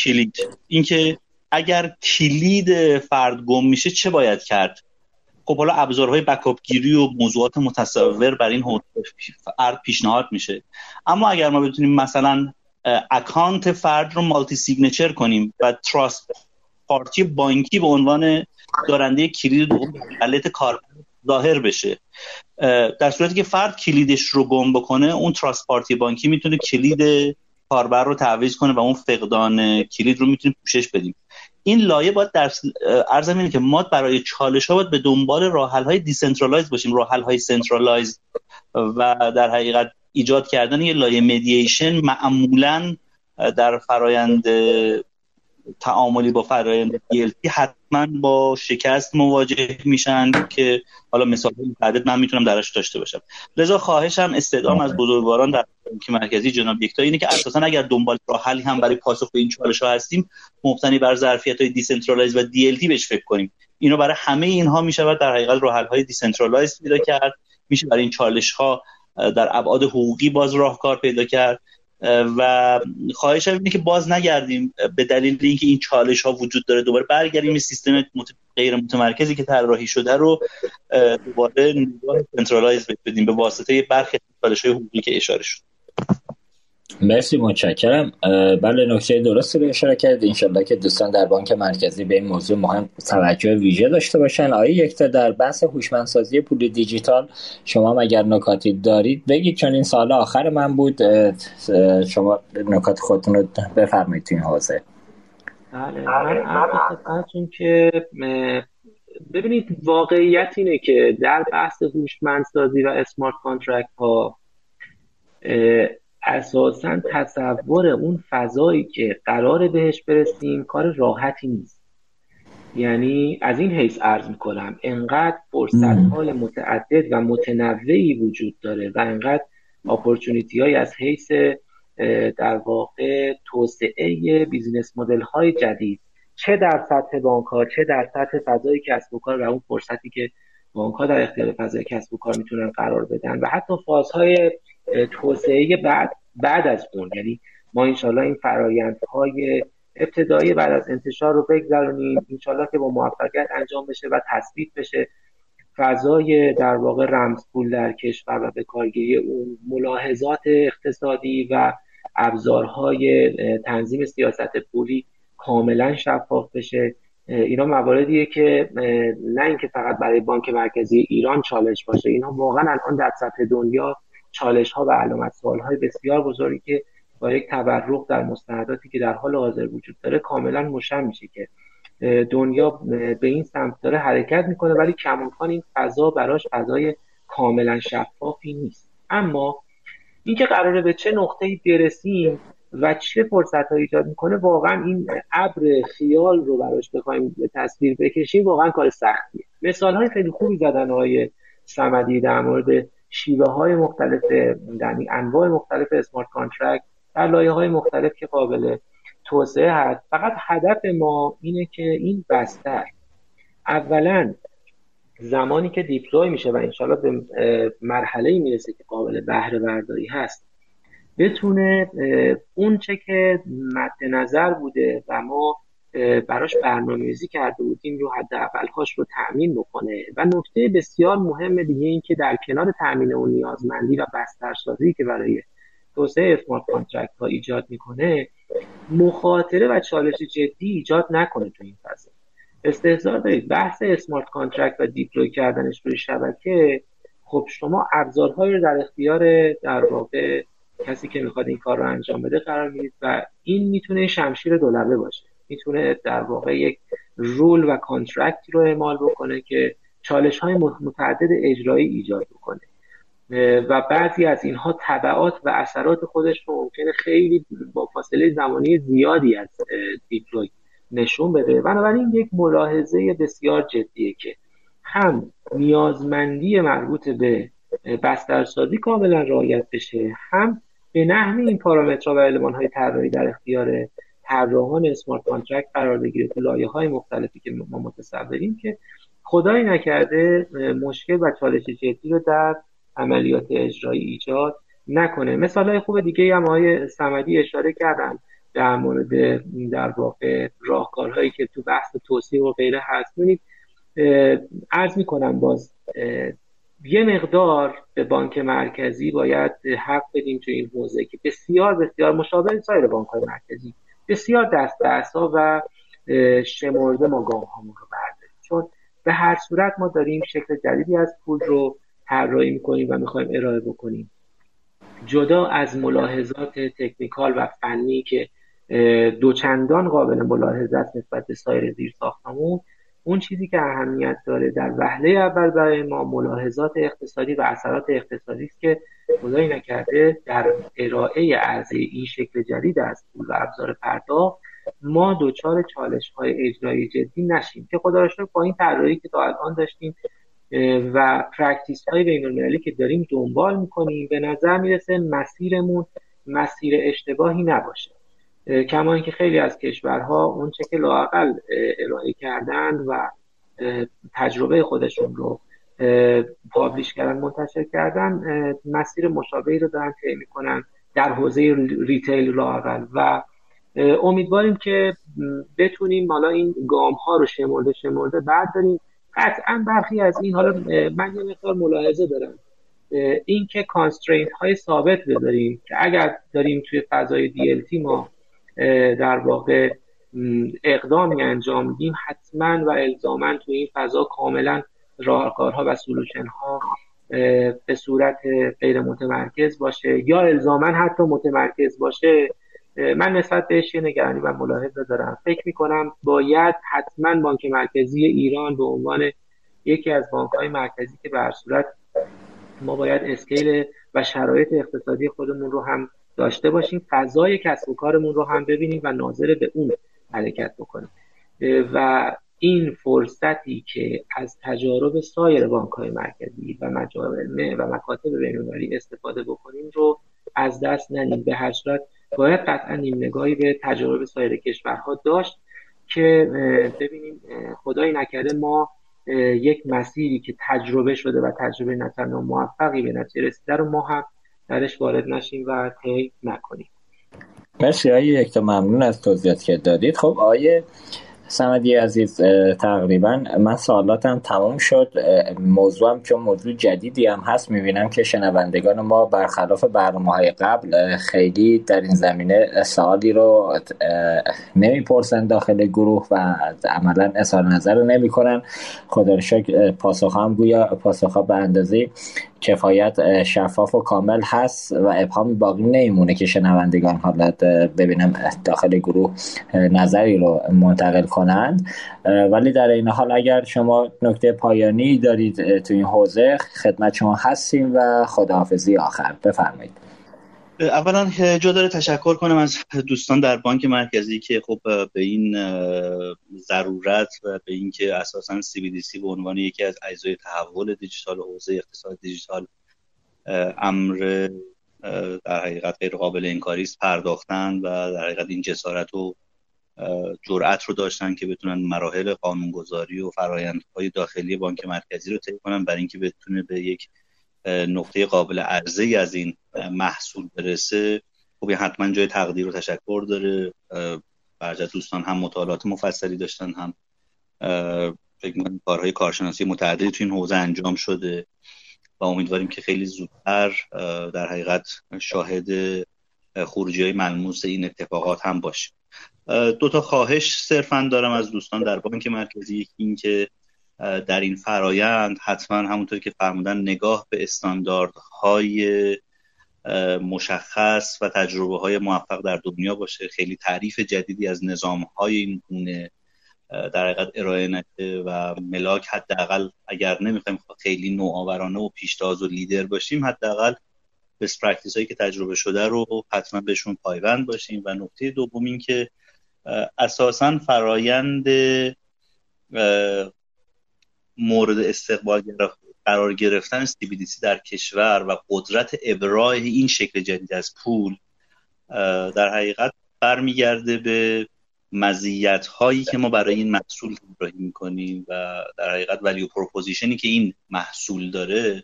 کلید. اینکه اگر کلید فرد گم میشه چه باید کرد؟ خب حالا ابزارهای backup گیری و موضوعات متصور بر این فرد پیشنهاد میشه. اما اگر ما بتونیم مثلا account فرد رو multi signature کنیم و trust party بانکی به عنوان دارنده کلید دوم کار ظاهر بشه. در صورتی که فرد کلیدش رو گم بکنه اون trust party بانکی می‌تونه کلید کاربر رو تعویض کنه و اون فقدان کلید رو می‌تونیم پوشش بدیم. این لایه باید در عرضم اینه که ما برای چالش ها باید به دنبال راه حل های decentralize باشیم. راه حل های centralize و در حقیقت ایجاد کردن یه لایه mediation معمولا در فرایند تعاملی با فرایند DLT حتما با شکست مواجه میشن که حالا مثال متعدد من می‌تونم درش داشته باشم. لذا خواهشم استدعام از بزرگواران در بانک مرکزی جناب یکتا اینه که اساسا اگر دنبال راه حلی هم برای پاسخ به این چالش ها هستیم مبتنی بر ظرفیت های decentralize و DLT بهش فکر کنیم. اینو برای همه اینها میشه در حقیقت راه های decentralize پیدا کرد. میشه برای این چالش ها در ابعاد حقوقی باز راهکار پیدا کرد. و خواهش اینه که باز نگردیم به دلیل اینکه این چالش ها وجود داره. دوباره برگردیم این سیستم غیر متمرکزی که طراحی شده رو دوباره نگاه centralize بدیم به واسطه برخی چالش های حقوقی که اشاره شد. مرسی متشکرم. بله نکته درستی رو اشاره کرد انشالله که دوستان در بانک مرکزی به این موضوع مهم توجه ویژه داشته باشن. آقای یکتا در بحث هوشمندسازی پول دیجیتال شما اگر نکاتی دارید بگید چون این سوال آخر من بود. شما نکات خودتون رو بفرمایید تو این حوزه. بله که ببینید واقعیت اینه که در بحث هوشمندسازی و smart contract ها اساسا تصور اون فضایی که قرار بهش برسیم کار راحتی نیست. یعنی از این حیث عرض می‌کنم انقدر فرصت حال متعدد و متنوعی وجود داره و انقدر opportunity های از حیث در واقع توسعه business model های جدید. چه در سطح بانک ها چه در سطح فضای کسب و کار و اون فرصتی که بانک ها در اختیار فضای کسب و کار می‌تونن قرار بدن و حتی فازهای توسعه بعد بعد از اون. یعنی ما انشالله این فرایندهای ابتدایی بعد از انتشار رو بگذرونیم. انشالله که با موفقیت انجام بشه و تثبیت بشه. فضای در واقع رمز پول در کشور و به کارگیری اون ملاحظات اقتصادی و ابزارهای تنظیم سیاست پولی کاملا شفاف بشه. اینا مواردیه که نه اینکه فقط برای بانک مرکزی ایران چالش باشه. اینا واقعا الان در سطح دنیا چالش ها و علامت سوال های بسیار بزرگی که با یک تبرق در مستنداتی که در حال حاضر وجود داره کاملا مشم میشه که دنیا به این سمت داره حرکت می‌کنه ولی کماکان این فضا براش فضای کاملا شفافی نیست. اما اینکه قراره به چه نقطه‌ای برسیم و چه فرصت ها ایجاد می‌کنه واقعا این ابر خیال رو براش بخوایم به تصویر بکشیم واقعا کار سختیه. مثال های خیلی خوبی زدن های سمدی در مورد شیوه های مختلف یعنی انواع مختلف smart contract در لایه های مختلف که قابل توسعه هست. فقط هدف ما اینه که این بستر اولا زمانی که deploy میشه و انشالله به مرحله می‌رسه که قابل بهره برداری هست بتونه اون چه که مد نظر بوده و ما براش برنامه‌ریزی کرده بودیم رو حداقل‌هاش رو تأمین بکنه. و نکته بسیار مهم دیگه این که در کنار تأمین اون نیازمندی و بسترسازی که برای توسعه smart contract ها ایجاد می‌کنه مخاطره و چالش جدی ایجاد نکنه تو این فضا. استحضار دارید بحث smart contract و deploy کردنش روی شبکه خب شما ابزارهایی رو در اختیار در واقع کسی که می‌خواد این کار رو انجام بده قرار می‌دید و این می‌تونه شمشیر دولبه باشه. می‌تونه در واقع یک rule و contract رو اعمال بکنه که چالش های متعدد اجرایی ایجاد بکنه. و بعضی از اینها تبعات و اثرات خودش رو ممکنه خیلی با فاصله زمانی زیادی از deploy نشون بده. بنابراین یک ملاحظه بسیار جدیه که هم نیازمندی مربوط به بسترسازی کاملا رعایت بشه هم به نحوی این پارامترها و المان های طراحی در اختیار طراحان smart contract قرار بگیره تو لایه های مختلفی که ما متصوریم که خدایی نکرده مشکل و چالش جدی رو در عملیات اجرایی ایجاد نکنه. مثال های خوب دیگه هم آقای سمدی اشاره کردن در مورد در واقع راهکارهایی که تو بحث توصیه و غیره هست. ببینید عرض می‌کنم باز یه مقدار به بانک مرکزی باید حق بدیم تو این حوزه که بسیار بسیار مشابه سایر بانک مرکزی بسیار دست به و شمرده ما گام رو برداریم. چون به هر صورت ما داریم شکل جدیدی از پول رو طراحی می‌کنیم و می‌خوایم ارائه بکنیم. جدا از ملاحظات تکنیکال و فنی که دوچندان قابل ملاحظه است نسبت به سایر زیر ساختمون اون چیزی که اهمیت داره در وهله اول برای ما ملاحظات اقتصادی و اثرات اقتصادی است که خدایی نکرده در ارائه عرضه این شکل جدید از پول و ابزار پرداخت ما دچار چالش های اجرایی جدی نشیم که خدا را با این طراحی که تا الان داشتیم و practice های بین المللی که داریم دنبال می‌کنیم به نظر می‌رسه مسیرمون مسیر اشتباهی نباشه. کما اینکه خیلی از کشورها اون چه که لاقل ارائه کردن و تجربه خودشون رو publish کردن منتشر کردن مسیر مشابهی رو دارن طی می‌کنن در حوزه retail لاقل و امیدواریم که بتونیم حالا این گام ها رو شمرده شمرده بعد داریم قطعا برخی از این حالا من یه مقدار ملاحظه دارم. اینکه constraint های ثابت بذاریم که اگر داریم توی فضای DLT ما در واقع اقدامی انجام میدیم حتما و الزاما توی این فضا کاملا راهکارها و solution ها به صورت غیر متمرکز باشه یا الزاما حتی متمرکز باشه من نسبت بهش یه نگرانی و ملاحظه دارم. فکر می‌کنم باید حتما بانک مرکزی ایران به عنوان یکی از بانک های مرکزی که به صورت ما باید اسکیل و شرایط اقتصادی خودمون رو هم داشته باشیم فضای کسب و کارمون رو هم ببینیم و ناظر به اون حرکت بکنیم. و این فرصتی که از تجارب سایر بانک های مرکزی و مجامع و مکاتب بین‌المللی استفاده بکنیم رو از دست ندیم. به هر صورت باید قطعا این نگاهی به تجارب سایر کشورها داشت که ببینیم خدایی نکرده ما یک مسیری که تجربه شده و تجربه نتنها موفقی به نتیجه رسیده رو ما هم درش وارد نشیم و طی نکنیم. مرسی آیه یک تا ممنون از توضیحات که دادید. خب آیه سمدی عزیز تقریبا من سوالاتم تمام شد. موضوعم چون موضوع جدیدی هم هست می‌بینم که شنوندگان ما برخلاف برنامه های قبل خیلی در این زمینه سوالی رو نمی‌پرسن داخل گروه و عملا اظهار نظر رو نمی‌کنن. خدا رو شکر پاسخ هم گویا پاسخ به اندازه کفایت شفاف و کامل هست و ابهام باقی نمیمونه که شنوندگان حالا ببینم داخل گروه نظری رو منتقل کنند ولی در این حال اگر شما نکته پایانی دارید تو این حوزه خدمت شما هستیم و خداحافظی آخر. بفرمایید. اولا جا داره تشکر کنم از دوستان در بانک مرکزی که خب به این ضرورت و به اینکه اساسا CBDC به عنوان یکی از اجزای تحول دیجیتال حوزه اقتصاد دیجیتال امر در حقیقت غیر قابل انکاری است پرداختن و در حقیقت این جسارت و جرأت رو داشتن که بتونن مراحل قانونگذاری و فرایندهای داخلی بانک مرکزی رو طی کنن برای اینکه بتونه به یک نقطه قابل عرضه از این محصول برسه. خب حتما جای تقدیر و تشکر داره. برجت دوستان هم مطالعات مفصلی داشتن هم فکر کارهای کارشناسی متعددی تو این حوزه انجام شده و امیدواریم که خیلی زودتر در حقیقت شاهد خروجی های ملموس این اتفاقات هم باشیم دو تا خواهش صرفا دارم از دوستان در بانک مرکزی یکی این که در این فرایند حتما همونطور که فرمودن نگاه به استانداردهای مشخص و تجربه های موفق در دنیا باشه. خیلی تعریف جدیدی از نظام های این گونه در حقیقت ارائه نشه و ملاک حداقل اگر نمی‌خوایم خیلی نوآورانه و پیشتاز و لیدر باشیم حداقل best practice هایی که تجربه شده رو حتما بهشون پایبند باشیم. و نکته دوم این که اساسا فرایند مورد استقبال قرار گرفتن CBDC در کشور و قدرت ابراء این شکل جدید از پول در حقیقت برمیگرده به مزیت هایی که ما برای این محصول طراحی می‌کنیم و در حقیقت value proposition ی که این محصول داره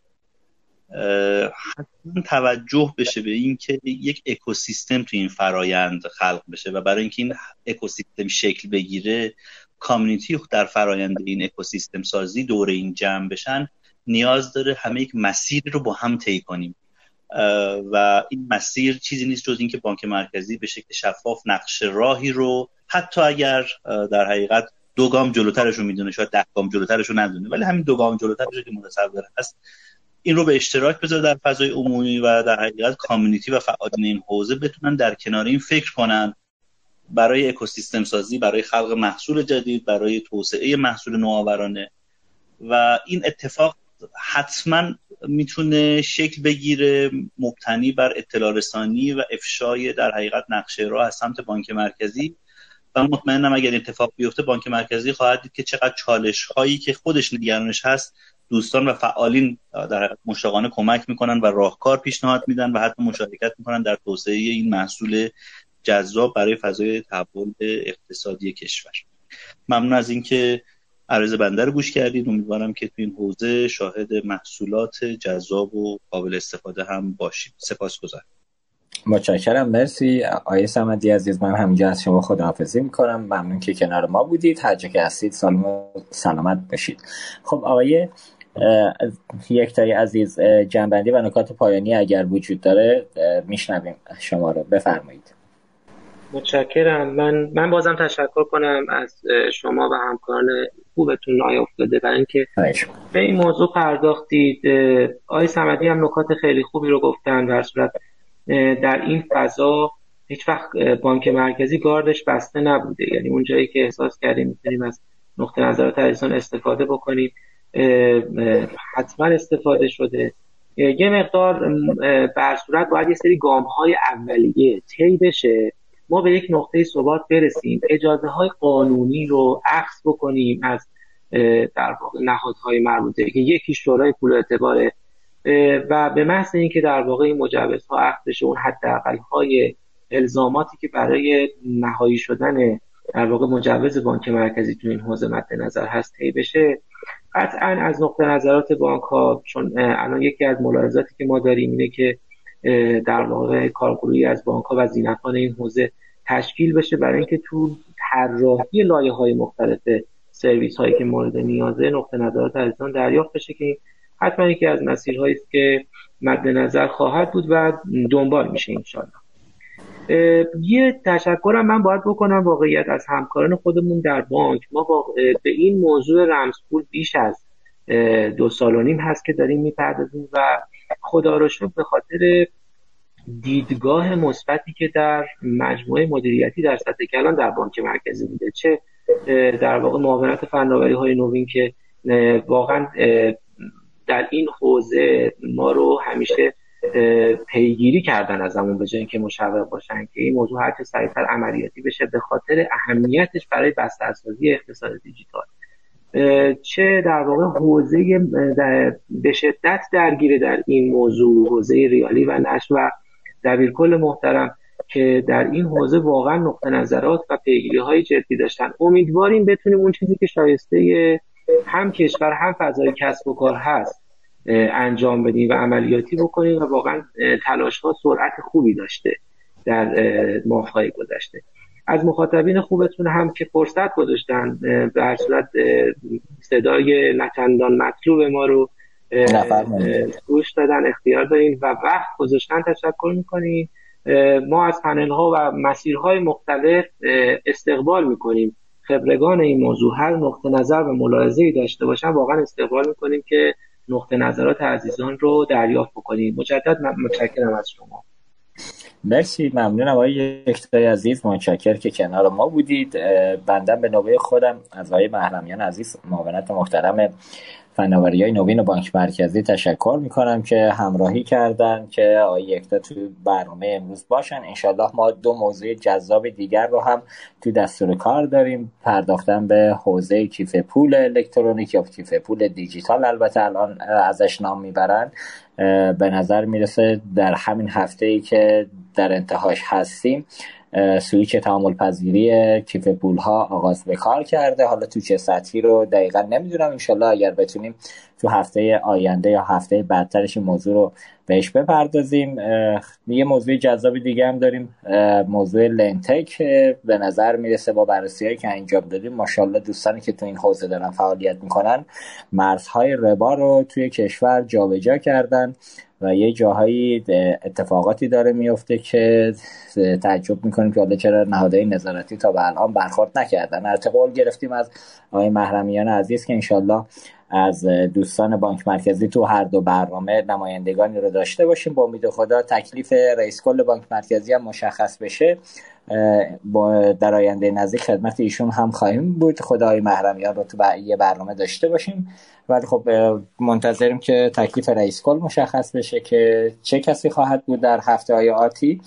حتما توجه بشه به اینکه یک اکوسیستم تو این فرایند خلق بشه و برای اینکه این اکوسیستم شکل بگیره کامیونیتی در فرایند این اکوسیستم سازی دور این جمع بشن نیاز داره همه یک مسیر رو با هم طی کنیم. و این مسیر چیزی نیست جز اینکه بانک مرکزی به شکل شفاف نقش راهی رو حتی اگر در حقیقت دو گام جلوترش رو می‌دونه شاید ده گام جلوترش رو ندونه ولی همین دو گام جلوترش که متصور هست این رو به اشتراک بذاره در فضای عمومی و در حقیقت کامیونیتی و فعالین این حوزه بتونن در کنار این فکر کنن برای اکوسیستم سازی برای خلق محصول جدید برای توسعه محصول نوآورانه. و این اتفاق حتما می‌تونه شکل بگیره مبتنی بر اطلاع رسانی و افشای در حقیقت نقشه راه از سمت بانک مرکزی. و مطمئنم اگر اتفاق بیفته بانک مرکزی خواهد دید که چقدر چالش هایی که خودش نگرانش هست دوستان و فعالین در مشتاقانه کمک می‌کنن و راهکار پیشنهاد میدن و حتی مشارکت می‌کنن در توسعه این محصول جذاب برای فضای تحول اقتصادی کشور. ممنون از اینکه عرض بنده رو گوش کردید. امیدوارم که تو این حوزه شاهد محصولات جذاب و قابل استفاده هم باشید. سپاسگزارم. متشکرم. مرسی. آیه سمدی عزیز من همینجا از شما خداحافظی می‌کنم. ممنون که کنار ما بودید. هر جا که هستید سلام سلامت باشید. خب آقای یکتای عزیز جنبندی و نکات پایانی اگر وجود داره میشنویم شما رو. بفرمایید. متشکرم. من من بازم تشکر کنم از شما و همکاران خوبتون نای افتاده برای اینکه به این موضوع پرداختید. آقای سمدی هم نکات خیلی خوبی رو گفتن در صورت در این فضا هیچ وقت بانک مرکزی گاردش بسته نبوده. یعنی اون جایی که احساس کردیم می‌تونیم از نقطه نظرات عزیزان استفاده بکنیم. حتما استفاده شده. یه مقدار بر صورت باید یه سری گام های اولیه طی بشه. ما به یک نقطه ثبات برسیم. اجازه های قانونی رو عکس بکنیم از در واقع نهادهای مربوطه که یکی شورای پول اعتباره و به محض اینکه در واقع این مجوزها عقد بشه اون حداقل های الزاماتی که برای نهایی شدن در واقع مجوز بانک مرکزی تو این حوزه مد نظر هست طی بشه. قطعا از نقطه نظرات بانک ها چون الان یکی از ملاحظاتی که ما داریم اینه که در واقع کارگروهی از بانک ها و زینفان این حوزه تشکیل بشه برای اینکه تو طراحی لایه های مختلف سرویس هایی که مورد نیازه نقطه نظرات عزیزان دریافت بشه که حتما یکی از مسیرهایی است که مد نظر خواهد بود و دنبال میشه انشالله یه تشکرم من باید بکنم واقعیت از همکاران خودمون در بانک. ما به این موضوع رمزپول بیش از دو سال و نیم هست که داریم می‌پردازیم و خدا رو شکر به خاطر دیدگاه مثبتی که در مجموعه مدیریتی در سطح کلان در بانک مرکزی بوده. چه در واقع معاونت فناوری های نوین که واقعا در این حوزه ما رو همیشه پیگیری کردن از همون به که مشوق باشن که این موضوع هرچه سریعتر عملیاتی بشه به خاطر اهمیتش برای بسترسازی اقتصاد دیجیتال. چه در واقع حوزه به شدت درگیره در این موضوع حوزه ریالی و نشر و دبیرکل محترم که در این حوزه واقعا نقطه نظرات و پیگیری های جدی داشتن. امیدواریم بتونیم اون چیزی که شایسته هم کشور هم فضای کسب و کار هست. انجام بدیم و عملیاتی بکنیم و واقعا تلاش ها سرعت خوبی داشته در ماههای گذشته. از مخاطبین خوبتون هم که فرصت گذاشتن به هر صورت صدای نچندان مطلوب ما رو گوش دادن اختیار دارین و وقت گذاشتن تشکر می‌کنیم. ما از پنل ها و مسیرهای مختلف استقبال می‌کنیم. خبرگان این موضوع هر نقطه نظر و ملاحظه ای داشته باشن واقعا استقبال می‌کنیم که نقطه نظرات عزیزان رو دریافت بکنیم. مجدد متشکرم از شما. مرسی ممنونم. آقای یکتای عزیز متشکر که کنار ما بودید. بندم به نوبه خودم از آقای محرمیان عزیز معاونت محترم فناوری های نوین بانک مرکزی تشکر می‌کنم که همراهی کردن که آقای یکتا تو برنامه امروز باشن. انشالله ما دو موضوع جذاب دیگر رو هم تو دستور کار داریم. پرداختن به حوزه کیف پول الکترونیک یا کیف پول دیجیتال. البته الان ازش نام می‌برن. به نظر می‌رسه در همین هفته ای که در انتهاش هستیم سویچ تعامل پذیری کیف پول ها آغاز به کار کرده. حالا تو چه سطحی رو دقیقا نمی‌دونم. انشالله اگر بتونیم تو هفته آینده یا هفته بعدترش این موضوع رو بهش بپردازیم. یه موضوع جذاب دیگه هم داریم. موضوع لنتک به نظر می‌رسه با بررسی هایی که انجام دادیم ماشاءالله دوستانی که تو این حوزه دارن فعالیت می‌کنن مرزهای ربا رو توی کشور جابجا کردن و یه جاهایی اتفاقاتی داره میفته که تعجب می‌کنیم که حالا چرا نهادهای نظارتی تا به الان برخورد نکردن. البته قول گرفتیم از آقای محرمیان عزیز که انشالله از دوستان بانک مرکزی تو هر دو برنامه نمایندگانی رو داشته باشیم. با امید خدا تکلیف رئیس کل بانک مرکزی هم مشخص بشه. با در آینده نزدیک خدمت ایشون هم خواهیم بود. خدای محرمیان رو تو یه برنامه داشته باشیم. ولی خب منتظریم که تکلیف رئیس کل مشخص بشه که چه کسی خواهد بود در هفته های آتی.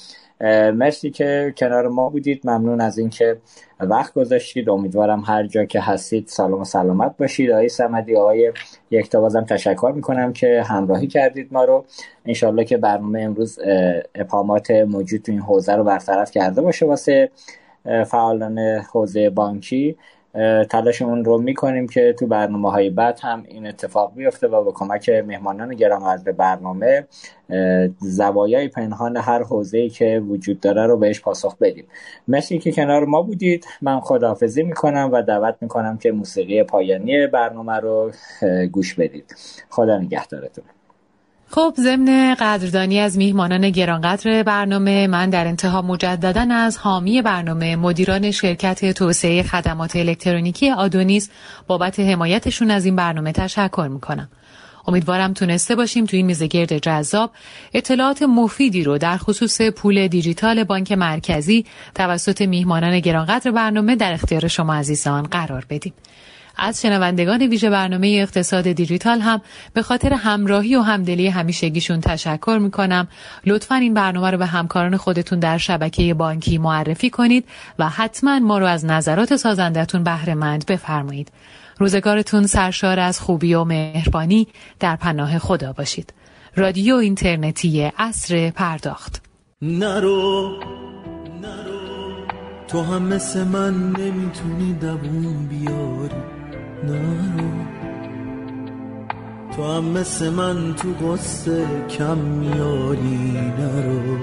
مرسی که کنار ما بودید. ممنون از اینکه وقت گذاشتید. امیدوارم هر جا که هستید سلام و سلامت باشید. آقای سمدی آقای یک بازم تشکر می‌کنم که همراهی کردید ما رو. انشالله که برنامه امروز اپامات موجود تو این حوزه رو برطرف کرده باشه واسه فعالان حوزه بانکی. تلاشمون رو می‌کنیم که تو برنامه های بعد هم این اتفاق بیفته و با کمک مهمانان گرانقدر برنامه زوایای پنهان هر حوزه‌ای که وجود داره رو بهش پاسخ بدیم. مرسی که کنار ما بودید من خداحافظی می‌کنم و دعوت می‌کنم که موسیقی پایانی برنامه رو گوش بدید. خدا نگهدارتون. خب ضمن قدردانی از میهمانان گرانقدر برنامه من در انتها مجددا از حامی برنامه مدیران شرکت توسعه خدمات الکترونیکی آدونیس بابت حمایتشون از این برنامه تشکر می‌کنم. امیدوارم تونسته باشیم تو این میزگرد جذاب اطلاعات مفیدی رو در خصوص پول دیجیتال بانک مرکزی توسط میهمانان گرانقدر برنامه در اختیار شما عزیزان قرار بدیم. از شنوندگان ویژه برنامه اقتصاد دیجیتال هم به خاطر همراهی و همدلی همیشگیشون تشکر می‌کنم. لطفا این برنامه رو به همکاران خودتون در شبکه بانکی معرفی کنید و حتما ما رو از نظرات سازندهتون بهره مند بفرمایید. روزگارتون سرشار از خوبی و مهربانی در پناه خدا باشید. رادیو اینترنتی اصر پرداخت. نرو تو هم مثل من نمی‌تونی دوون بیاری. نرو تو هم مثل من تو قصه کم میاری نرو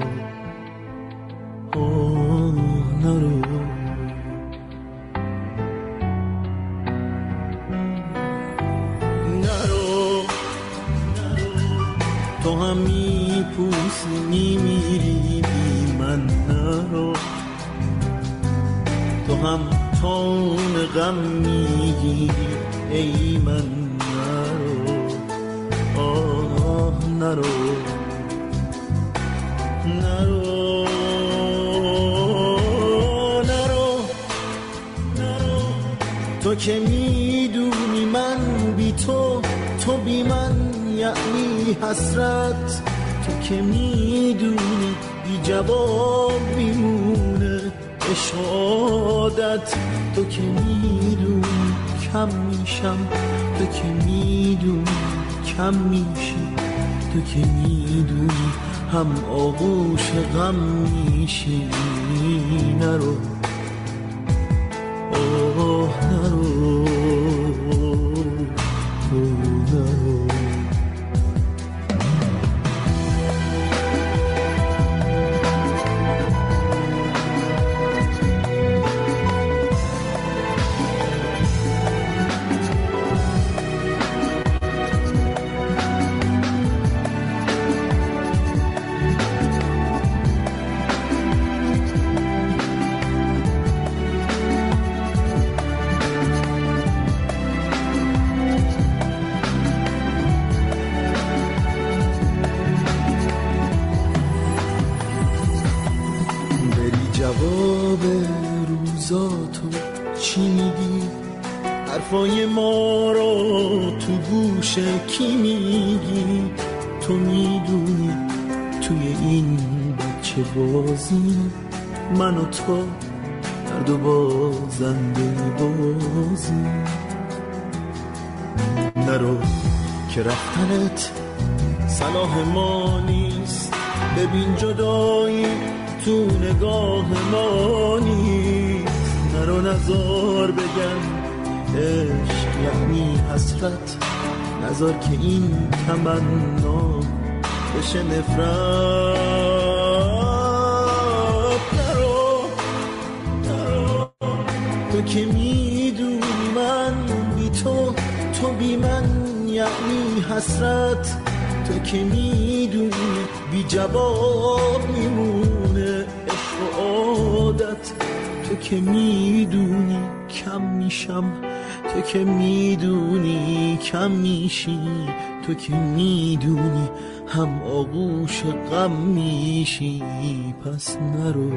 نفرت. نرو نرو تو که می‌دونی من بی تو تو بی من یعنی حسرت. تو که می‌دونی بی جواب میمونه عشق تو که می‌دونی کم میشم. تو که می‌دونی کم میشی. تو که می‌دونی غم میشی پس نرو.